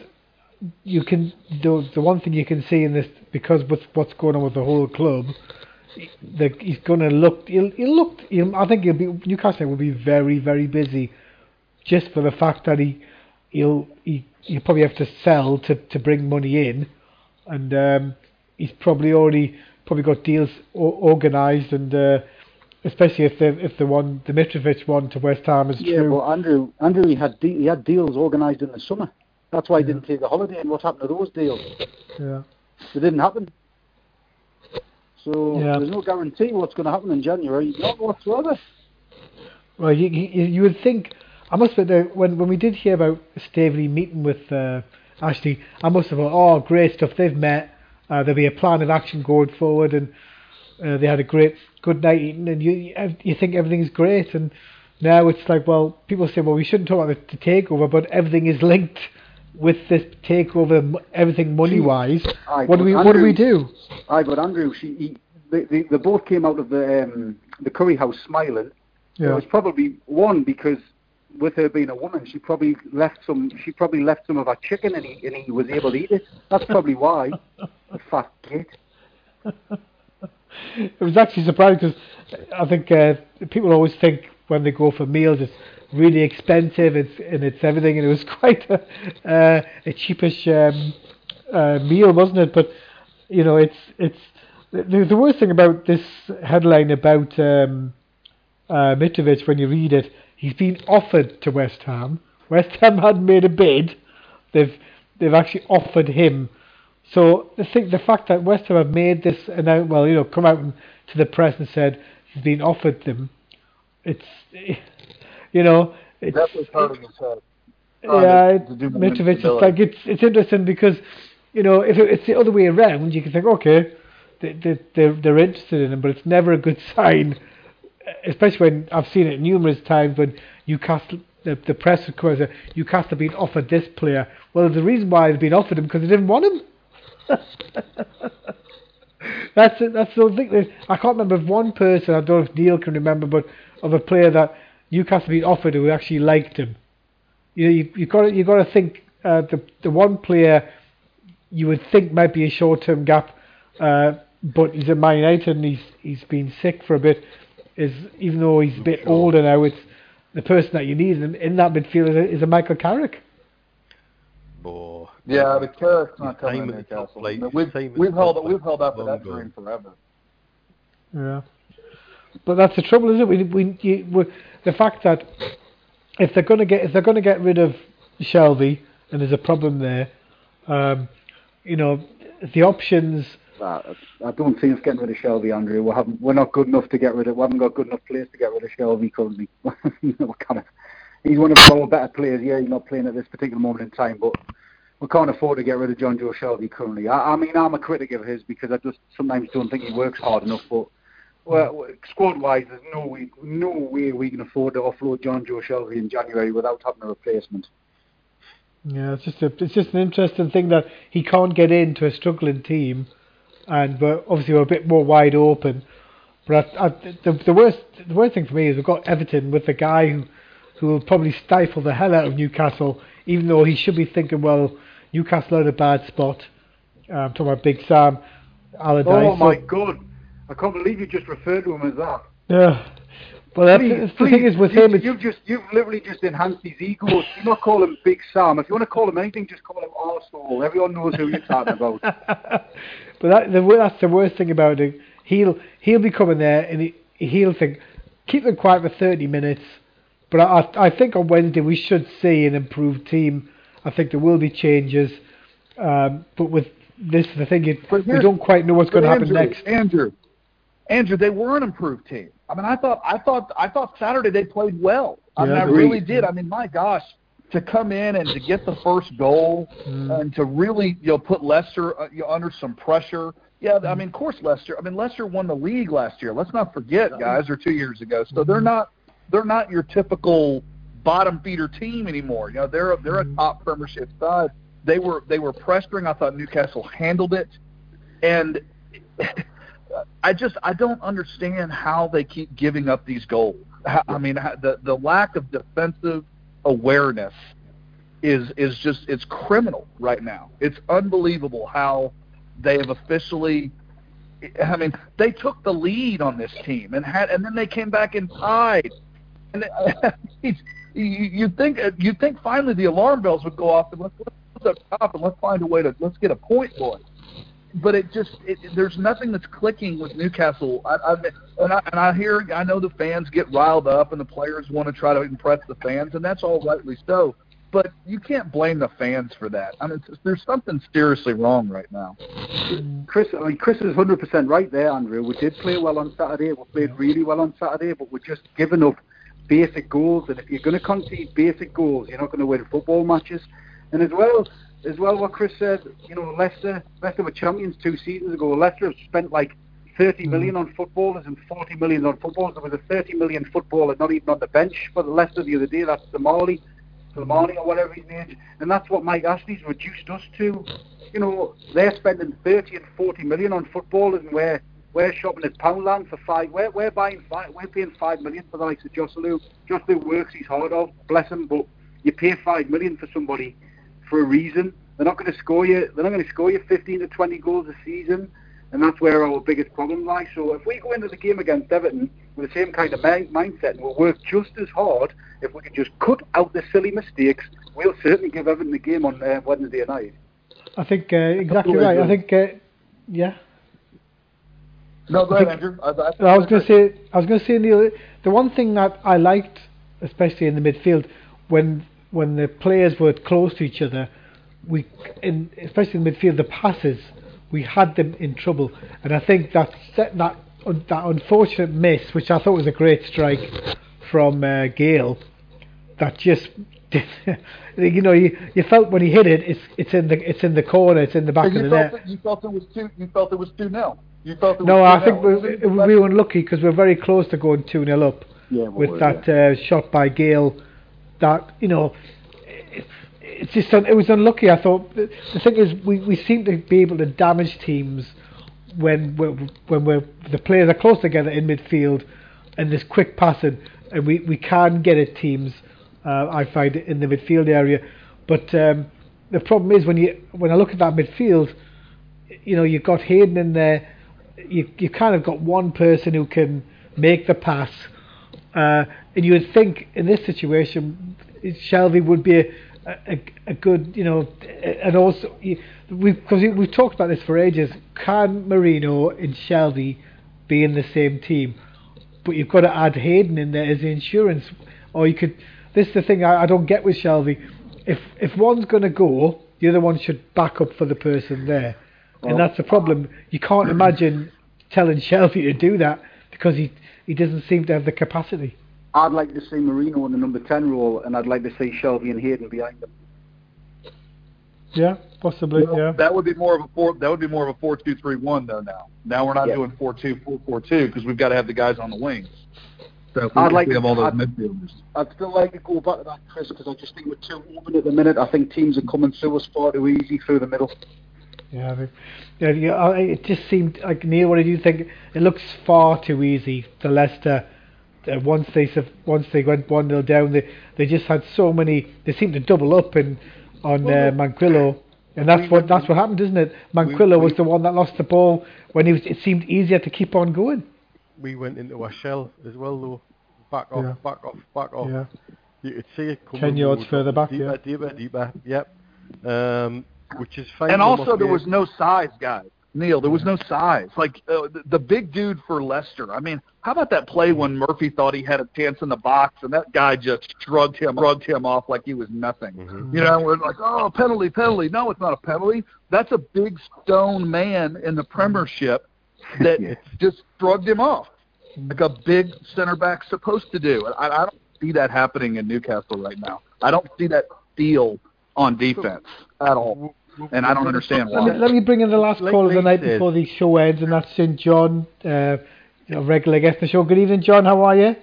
A: you can the, the one thing you can see in this because with what's going on with the whole club, the, he's going to look. He'll, he'll look. He'll, I think he'll be Newcastle will be very very busy, just for the fact that he he'll he he'll probably have to sell to to bring money in, and um, he's probably already probably got deals o- organised and. Uh, Especially if the if the one the Mitrovic one to West Ham is
E: Yeah,
A: true.
E: but Andrew, Andrew, he had de- he had deals organised in the summer. That's why he didn't take a holiday. And what happened to those deals?
A: yeah.
E: They didn't happen. So
A: Yeah.
E: there's no guarantee what's going to happen in January, not whatsoever.
A: Well, you, you, you would think. I must admit, when when we did hear about Staveley meeting with uh, Ashley, I must have thought, oh, great stuff. They've met. Uh, there'll be a plan of action going forward, and uh, they had a great good night eating, and you you- think everything's great. And now it's like, well, people say, well, we shouldn't talk about the, the takeover, but everything is linked with this takeover, everything money wise. What do we what do we
E: Andrew-
A: do?
E: Aye, but Andrew, she, he, they, they, they both came out of the um, the curry house smiling.
A: Yeah.
E: It was probably one because with her being a woman, she probably left some. She probably left some of her chicken, and he and he was able to eat it. That's probably why. The fat git.
A: it was actually surprising because I think uh, people always think when they go for meals it's really expensive it's, and it's everything and it was quite a, uh, a cheapish um, uh, meal wasn't it but you know it's it's the, the worst thing about this headline about um, uh, Mitrovic when you read it he's been offered to West Ham. West Ham hadn't made a bid. They've they've actually offered him. So the thing, the fact that West Ham have made this annou- well, you know, come out and, to the press and said he's been offered them, it's, you know, it's,
F: Definitely hurting his head.
A: yeah,
F: to-
A: it-
F: to
A: Mitrovic is like it's it's interesting because, you know, if it, it's the other way around, you can think, okay, they, they, they're they're interested in him, but it's never a good sign, especially when I've seen it numerous times when Newcastle. The, the press of course, Newcastle have been offered this player. Well, the reason why they've been offered him because they didn't want him. that's it. That's the thing. I can't remember of one person. I don't know if Neil can remember, but of a player that Newcastle been offered who actually liked him. You know, you you got you got to think uh, the the one player you would think might be a short term gap, uh, but he's at Man United and he's he's been sick for a bit. Is even though he's a bit older now, it's the person that you need in, in that midfield is a, is a Michael Carrick.
B: But
F: Yeah, the Carrick's not
B: His
F: coming
B: time
F: to
B: the top
F: Newcastle.
B: flight-
F: I mean,
B: his
F: we've we've held
B: top
F: we've held up for that dream forever.
A: Yeah. But that's the trouble, isn't it? We, we, you, we, the fact that if they're going to get if they're going to get rid of Shelvey and there's a problem there, um, you know, the options.
E: Uh, I don't think it's getting rid of Shelvey, Andrew. We haven't, we're not good enough to get rid of. We haven't got good enough players to get rid of Shelvey currently. kind of, he's one of our better players. Yeah, he's not playing at this particular moment in time, but we can't afford to get rid of Jonjo Shelvey currently. I, I mean, I'm a critic of his because I just sometimes don't think he works hard enough. But well, squad-wise, there's no way, no way we can afford to offload Jonjo Shelvey in January without having a replacement.
A: Yeah, it's just a, it's just an interesting thing that he can't get into a struggling team, and we're obviously we're a bit more wide open. But I, I, the the worst the worst thing for me is we've got Everton with the guy who who will probably stifle the hell out of Newcastle, even though he should be thinking, well, Newcastle are in a bad spot. Um, talking about Big Sam Allardyce.
E: Oh my
A: So-
E: God! I can't believe you just referred to him as that.
A: Yeah. But that's,
E: Please,
A: that's the thing is with
E: you,
A: him,
E: you've just you've literally just enhanced his ego. Do not call him Big Sam. If you want to call him anything, just call him Arsehole. Everyone knows who you're talking about.
A: but that, the, that's the worst thing about it. He'll he'll be coming there and he, he'll think keep them quiet for thirty minutes. But I I think on Wednesday we should see an improved team. I think there will be changes. Um, but with this, the thing is, we don't quite know what's going to happen next.
F: Andrew, Andrew, they were an improved team. I mean, I thought, I thought, I thought Saturday they played well. I mean, I
A: agreed.
F: really did. I mean, my gosh, to come in and to get the first goal
A: Mm.
F: and to really, you know, put Leicester uh, you know, under some pressure. Yeah, I mean, of course, Leicester. I mean, Leicester won the league last year. Let's not forget, guys, or two years ago. So they're not, they're not your typical bottom feeder team anymore. You know, they're a, they're a top Premiership side. They were they were pressuring. I thought Newcastle handled it, and I just I don't understand how they keep giving up these goals. I mean, the the lack of defensive awareness is is just it's criminal right now. It's unbelievable how they have officially. I mean, they took the lead on this team and had, and then they came back and tied. And you you think you think finally the alarm bells would go off and let's let's up top and let's find a way to let's get a point going but it just it, there's nothing that's clicking with Newcastle. I, I and I and I hear I know the fans get riled up and the players want to try to impress the fans and that's all rightly so. but you can't blame the fans for that. I mean, there's something seriously wrong right now.
E: Chris, I mean, Chris is 100% right there, Andrew. We did play well on Saturday. We played really well on Saturday, but we're just giving up basic goals. And if you're going to concede basic goals, you're not going to win football matches. And as well, as well, what Chris said, you know, Leicester, Leicester were champions two seasons ago. Leicester have spent like 30 mm-hmm. million on footballers and 40 million on footballers. There was a 30 million footballer not even on the bench for the Leicester the other day. That's Somali, Somali or whatever his name is. And that's what Mike Ashley's reduced us to. You know, they're spending 30 and 40 million on footballers and we're, we're shopping at Poundland for five. We're, we're buying five, we're paying five million for the likes of Joselu. Joselu works his heart off, bless him, but you pay five million for somebody for a reason. They're not going to score you. They're not going to score you 15 to 20 goals a season, and that's where our biggest problem lies. So if we go into the game against Everton with the same kind of mind- mindset and we'll work just as hard, if we can just cut out the silly mistakes, we'll certainly give Everton the game on uh, Wednesday night.
A: I think uh, exactly right. I think uh, yeah.
F: No, go
A: I
F: ahead,
A: think-
F: Andrew. I, I,
A: I was going to say, I was going to say, Neil, the one thing that I liked, especially in the midfield, when when the players were close to each other, we, in, especially in the midfield, the passes, we had them in trouble, and I think that set that that unfortunate miss, which I thought was a great strike from uh, Gayle, that just. you know, you, you felt when he hit it, it's it's in the it's in the corner, it's in the back of the net.
F: it, you felt it was two. You felt it was two nil. You felt it was
A: No, I
F: 2-0.
A: think we, we were unlucky because we were very close to going 2 0 up
E: Yeah,
A: with that uh, shot by Gayle. That, you know, it, it's just, it was unlucky. I thought the, thing is, we, we seem to be able to damage teams when we're, when we're, the players are close together in midfield and there's quick passing, and we, we can get at teams, uh, I find, in the midfield area. But um, the problem is when you when I look at that midfield, you know, you've got Hayden in there. You you kind of got one person who can make the pass, uh, and you would think in this situation, Shelvey would be a, a, a good, you know, and also you- we because we've talked about this for ages. Can Merino and Shelvey be in the same team? But you've got to add Hayden in there as the insurance, or you could. This is the thing I, I don't get with Shelvey. If if one's going to go, the other one should back up for the person there, and that's the problem. You can't imagine telling Shelvey to do that because he he doesn't seem to have the capacity.
E: I'd like to see Merino in the number 10 role, and I'd like to see Shelvey and Hayden behind them.
A: Yeah, possibly. Yeah.
F: That would be more of a four. That would be more of a four-two-three-one though. Now, now we're not
E: Yeah.
F: doing four-two-four-four-two because we've got to have the guys on the wings. So we,
E: I'd like to-
F: have all those
E: I'd-
F: midfielders.
E: I'd still like to go back to that, Chris, because I just think we're too open at the minute. I think teams are coming through us far too easy through the middle.
A: Yeah, yeah, yeah. It just seemed like Neil. What did you think? It looks far too easy to Leicester. Uh, once they once they went one 0 down, they they just had so many. They seemed to double up in on uh, Manquillo, and that's
B: we
A: what that's what happened, isn't it? Manquillo was
B: we-
A: the one that lost the ball when he was. It seemed easier to keep on going.
B: We went into a shell as well, though. Back off,
A: Yeah.
B: back off, back off.
A: Yeah.
B: You could see it coming.
A: 10 yards
B: we
A: further back,
B: Deeper, deeper, deeper. Yep. Um, which is fine.
F: And also, there was no size, guys. Neil, there was no size. Like uh, the, the big dude for Leicester. I mean, how about that play when Murphy thought he had a chance in the box, and that guy just shrugged him, shrugged him off like he was nothing.
B: Mhm.
F: You know, we're like, oh, penalty, penalty. No, it's not a penalty. That's a big stone man in the Premiership that
E: Yeah.
F: just shrugged him off, like a big center back's supposed to do. I, I don't see that happening in Newcastle right now. I don't see that feel on defense at all, and I don't understand
A: Let me, let me bring in the last
B: Like
A: call of the night
B: said.
A: before the show ends, and that's St John, uh, you know, regular guest of the show. Good evening, John. How are you?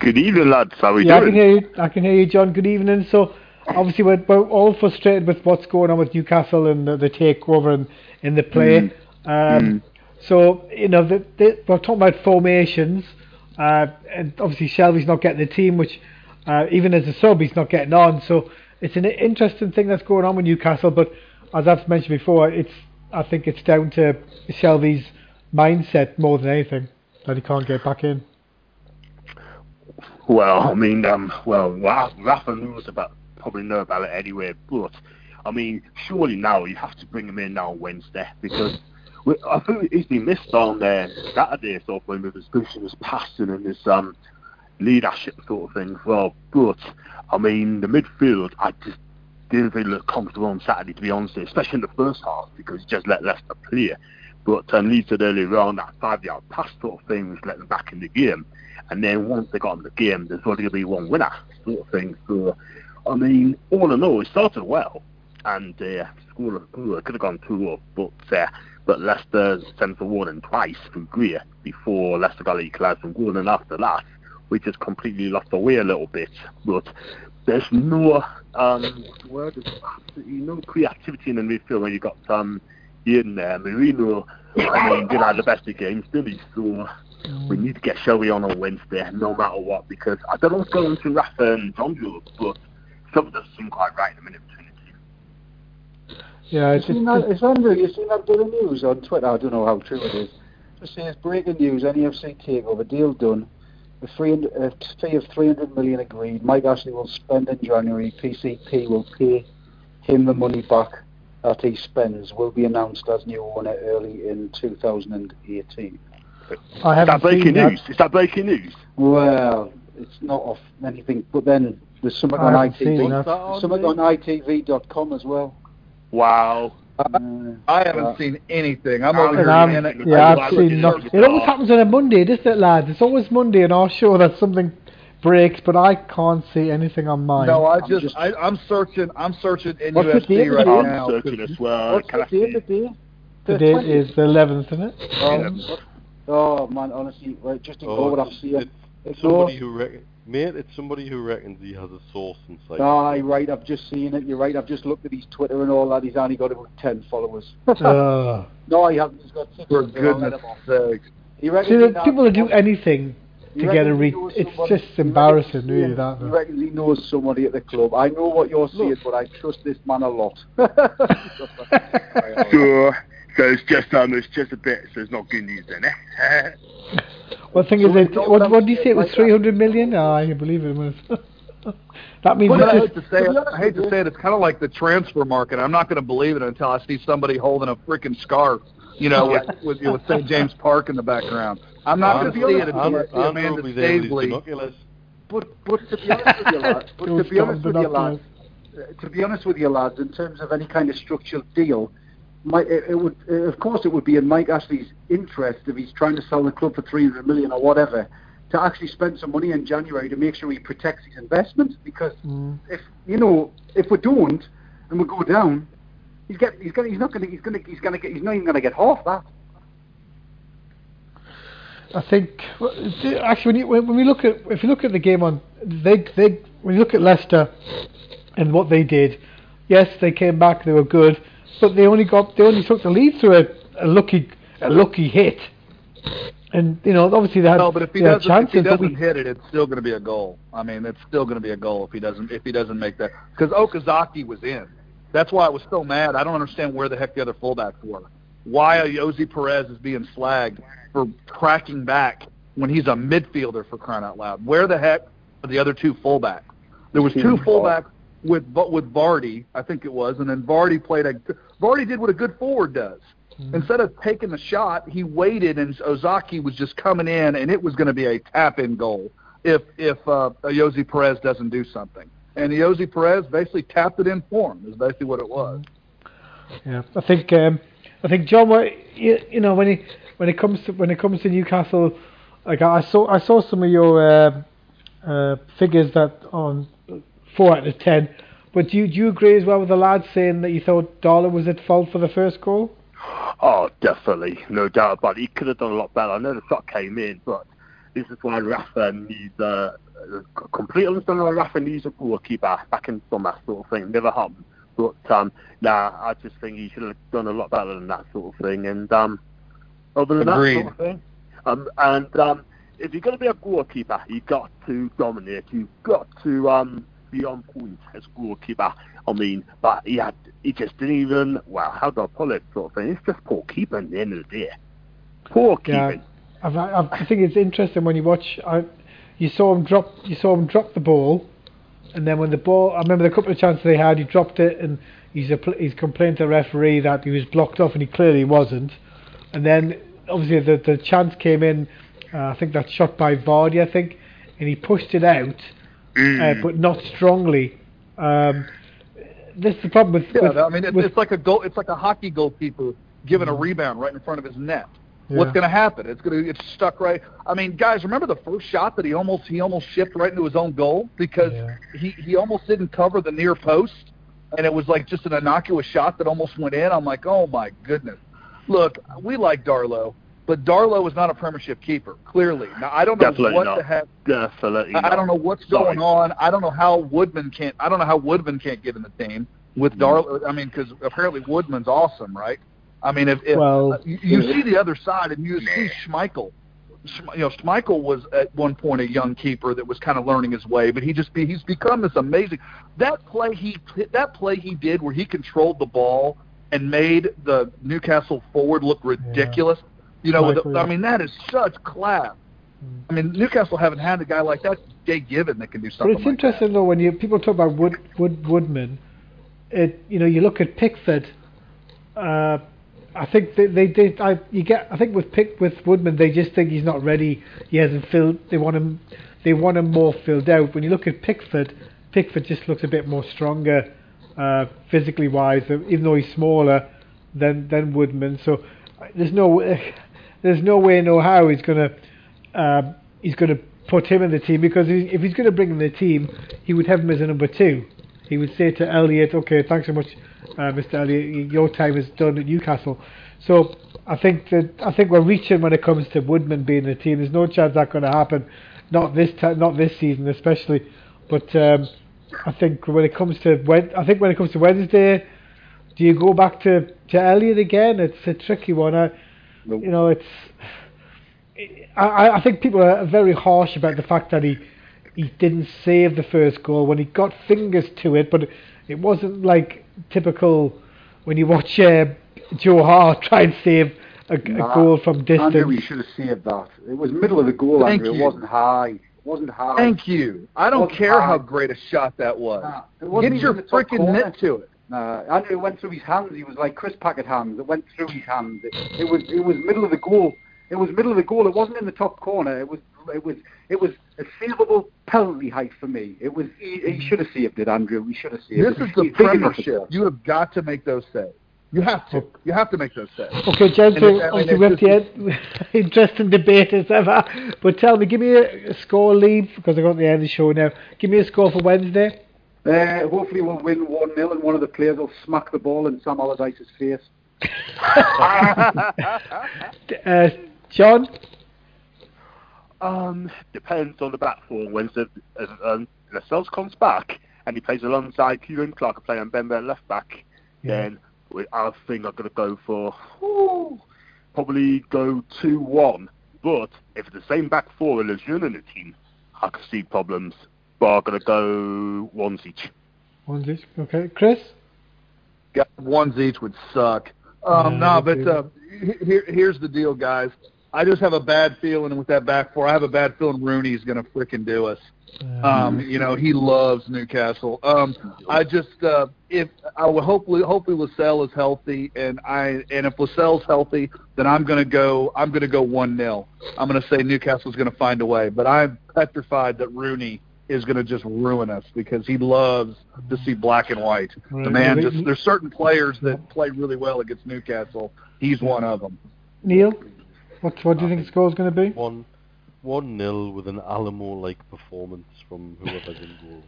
G: Good evening, lads. How are we
A: yeah, I can
G: doing?
A: hear you. I can hear you, John. Good evening. So, obviously, we're, we're all frustrated with what's going on with Newcastle and the, the takeover and in the play. Um, So, you know, the, the, we're talking about formations, uh, and obviously Shelvey's not getting the team, which uh, even as a sub, he's not getting on. So, it's an interesting thing that's going on with Newcastle. But as I've mentioned before, it's I think it's down to Shelvey's mindset more than anything that he can't get back in.
G: Well, I mean, um, well, Ra- Rafa knows about probably know about it anyway. But I mean, surely now you have to bring him in now Wednesday because I think he's been missed on there Saturday so with his pushing, his passing, and his um, leadership sort of thing as well. But I mean, the midfield, I just didn't really look comfortable on Saturday, to be honest, especially in the first half because he just let Leicester play. But um, Lee said earlier on that five-yard pass sort of thing was let them back in the game. And then once they got in the game, there's only going to be one winner sort of thing. So, I mean, all in all, it started well. And uh, scored, oh, could have gone 2 up, but uh, but Leicester sent for warning twice from Greer before Leicester got equalised from goal. And after that, we just completely lost the way a little bit. But there's no um, word, there's absolutely no creativity in the midfield when you've got um, Ian there. Merino, I mean, did have the best of games, did he? So we need to get Shelvey on on Wednesday, no matter what, because I don't know what's going on between Rafa and John but something doesn't seem quite right in the minute between the two.
A: Yeah,
E: You
A: it's
E: seen that, it's Andrew, you seen that bit of news on Twitter? I don't know how true it is. Just says breaking news: NEFC takeover deal done. A, three, a uh, fee of 300 million agreed. Mike Ashley will spend in January. PCP will pay him the money back that he spends. Will be announced as new owner early in 2018.
A: I
G: Is
A: haven't
G: that breaking
A: that.
G: news? Is that breaking news?
E: Well, it's not off anything, but then there's something
A: I
E: on ITV. There's something on ITV.com as well.
G: Wow.
F: I haven't
E: uh,
F: seen anything. I'm
G: And
F: over here.
A: I'm-
F: in it.
A: yeah,
G: I
A: I've seen nothing.
G: it.
A: It always happens on a Monday, doesn't it, lads? It's always Monday on our show that something breaks, but I can't see anything on mine.
F: No, I
E: I'm
F: just,
E: just-
F: I, I'm searching. I'm searching in
E: What's the
F: UFC right now.
G: I'm searching as well.
E: What's
G: Can
E: the date today?
A: the
E: The
A: date is the 11th, isn't it?
E: Um, oh man, honestly, right, just ignore
B: Oh,
E: what I'm
B: it's-
E: seeing.
B: it's
E: Ignore.
B: somebody who reckon, mate, it's somebody who reckons he has a source inside.
E: Aye, right, I've just seen it. You're right. I've just looked at his Twitter and all that. He's only got about ten followers.
A: Uh,
E: no, he hasn't. He's got six.
F: For goodness
E: him off.
F: sake.
E: He reckons
A: see,
E: he
A: people that do anything to get a
E: reckons he
A: re-
E: knows
A: it's
E: somebody-
A: just embarrassing,
E: reckons-
A: really, that.
E: He reckons he knows somebody at the club. I know what you're saying, but I trust this man a lot.
G: So, so it's just um, it's just a bit. So it's not good news then, eh?
A: Well, thing
E: So
A: is, it, what, what did you say? It was
E: like
A: 300 million? Oh, I believe it was. that means
F: But I
A: it's
F: hate to say it. I hate to say it. It's kind of like the transfer market. I'm not going to believe it until I see somebody holding a freaking scarf. You know, with with, with St. James Park in the background. I'm not going to see it until
B: I'm,
F: I see
B: I'm
F: Amanda
B: probably there with his
F: Staveley.
E: But but to be honest with you, lads, but to be honest with you, lads, uh, to be honest with you, lads, in terms of any kind of structural deal, my, it, it would, uh, of course, it would be in Mike Ashley's interest if he's trying to sell the club for 300 million or whatever, to actually spend some money in January to make sure he protects his investment. Because
A: Mm.
E: if you know, if we don't and we go down, he's get, he's gonna, he's not gonna, he's gonna, he's gonna get, he's not even gonna get half that.
A: I think actually when, you, when we look at if you look at the game on they they when you look at Leicester and what they did, yes they came back they were good, but they only got they only took the lead through a, a lucky a lucky hit, and you know obviously they had,
F: No, but if he doesn't, if he doesn't
A: we,
F: hit it, it's still going to be a goal. I mean, it's still going to be a goal if he doesn't if he doesn't make that. Because Okazaki was in. That's why I was so mad. I don't understand where the heck the other fullbacks were. Why Ayoze Perez is being flagged for cracking back when he's a midfielder for crying out loud. Where the heck are the other two fullbacks? There was two fullbacks with with Vardy, I think it was, and then Vardy played a Vardy did what a good forward does. Instead of taking the shot, he waited, and Ozaki was just coming in, and it was going to be a tap-in goal if if uh, Ayoze Perez doesn't do something. And Ayoze Perez basically tapped it in for him. Is basically what it was.
A: yeah I think um, I think John you, you know when he when it comes to when it comes to Newcastle, like I saw I saw some of your uh, uh, figures that on four out of ten. But do you, do you agree as well with the lads saying that you thought Darlow was at fault for the first goal?
G: Oh, definitely, no doubt about it. He could have done a lot better. I know the shot came in, but this is why Rafa needs uh, a complete understanding why Rafa needs a goalkeeper back in summer sort of thing. Never happened. But um, nah, I just think he should have done a lot better than that sort of thing. And um, other than
F: Agreed.
G: that sort of thing, um, and um, if you're going to be a goalkeeper, you've got to dominate. You've got to um, be on point as goalkeeper. I mean, but he had, he just didn't even. Well, how do I pull it? Sort of thing. It's just poor keeping. At the end of the day, poor
A: Yeah. I've, I've, I think it's interesting when you watch. I, you saw him drop. You saw him drop the ball, and then when the ball, I remember the couple of chances they had. He dropped it, and he's a, he's complained to the referee that he was blocked off, and he clearly wasn't. And then obviously the the chance came in. Uh, I think that shot by Vardy. I think and he pushed it out, uh, but not strongly. Um, this is the problem with.
F: Yeah,
A: with,
F: I mean, it's,
A: with-
F: it's like a goal. It's like a hockey goalkeeper giving a rebound right in front of his net. What's going to happen? It's going to it's stuck right. I mean, guys, remember the first shot that he almost he almost shipped right into his own goal because
A: Yeah.
F: he he almost didn't cover the near post, and it was like just an innocuous shot that almost went in. I'm like, oh my goodness. Look, we like Darlow, but Darlow is not a Premiership keeper. Clearly, now I don't know
G: Definitely
F: what
G: not.
F: the heck.
G: Definitely.
F: I I don't know what's
G: Sorry.
F: going on. I don't know how Woodman can't. I don't know how Woodman can't get in the team with mm. Darlow. I mean, because apparently Woodman's awesome, right? I mean, if, if
A: Well- uh,
F: you, you see the other side and you see Schmeichel. Schm- You know, Schmeichel was at one point a young keeper that was kind of learning his way, but he just be, he's become this amazing. That play he that play he did where he controlled the ball and made the Newcastle forward look ridiculous. You know, with the, I mean that is such class. I mean, Newcastle haven't had a guy like that, Shay Given, that can do something.
A: But it's
F: like
A: interesting though when you people talk about Wood, Wood Woodman, it you know you look at Pickford. Uh, I think they, they did. I you get. I think with Pick with Woodman, they just think he's not ready. He hasn't filled. They want him. They want him more filled out. When you look at Pickford, Pickford just looks a bit more stronger, uh, physically wise. Even though he's smaller than than Woodman, so uh, there's no there's no way, no how he's gonna um, he's gonna put him in the team because if he's gonna bring him in the team, he would have him as a number two. He would say to Elliot, "Okay, thanks so much, uh, Mr. Elliot. Your time is done at Newcastle." So I think that I think we're reaching when it comes to Woodman being in the team. There's no chance that's going to happen. Not this not this season, especially. But um, I think when it comes to Wed- I think when it comes to Wednesday, do you go back to to Elliot again? It's a tricky one. I, you know, it's. I, I think people are very harsh about the fact that he he didn't save the first goal when he got fingers to it, but it wasn't like typical when you watch uh, Joe Hart try and save a, a goal from distance.
E: Andrew, we should have saved that. It was middle of the goal,
F: Thank
E: Andrew.
F: you.
E: It wasn't high. It wasn't high.
F: Thank you. I don't
E: Wasn't
F: care how great a shot that was.
E: Nah,
F: Get your
E: even the top
F: freaking
E: corner.
F: net to it.
E: Nah, Andrew it went through his hands. He was like Chris Packard hands. It went through his hands. It, it was it was middle of the goal. It was middle of the goal. It wasn't in the top corner. It was it was it was a savable penalty height for me. It was he, he should have saved it, Andrew. He should have saved
F: This
E: it.
F: is the
E: He's big enough for
F: Premiership. You have got to make those saves. You have to. You have to make those saves.
A: Okay, gents,
F: And it-
A: so
F: I mean,
A: obviously we have
F: it's
A: end. interesting debate as ever. But tell me, give me a, a score lead because I got the end of the show now. Give me a score for Wednesday.
E: Uh, hopefully we'll win 1 0 and one of the players will smack the ball in Sam Allardyce's face.
A: Uh, John,
G: Um, depends on the back four. When the, as, um, Lascelles comes back and he plays alongside Ciaran Clark playing on Ben at left back,
A: Yeah.
G: then we, I think I'm going to go for ooh, probably go two one. But if it's the same back four and Lejeune in the team, I could see problems. But I'm going to go ones each.
A: one each. Okay, Chris.
F: Got ones each would suck. Um, no,
A: me
F: but uh, here, here's the deal, guys. I just have a bad feeling with that back four. I have a bad feeling Rooney's going to frickin' do us. Um, you know, he loves Newcastle. Um, I just uh, if I will hopefully hopefully Lascelles is healthy, and I and if Lascelles healthy, then I'm going to go I'm going to go one 0 I'm going to say Newcastle's going to find a way, but I'm petrified that Rooney is going to just ruin us because he loves to see black and white.
A: Right.
F: The man just there's certain players that play really well against Newcastle. He's one of them.
A: Neil, what what do you think the score is going to be?
B: One, one nil with an Alamo-like performance from whoever's in goal.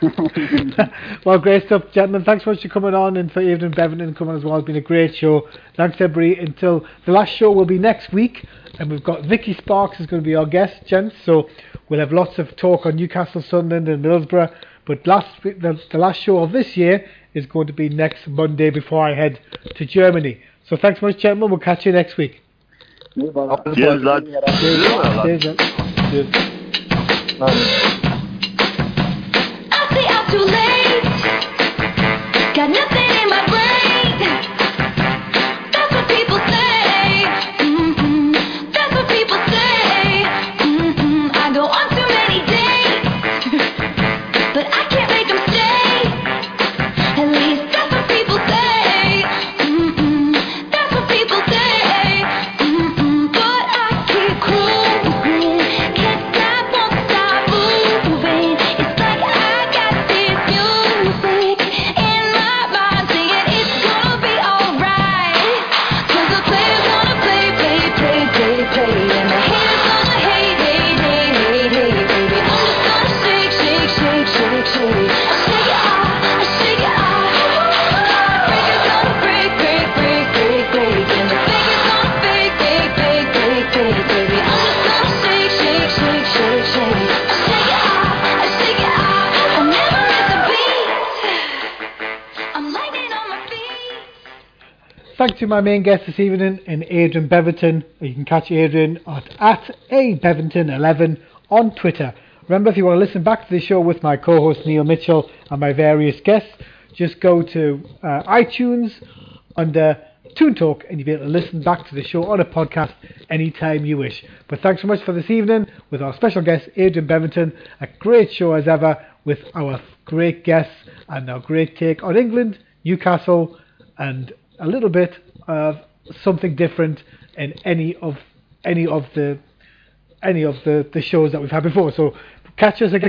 A: well, great stuff, gentlemen. Thanks so much for coming on and for Evelyn Bevan coming as well. It's been a great show. Thanks, everybody. Until the last show will be next week, and we've got Vicky Sparks is going to be our guest, gents. So we'll have lots of talk on Newcastle, Sunderland, and Middlesbrough. But last the, the last show of this year is going to be next Monday before I head to Germany. So thanks so much, gentlemen. We'll catch you next week.
G: Cheers, lads. Cheers, lads.
A: Cheers, gents. Cheers.
H: I say I'm too late. Got nothing
A: thanks to my main guest this evening in Adrian Bevington. You can catch Adrian at, at a Beverton11 on Twitter. Remember, if you want to listen back to the show with my co-host Neil Mitchell and my various guests, just go to uh, iTunes under Toon Talk and you'll be able to listen back to the show on a podcast anytime you wish. But thanks so much for this evening with our special guest Adrian Bevington. A great show as ever with our great guests and our great take on England, Newcastle, and a little bit of something different in any of any of the any of the, the shows that we've had before. So catch us again.